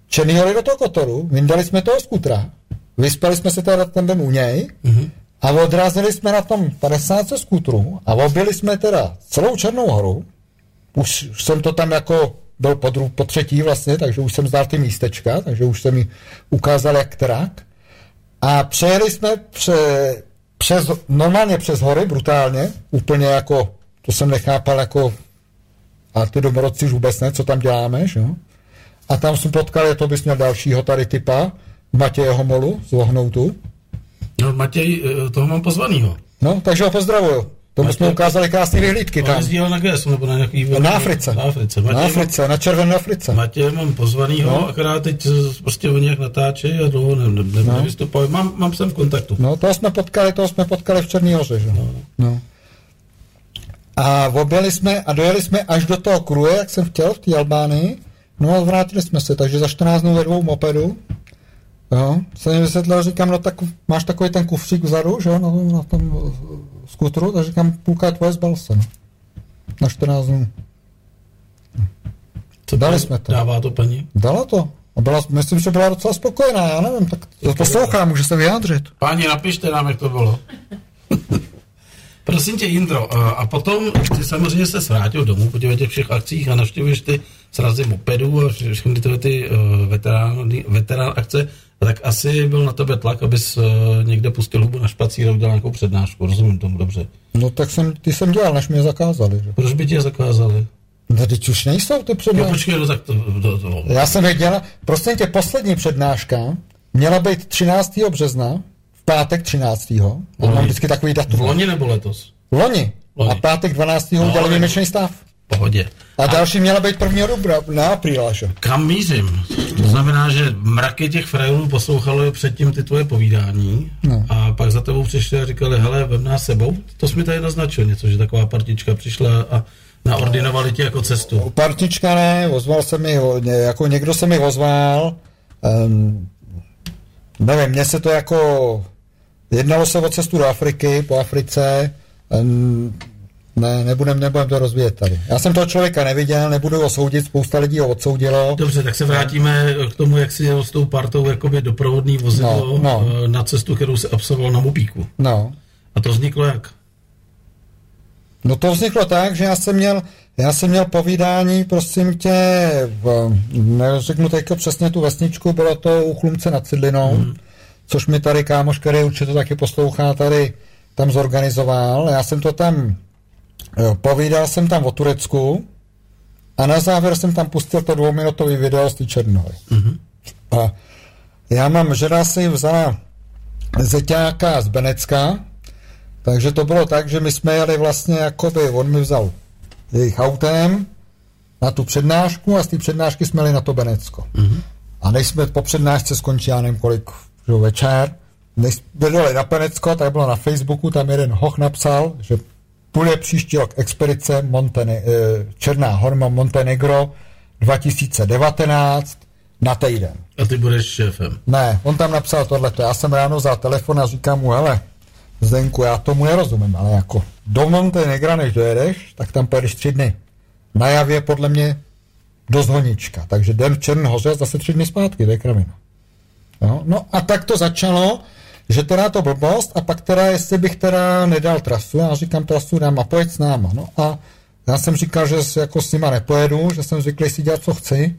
Černý hory do toho Kotoru, vyndali jsme toho skutra, vyspali jsme se teda ten den u něj Mhm. a odrazili jsme na tom 50 skutru a objeli jsme teda celou Černou horu. Už, už jsem to tam jako byl po, dru, po třetí vlastně, takže už jsem znal ty místečka, takže už jsem mi ukázal jak trak. A přejeli jsme pře, přes, normálně přes hory, brutálně, úplně jako, to jsem nechápal jako, a ty domorodci už vůbec ne, co tam děláme, že jo? A tam jsem potkal, to bys měl dalšího tady typa, Matěje Homolu z Vohnoutu. No, Matěj, eh, toho mám pozvanýho. No, takže ho pozdravuju. Tomu Matěj- jsme ukázali krásné vyhlídky On tam. jezdil na GS nebo na nějaký... Na Africe. Na Africe. Na Matěj, Africe, na červené Africe. Matěj mám pozvanýho, No. akorát teď prostě oni jak natáčejí a dlouho ne, ne, ne, No. nevystupují. Mám, mám jsem v kontaktu. No, toho jsme potkali, toho jsme potkali v Černý hoře, že? No. no. A objeli jsme a dojeli jsme až do toho kruje, jak jsem chtěl, v té Albánii. No a vrátili jsme se, takže za 14 dnů ve dvou mopedu. Jo, jsem jim vysvětlil, říkám, no tak máš takový ten kufřík vzadu, že jo, na, tom- na tom uh, skutru, tak říkám, půlka je tvoje zbal se, no. Na 14 dnů. Co Dali jsme to. Dává to paní? Dala to. A byla, myslím, že byla docela spokojená, já nevím, tak to poslouchám, může se vyjádřit. Páni, napište nám, jak to bylo. Prosím tě, Jindro, a- potom ty samozřejmě se vrátil domů po těch všech akcích a navštěvuješ ty srazy mopedů a vše- všechny tyhle ty uh, veterán, veterán akce, tak asi byl na tebe tlak, abys uh, někde pustil hubu na špacír a udělal nějakou přednášku, rozumím tomu dobře. No tak jsem, ty jsem dělal, než mě zakázali, že? Proč by tě zakázali? No teď už nejsou ty přednášky. počkej, no tak to, to, to, Já jsem věděl, prosím tě, poslední přednáška měla být 13. března, pátek 13. Já Loni. mám vždycky takový v datum. loni nebo letos? Loni. Loni. A pátek 12. No, udělali výjimečný stav. Pohodě. A další měla být 1. dubna, na apríla, že? Kam mířím? To znamená, že mraky těch frajlů poslouchali předtím ty tvoje povídání No. a pak za tebou přišli a říkali, hele, vem nás sebou. To jsi mi tady naznačil něco, že taková partička přišla a naordinovali tě jako cestu. Partička ne, ozval se mi, jako někdo se mi ozval, um, nevím, mně se to jako, jednalo se o cestu do Afriky, po Africe, Ne, nebudem, nebudem to rozvíjet tady. Já jsem toho člověka neviděl, nebudu ho soudit, spousta lidí ho odsoudilo. Dobře, tak se vrátíme k tomu, jak si jel s tou partou jakoby doprovodný vozidlo No, no. eh, na cestu, kterou se absolvoval na Mupíku. No. A to vzniklo jak? No to vzniklo tak, že já jsem měl, já jsem měl povídání, prosím tě, v, neřeknu teďka přesně tu vesničku, bylo to u Chlumce nad Cidlinou, hmm. Což mi tady kámoš, který určitě taky poslouchá, tady tam zorganizoval. Já jsem to tam, jo, povídal jsem tam o Turecku a na závěr jsem tam pustil to dvouminutový video z té Černohy. Mhm. A já mám, žena si vzala zeťáka z Benecka, takže to bylo tak, že my jsme jeli vlastně jakoby, on mi vzal jejich autem na tu přednášku a z té přednášky jsme jeli na to Benecko. Mm-hmm. A než jsme po přednášce skončí, já nevím kolik, že večer, než jeli na Benecko, tak bylo na Facebooku, tam jeden hoch napsal, že půjde příští rok expedice Montene, eh, Černá horma Montenegro 2019 na týden. A ty budeš šéfem. Ne, on tam napsal tohleto. Já jsem ráno vzal telefon a říkám mu, hele, Zdenku, já tomu nerozumím, ale jako do Montenegra, než dojedeš, tak tam pojedeš tři dny. Na javě podle mě dost honička, takže den v Černohoře zase tři dny zpátky, to je kravina. No, no a tak to začalo, že teda to blbost a pak teda, jestli bych teda nedal trasu, já říkám trasu dám a pojď s náma. No a já jsem říkal, že s- jako s nima nepojedu, že jsem zvyklý si dělat, co chci.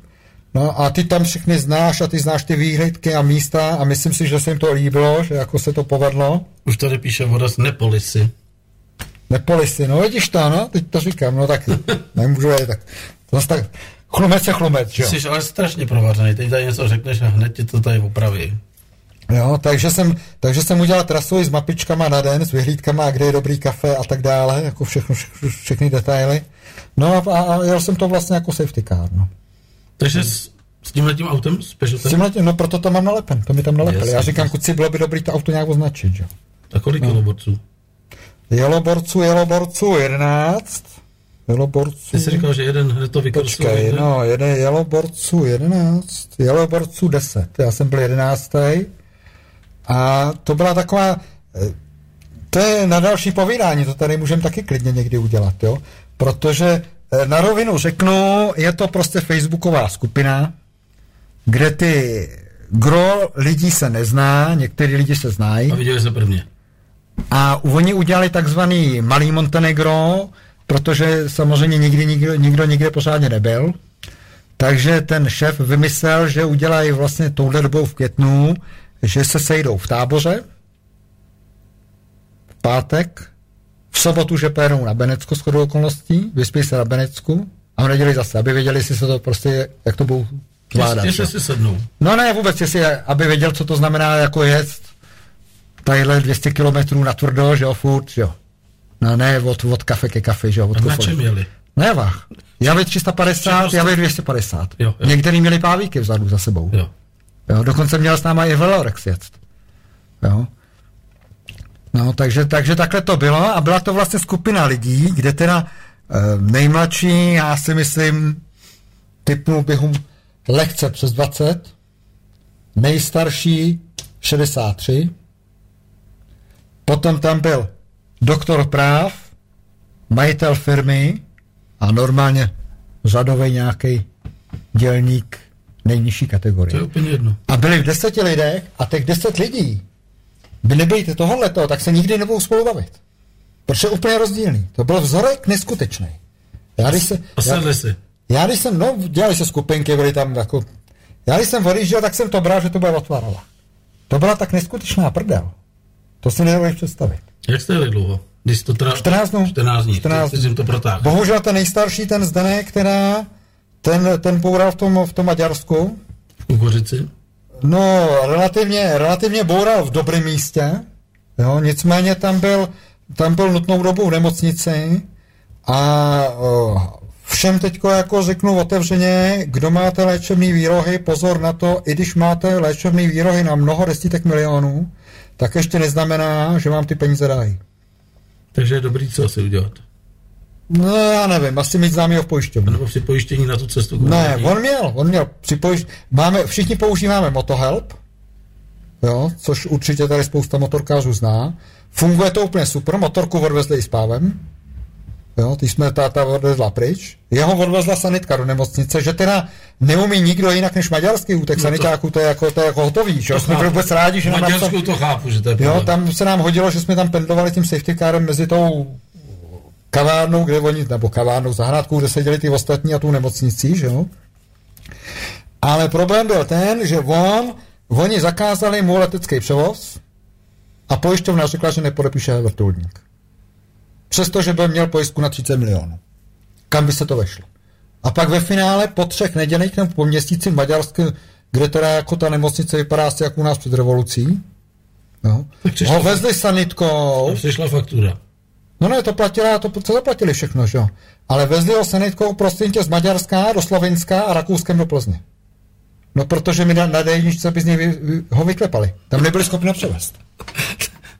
No a ty tam všechny znáš a ty znáš ty výhlídky a místa a myslím si, že se jim to líbilo, že jako se to povedlo. Už tady píše voda z Nepolisy. Nepolisy, no vidíš to, no, teď to říkám, no tak nemůžu je, tak zase tak chlumec je chlumec, že jo. Jsi ale strašně provařený. Teď tady něco řekneš a hned ti to tady opraví. Jo, takže jsem, takže jsem udělal trasu i s mapičkama na den, s vyhlídkama, kde je dobrý kafe a tak dále, jako všechno, všechno všechny detaily. No a, a, a jel jsem to vlastně jako safety car, no. Takže s, s tímhletím autem, s S Peugeotem, tím letím, no proto to mám nalepen, to mi tam nalepili. Jasně. Já říkám, kuci, bylo by dobrý to auto nějak označit, jo. a kolik No. kiloborců? Jeloborců, jeloborců 11. Jeloborců... Ty jsi říkal, že jeden hned to vykreslil. Počkej, někde? no, jeden jeloborců 11, jeloborců 10. Já jsem byl 11. A to byla taková... eh, To je na další povídání, to tady můžeme taky klidně někdy udělat, jo? Protože eh, na rovinu řeknu, je to prostě facebooková skupina, kde ty gro lidí se nezná, některý lidi se znají. A viděli se prvně. A oni udělali takzvaný malý Montenegro, protože samozřejmě nikdy nikdo, nikdo nikde pořádně nebyl. Takže ten šéf vymyslel, že udělají vlastně touhle dobou v květnu, že se sejdou v táboře v pátek, v sobotu, že pojedou na Benecko shodou okolností, vyspí se na Benecku a v neděli zase, aby věděli, jestli se to prostě, jak to budou zvládat. Jestli si sednou. No ne, vůbec, jestli, aby věděl, co to znamená jako jet tadyhle 200 kilometrů na tvrdo, že jo, furt, že jo. No ne, od, od kafe ke kafe, že jo, od na čem jeli? No javách. Javy 350, Všechno javy 250. Jo, jo. Některý měli pávíky vzadu za sebou. Jo. Jo, dokonce měl s náma i Velorex jet. Jo. No, takže, takže takhle to bylo a byla to vlastně skupina lidí, kde teda eh, nejmladší, já si myslím, typnul bych mu lehce přes 20, nejstarší 63, potom tam byl doktor práv, majitel firmy a normálně řadový nějaký dělník nejnižší To kategorie. je úplně jedno. A byli v deseti lidech a těch deset lidí by nebyli tohohle, tak se nikdy nebudou spolu bavit. Protože je úplně rozdílný. To byl vzorek neskutečný. Já když, se, já, já když jsem, no, dělali se skupinky, byli tam jako, já když jsem odjížděl, tak jsem to bral, že to bude otvarala. To byla tak neskutečná prdel. To si nedovedeš představit. Jak jste jeli dlouho? Když to teda... 14 dnů. 14 dní. 14 14 dní. to protáhl. Bohužel ten nejstarší, ten Zdenek, která, ten, ten boural v tom, v tom Maďarsku, V Kukuřici. No, relativně, relativně boural v dobrém místě, jo, nicméně tam byl, tam byl nutnou dobu v nemocnici a o, všem teďko jako řeknu otevřeně, kdo máte léčebný výrohy, pozor na to, i když máte léčebný výrohy na mnoho desítek milionů, tak ještě neznamená, že vám ty peníze dají. Takže je dobrý, co asi udělat. No, já nevím, asi mít známýho v pojišťovně. Nebo při pojištění na tu cestu. Ne, on měl, on měl připojiš... Máme, všichni používáme Motohelp, jo, což určitě tady spousta motorkářů zná. Funguje to úplně super, motorku odvezli i s pávem. Jo, ty jsme táta odvezla pryč. Jeho odvezla sanitka do nemocnice, že teda neumí nikdo jinak než maďarský útek no sanitáků, to je jako, to je jako hotový. Že? Jsme vůbec rádi, že nám Maďarskou to chápu, že to je Jo, tam se nám hodilo, že jsme tam pendlovali tím safety carem mezi tou kavárnou, kde oni, nebo kavárnou, zahrádkou, kde seděli ty ostatní a tu nemocnicí, že jo. Ale problém byl ten, že on, oni zakázali mu letecký převoz a pojišťovna řekla, že nepodepíše vrtulník. Přestože byl měl pojistku na 30 milionů. Kam by se to vešlo? A pak ve finále po třech nedělích nebo po měsíci v Maďarsku, kde teda jako ta nemocnice vypadá asi jako u nás před revolucí, no, ho vezli sanitkou. Přišla faktura. No ne, to platila, to, co zaplatili všechno, že jo. Ale vezli ho sanitkou prostě z Maďarska do Slovenska a Rakouskem do Plzně. No protože mi na, na D1 by z něj vy, vy, ho vyklepali. Tam nebyli schopni ho převést.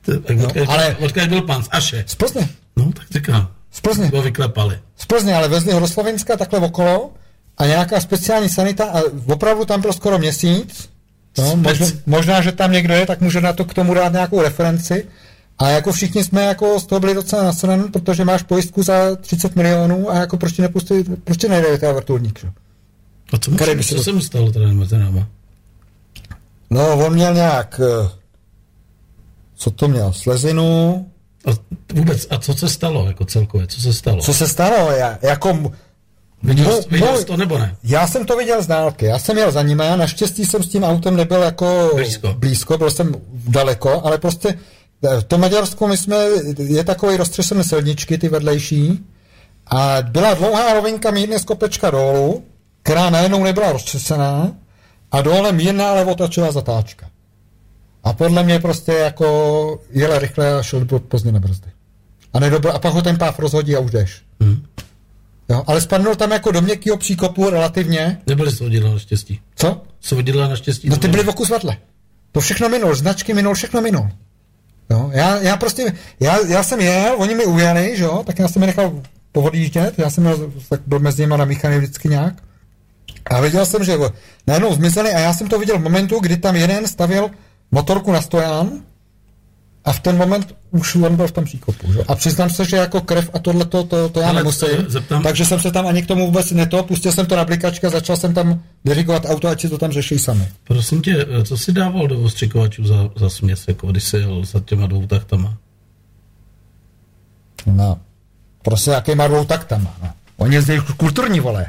no, ale odkud byl pan z Aše? Z Plzně. No, tak říkám. Z Plzně. Ho vyklepali. Z Plzně, ale vezli ho do Slovenska takhle okolo a nějaká speciální sanita a opravdu tam byl skoro měsíc. No, možná, možná, že tam někdo je, tak může na to k tomu dát nějakou referenci. A jako všichni jsme jako z toho byli docela nasraný, protože máš pojistku za 30 milionů a jako proč ti nepustí, proč ti nejde ten vrtulník, že? A co, mu, co se mu stalo teda mezi náma? No, on měl nějak, eh, co to měl, slezinu. A vůbec, a co se stalo jako celkově, co se stalo? Co se stalo, já, jako... Viděl, mo, viděl jsi to nebo ne? Já jsem to viděl z dálky, já jsem jel za ním a naštěstí jsem s tím autem nebyl jako blízko, blízko byl jsem daleko, ale prostě v tom Maďarsku my jsme, je takový roztřesené silničky, ty vedlejší, a byla dlouhá rovinka mírně z kopečka dolů, která najednou nebyla rozčesená a dole mírná levotačová zatáčka. A podle mě prostě jako jela rychle a šel pozdě na brzdy. A, nedobl, a pak ho ten páv rozhodí a už jdeš. Hmm. Jo, ale spadnul tam jako do měkkého příkopu relativně. Nebyly svodidla naštěstí. Co? Svodidla naštěstí. No ty byly v oku vedle. To všechno minul, značky minul, všechno minul. Jo, já, já prostě, já, já jsem jel, oni mi ujeli, že jo, tak já jsem je nechal povodíždět, já jsem měl, tak byl mezi nimi namíchaný vždycky nějak. A viděl jsem, že najednou zmizeli a já jsem to viděl v momentu, kdy tam jeden stavil motorku na stojan a v ten moment už on byl v tom příkopu. Že? A přiznám se, že jako krev a tohle to, to, to já Ale nemusím. Zeptám... Takže jsem se tam ani k tomu vůbec neto, pustil jsem to na blikačka, začal jsem tam dirigovat auto, ať si to tam řeší sami. Prosím tě, co si dával do ostřikovačů za, za směs, jako když jsi jel za těma dvou taktama? No, prostě jakýma dvou taktama, no. Oni jezdí kulturní vole.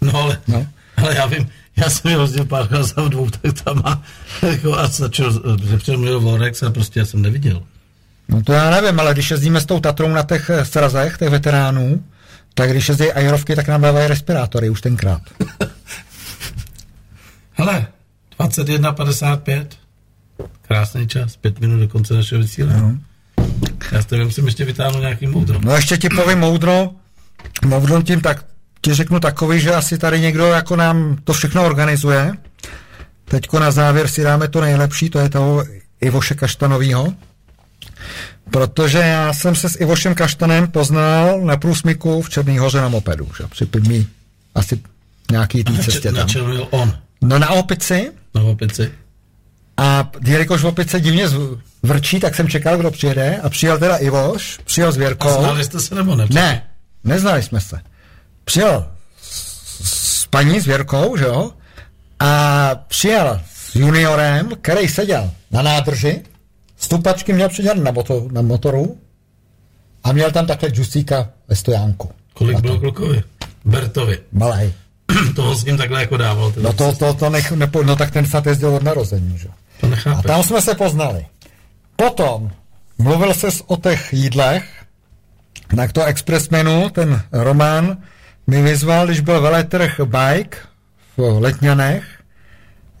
No ale, no. ale já vím, já jsem je rozdíl párkrát za dvou taktama jako a začal, že přemluvil Vorex a prostě já jsem neviděl. No to já nevím, ale když jezdíme s tou Tatrou na těch eh, srazech, těch veteránů, tak když jezdí aerovky, tak nám dávají respirátory už tenkrát. Hele, 21.55. Krásný čas, pět minut do konce našeho vysílání. No. Já s tebe musím ještě vytáhnout nějaký moudro. No ještě ti povím moudro. Moudro tím tak ti řeknu takový, že asi tady někdo jako nám to všechno organizuje. Teďko na závěr si dáme to nejlepší, to je toho Ivoše Kaštanovýho. Protože já jsem se s Ivošem Kaštanem poznal na průsmyku v Černý hoře na mopedu, že? při mý asi nějaký tý cestě tam. Na on? No na Opici. Na Opici. A jelikož v Opice divně vrčí, tak jsem čekal, kdo přijede a přijel teda Ivoš, přijel s Věrkou. A znali jste se nebo ne? Ne, neznali jsme se přijel s paní, s Věrkou, že jo, a přijel s juniorem, který seděl na nádrži, stupačky měl přidělat na, moto, na motoru a měl tam takhle džusíka ve stojánku. Kolik bylo klukovi? Bertovi. Malej. Toho s ním takhle jako dával. No to, to, to nech, nepo, no tak ten sat jezdil od narození, že? To. A tam jsme se poznali. Potom mluvil ses o těch jídlech, tak to expressmenu, ten román, mi vyzval, když byl veletrh bike v Letňanech,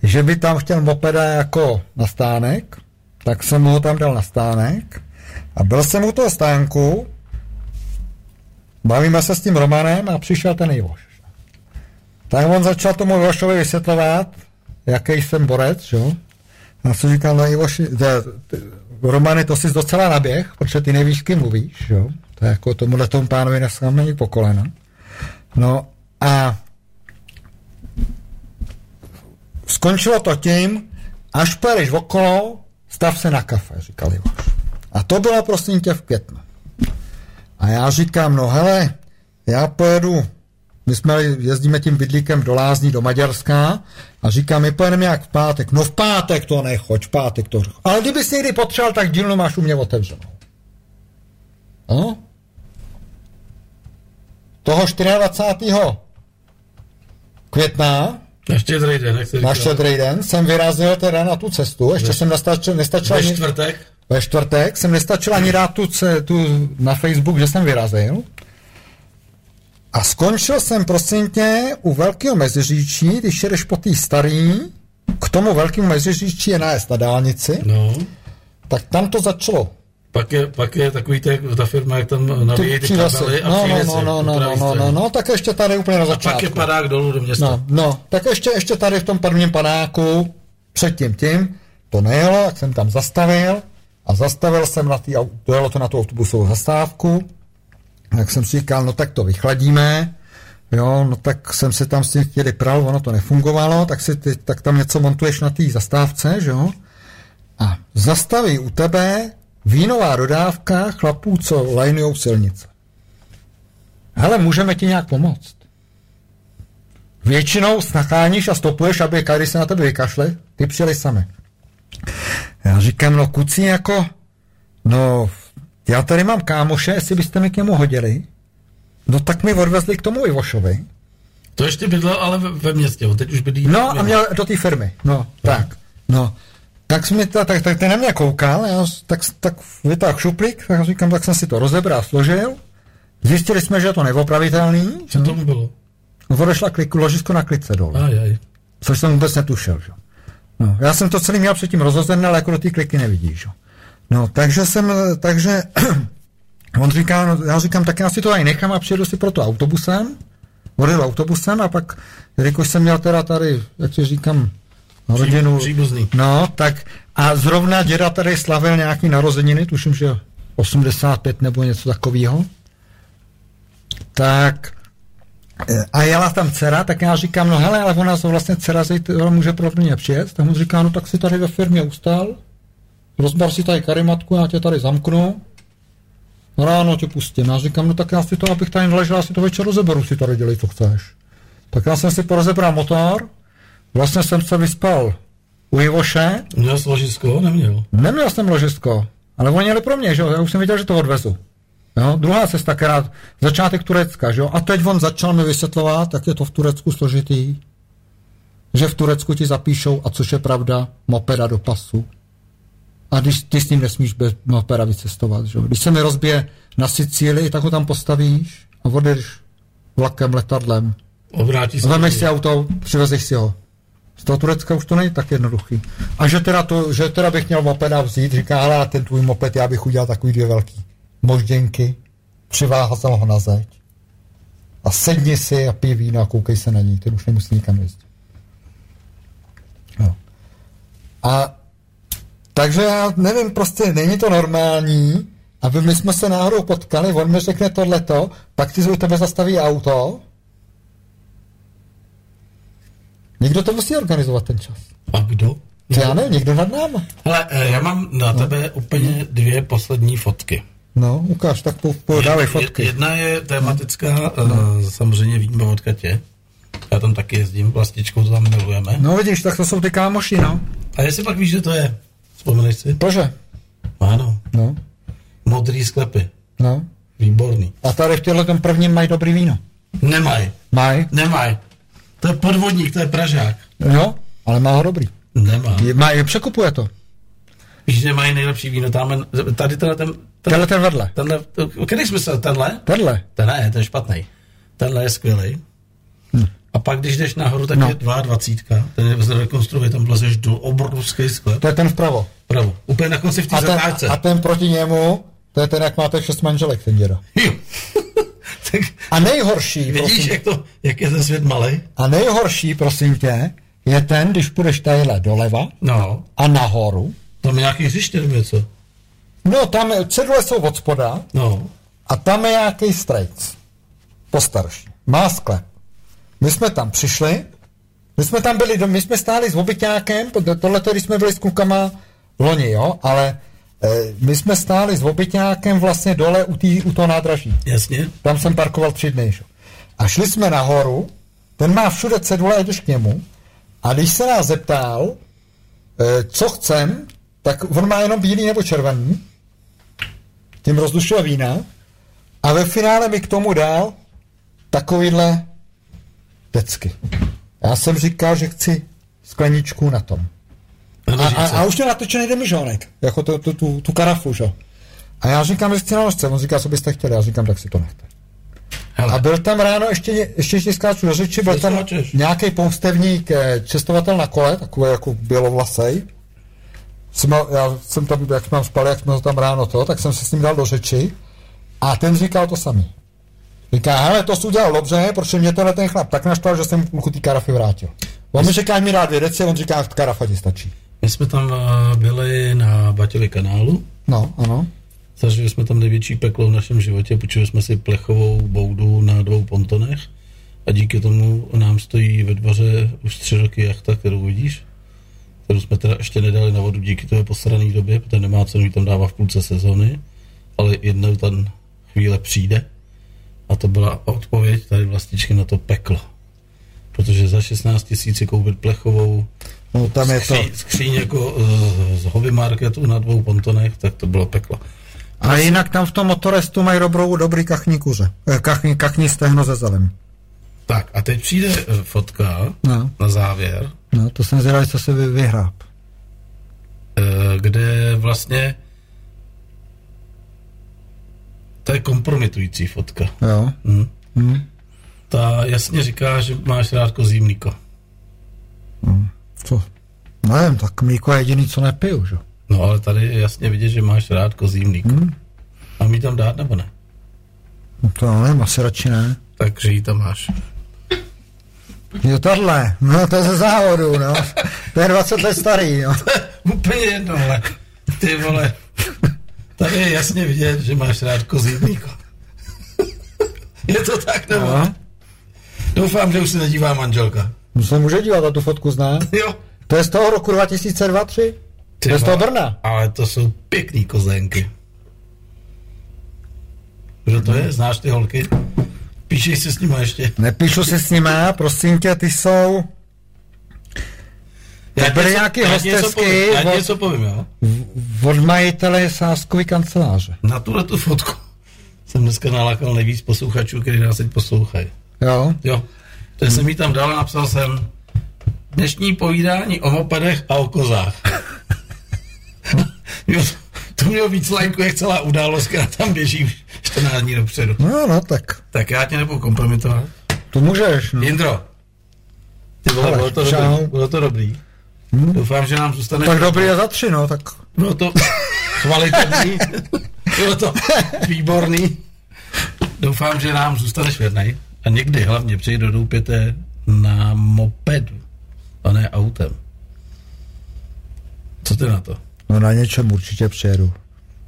že by tam chtěl mopeda jako na stánek, tak jsem mu ho tam dal na stánek a byl jsem u toho stánku, bavíme se s tím Romanem a přišel ten Ivoš. Tak on začal tomu Ivošovi vysvětlovat, jaký jsem borec, že? A jsem říkal, no Ivoši, Romany, to jsi docela naběh, protože ty nevíš, kým mluvíš, jo? To je jako tomuhle tomu pánovi dneska není po kolena. No a skončilo to tím, až pojedeš okolo, stav se na kafe, říkal Ivoš. A to bylo prosím tě v květnu. A já říkám, no hele, já pojedu, my jsme jezdíme tím bydlíkem do Lázní, do Maďarska a říkám, my pojedeme jak v pátek. No v pátek to nechoď, v pátek to. Ale kdyby si někdy potřeboval, tak dílnu máš u mě otevřenou. No? Toho 24. května na štědrý den, jak Na štědrý den jsem vyrazil teda na tu cestu, ještě ve, jsem nestačil, nestačil ve čtvrtek? Ve čtvrtek jsem nestačil ani dát tu, tu na Facebook, že jsem vyrazil. A skončil jsem, prosím tě, u Velkého Meziříčí, když jedeš po té starý, k tomu Velkému Meziříčí je nájezd na dálnici, no. tak tam to začalo. Pak je, pak je takový te, ta firma, jak tam navíjí ty kabely a no, no, no, no, no, no, no, no, no, tak ještě tady úplně na začátku. A pak je padák dolů do města. No, no, tak ještě, ještě tady v tom prvním padáku, před tím tím, to nejelo, jak jsem tam zastavil a zastavil jsem na tý, dojelo to na tu autobusovou zastávku, jak jsem si říkal, no tak to vychladíme, jo, no tak jsem se tam s tím chtěli pral, ono to nefungovalo, tak, si ty, tak tam něco montuješ na té zastávce, že jo, a zastaví u tebe vínová dodávka chlapů, co lajnujou silnice. Hele, můžeme ti nějak pomoct. Většinou snacháníš a stopuješ, aby kary se na tebe vykašle, ty přijeli sami. Já říkám, no kucí jako, no já tady mám kámoše, jestli byste mi k němu hodili, no tak mi odvezli k tomu Ivošovi. To ještě bydlel ale ve městě, teď už bydlí. No a měl do té firmy, no, no, tak, no. Tak, jsme ta, tak, tak ten na mě koukal, já, tak, tak vytáhl šuplík, tak říkám, tak jsem si to rozebral, složil. Zjistili jsme, že je to neopravitelný. Co tomu bylo? Odešla kliku, ložisko na klice dolů. Aj, aj. Což jsem vůbec netušil. Že? No, já jsem to celý měl předtím rozhozené, ale jako do té kliky nevidíš. No, takže jsem, takže on říká, no, já říkám, tak já si to tady nechám a přijedu si proto autobusem. Odjel autobusem a pak, jelikož jsem měl teda tady, jak si říkám, rodinu. Příbuzný. No, tak a zrovna děda tady slavil nějaký narozeniny, tuším, že 85 nebo něco takového. Tak a jela tam dcera, tak já říkám, no hele, ale ona to vlastně dcera může pro mě přijet. Tak on říká, no tak si tady ve firmě ustal, rozbar si tady karimatku, já tě tady zamknu, ráno tě pustím. Já říkám, no tak já si to, abych tady neležel, já si to večer rozeberu, si tady dělej, co chceš. Tak já jsem si porozebral motor, vlastně jsem se vyspal u Ivoše. Měl jsi ložisko? Neměl. Neměl jsem ložisko, ale oni jeli pro mě, že jo, já už jsem viděl, že to odvezu. Jo? Druhá cesta, která začátek Turecka, že jo? A teď on začal mi vysvětlovat, jak je to v Turecku složitý, že v Turecku ti zapíšou, a což je pravda, mopeda do pasu. A když ty s ním nesmíš bez mopeda vycestovat, že jo? Když se mi rozbije na Sicílii, tak ho tam postavíš a odjedeš vlakem, letadlem. Obrátíš se. Vemeš si auto, přivezeš si ho. Z toho Turecka už to není tak jednoduchý. A že teda, to, že teda bych měl mopeda vzít, říká, ale ten tvůj moped, já bych udělal takový dvě velký možděnky, přivázel ho na zeď a sedni si a pij víno a koukej se na ní, ty už nemusí nikam jezdit. No. A takže já nevím, prostě není to normální, aby my jsme se náhodou potkali, on mi řekne tohleto, pak ti u tebe zastaví auto. Někdo to musí organizovat ten čas. A kdo? Já nevím, někdo nad náma. Hele, eh, já mám na no. tebe úplně dvě poslední fotky. No, ukáž, tak po, po dávej fotky. Jedna je tematická, no. uh, samozřejmě víme od Katě. Já tam taky jezdím, vlastičkou to tam milujeme. No vidíš, tak to jsou ty kámoši, no. A jestli pak víš, že to je? Vzpomeneš si? Bože. Ano. No. Modrý sklepy. No. Výborný. A tady v těhle tom prvním mají dobrý víno. Nemaj. Maj? Nemaj. To je podvodník, to je Pražák. Jo, ale má ho dobrý. Nemá. Je, má, je, překupuje to. Víš, že mají nejlepší víno, tam, tady tenhle ten... Tenhle ten vedle. Tenhle, který jsi myslel, tenhle? Tenhle. Ten ne, ten je špatný. Tenhle je skvělý. Hm. A pak, když jdeš nahoru, tak no. je 22. Ten je zrekonstruuje, tam vlezeš do obrovský sklep. To je ten vpravo. Vpravo. Úplně na konci v té zatáčce. A ten proti němu, to je ten, jak máte šest manželek, ten děda. tak, a nejhorší, Vidíš, prosím, jak, to, jak je ten svět malý? A nejhorší, prosím tě, je ten, když půjdeš tadyhle doleva no. a nahoru, tam je nějaký hřiště nebo něco? No, tam je, cedule jsou od spoda no. a tam je nějaký strejc. Postarší. Má sklep. My jsme tam přišli, my jsme tam byli, my jsme stáli s obyťákem, tohle když jsme byli s klukama loni, jo, ale my jsme stáli s obytňákem vlastně dole u, tý, u toho nádraží. Jasně. Tam jsem parkoval tři dny. Že? A šli jsme nahoru, ten má všude cedule, jdeš k němu. A když se nás zeptal, eh, co chcem, tak on má jenom bílý nebo červený. Tím rozdušil vína. A ve finále mi k tomu dal takovýhle tecky. Já jsem říkal, že chci skleničku na tom. A, a, a už měl natočený demižonek, jako to, to, tu, tu karafu, že? A já říkám, že chci na nožce. On říká, co byste chtěli. Já říkám, tak si to nechte. Hele. A byl tam ráno, ještě, ještě, ještě skáču do řeči, byl tam nějaký pomstevník, eh, cestovatel na kole, takový jako bělovlasej. Jsem, já jsem tam, jak jsme tam spali, jak jsme tam ráno to, tak jsem se s ním dal do řeči a ten říkal to samý. Říká, hele, to jsi udělal dobře, protože mě tenhle ten chlap tak naštval, že jsem kluku ty karafy vrátil. On mi říká, mi rád vědec, on říká, karafa ti stačí. My jsme tam eh, byli na Batěli kanálu. No, ano. Zažili jsme tam největší peklo v našem životě, půjčili jsme si plechovou boudu na dvou pontonech a díky tomu nám stojí ve dvoře už tři roky jachta, kterou vidíš, kterou jsme teda ještě nedali na vodu díky té posrané době, protože nemá cenu ji tam dává v půlce sezóny, ale jednou tam chvíle přijde a to byla odpověď tady vlastičky na to peklo. Protože za 16 tisíc koupit plechovou No, tam je to. skříň jako uh, z hobby marketu na dvou pontonech, tak to bylo peklo. A jinak tam v tom motorestu mají dobrou, dobrý kachní kuře. Eh, kachní, kachní stehno ze zelem. Tak a teď přijde eh, fotka No. na závěr, No, to jsem zvědavý, co se vy, vyhráp. eh, kde vlastně to je kompromitující fotka. Jo. Hm. Hm. Ta jasně říká, že máš rád kozí mlíko. Co? Nevím, tak mlíko je jediný, co nepiju, že? No ale tady je jasně vidět, že máš rád kozí mlíko. Hm. A mi tam dát nebo ne? No to nevím, asi radši ne. Takže ji tam máš. Jo, tohle, no to je ze závodu, no. To je 20 let starý, no. Úplně jedno, ale ty vole. Tady je jasně vidět, že máš rád kozí mlíko. je to tak nebo No. ne? Doufám, že už se nedívá manželka. Se může dívat, na tu fotku zná. Jo. To je z toho roku 2002-3? To je z toho Brna. Ale to jsou pěkný kozenky. Kdo to je? Znáš ty holky? Píšeš si s nimi ještě. Nepíšu si s nima, prosím tě, ty jsou Já byly něco- nějaký já něco hostesky povím, Já od- něco povím, jo? od majitele sáskový kanceláře. Na tuhle tu fotku jsem dneska nalákal nejvíc posluchačů, kteří nás teď poslouchají. Jo? Jo, to jsem jí tam dal a napsal jsem dnešní povídání o mopedech a o kozách. jo, to mělo víc lajků, jak celá událost, která tam běží už 14 dní dopředu. No, no, tak Tak já tě nebudu kompromitovat. to můžeš, no. Jindro, ty vole, Ale, bylo to čau. dobrý. Bylo to dobrý. Doufám, že nám zůstane... Tak dobrý je za tři, no, tak Bylo to kvalitní, bylo to výborný. Doufám, že nám zůstaneš věrnej. A někdy hlavně přijde do Doupěte na mopedu, a ne autem. Co ty na to? no na něčem určitě přijedu.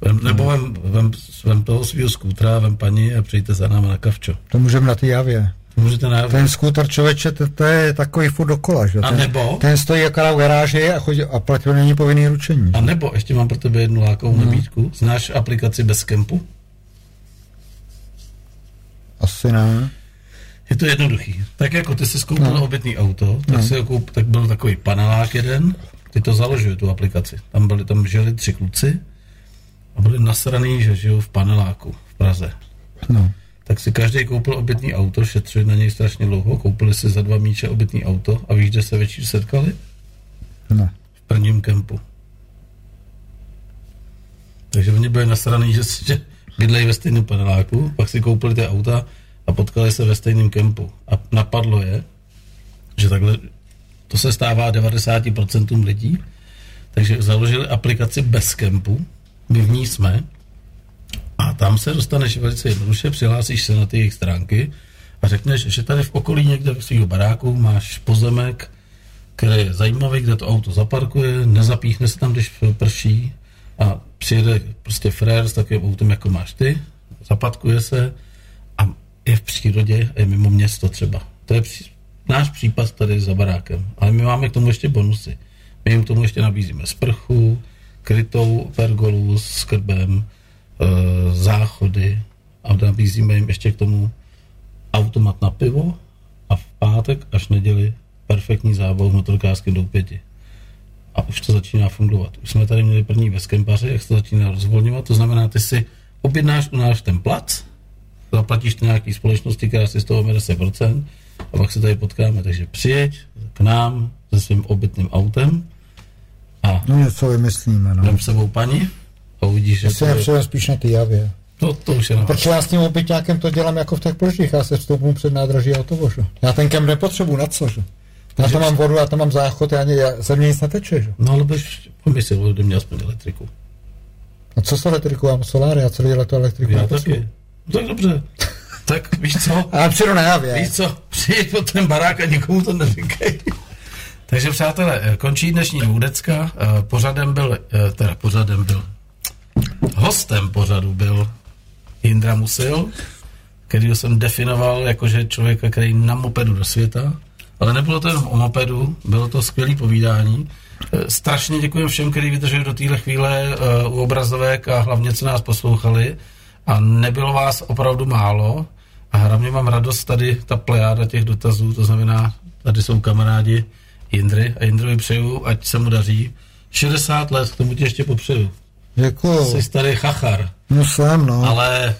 Vem, nebo vem, vem, vem toho svého skútra, vem paní a přijďte za náma na kavčo. To můžeme na té javě. Můžete na... Ten skúter člověče, to, to je takový furt dokola, že? A ten, nebo? Ten stojí akorát v garáži a, chodí, a platí, není povinný ručení. A nebo ještě mám pro tebe jednu lákovou Mhm. nabídku. Znáš aplikaci bez kempu? Asi ne. Je to jednoduchý. Tak jako ty jsi koupil no. obytný auto, tak, No. si koup, tak byl takový panelák jeden, ty to založili, tu aplikaci. Tam byli, tam žili tři kluci a byli nasraný, že žijou v paneláku v Praze. No. Tak si každý koupil obytný auto, šetřili na něj strašně dlouho, koupili si za dva míče obytný auto a víš, kde se večer setkali? Ne. V prvním kempu. Takže oni byli nasraný, že, že bydlejí ve stejném paneláku, pak si koupili ty auta a potkali se ve stejném kempu. A napadlo je, že takhle to se stává 90% lidí, takže založili aplikaci bez kempu, my v ní jsme a tam se dostaneš velice jednoduše, přihlásíš se na ty jejich stránky a řekneš, že tady v okolí někde v svého baráku máš pozemek, který je zajímavý, kde to auto zaparkuje, nezapíchne se tam, když prší a přijede prostě frér s takovým autem, jako máš ty, zapatkuje se je v přírodě a je mimo město třeba. To je pří, náš případ tady za barákem. Ale my máme k tomu ještě bonusy. My jim k tomu ještě nabízíme sprchu, krytou pergolu s krbem, e, záchody a nabízíme jim ještě k tomu automat na pivo a v pátek až neděli perfektní zábava v motorkářském doupěti. A už to začíná fungovat. Už jsme tady měli první bezkempaře, jak se to začíná rozvolňovat, to znamená, ty si objednáš u nás ten plac, zaplatíš to nějaký společnosti, která si z toho 10%, a pak se tady potkáme. Takže přijeď k nám se svým obytným autem a No něco vymyslíme, no. vem sebou paní a uvidíš, že Já to, nepřeju spíš na ty javě. to, to už je na Protože já s tím obyťákem to dělám jako v těch pložích, já se vstoupnu před nádraží a že? Já ten kem nepotřebuji, na co, že? Já tam mám vodu, já tam mám záchod, já, já ze mě nic neteče, že? No ale bych pomyslel, ode mě aspoň elektriku. A co s elektrikou? Já mám soláry, já celý leto elektriku Já taky. No, tak dobře. tak víš co? A přijdu na javě. Víš co? Přijeď pod ten barák a nikomu to neříkej. Takže přátelé, eh, končí dnešní dvoudecka. Eh, Pořadem byl, eh, teda pořadem byl, hostem pořadu byl Indra Musil, který jsem definoval jakože člověka, který na mopedu do světa, ale nebylo to jenom o mopedu, bylo to skvělé povídání. Strašně děkuji všem, kteří vydrželi do téhle chvíle u obrazovek a hlavně, co nás poslouchali. A nebylo vás opravdu málo. A hlavně mám radost tady, ta plejáda těch dotazů, to znamená, tady jsou kamarádi Jindry a Jindrovi přeju, ať se mu daří. 60 let, k tomu tě ještě popřeju. Děkuju. Jsi starý chachar, No jsem, no. ale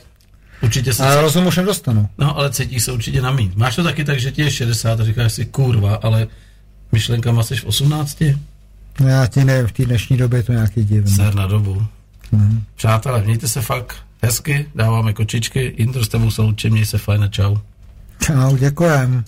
určitě se... Ale rozum už nedostanu. No, ale cítíš se určitě na míň. Máš to taky tak, že ti je 60 a říkáš si kurva, ale myšlenkama jsi v 18? No já ti nevím, v té dnešní době je to nějaký divný. Ser na dobu. Mhm. Přátelé, mějte se fakt hezky, dáváme kočičky, Indro s tebou se loučím, měj se fajn a čau. Čau, děkujem.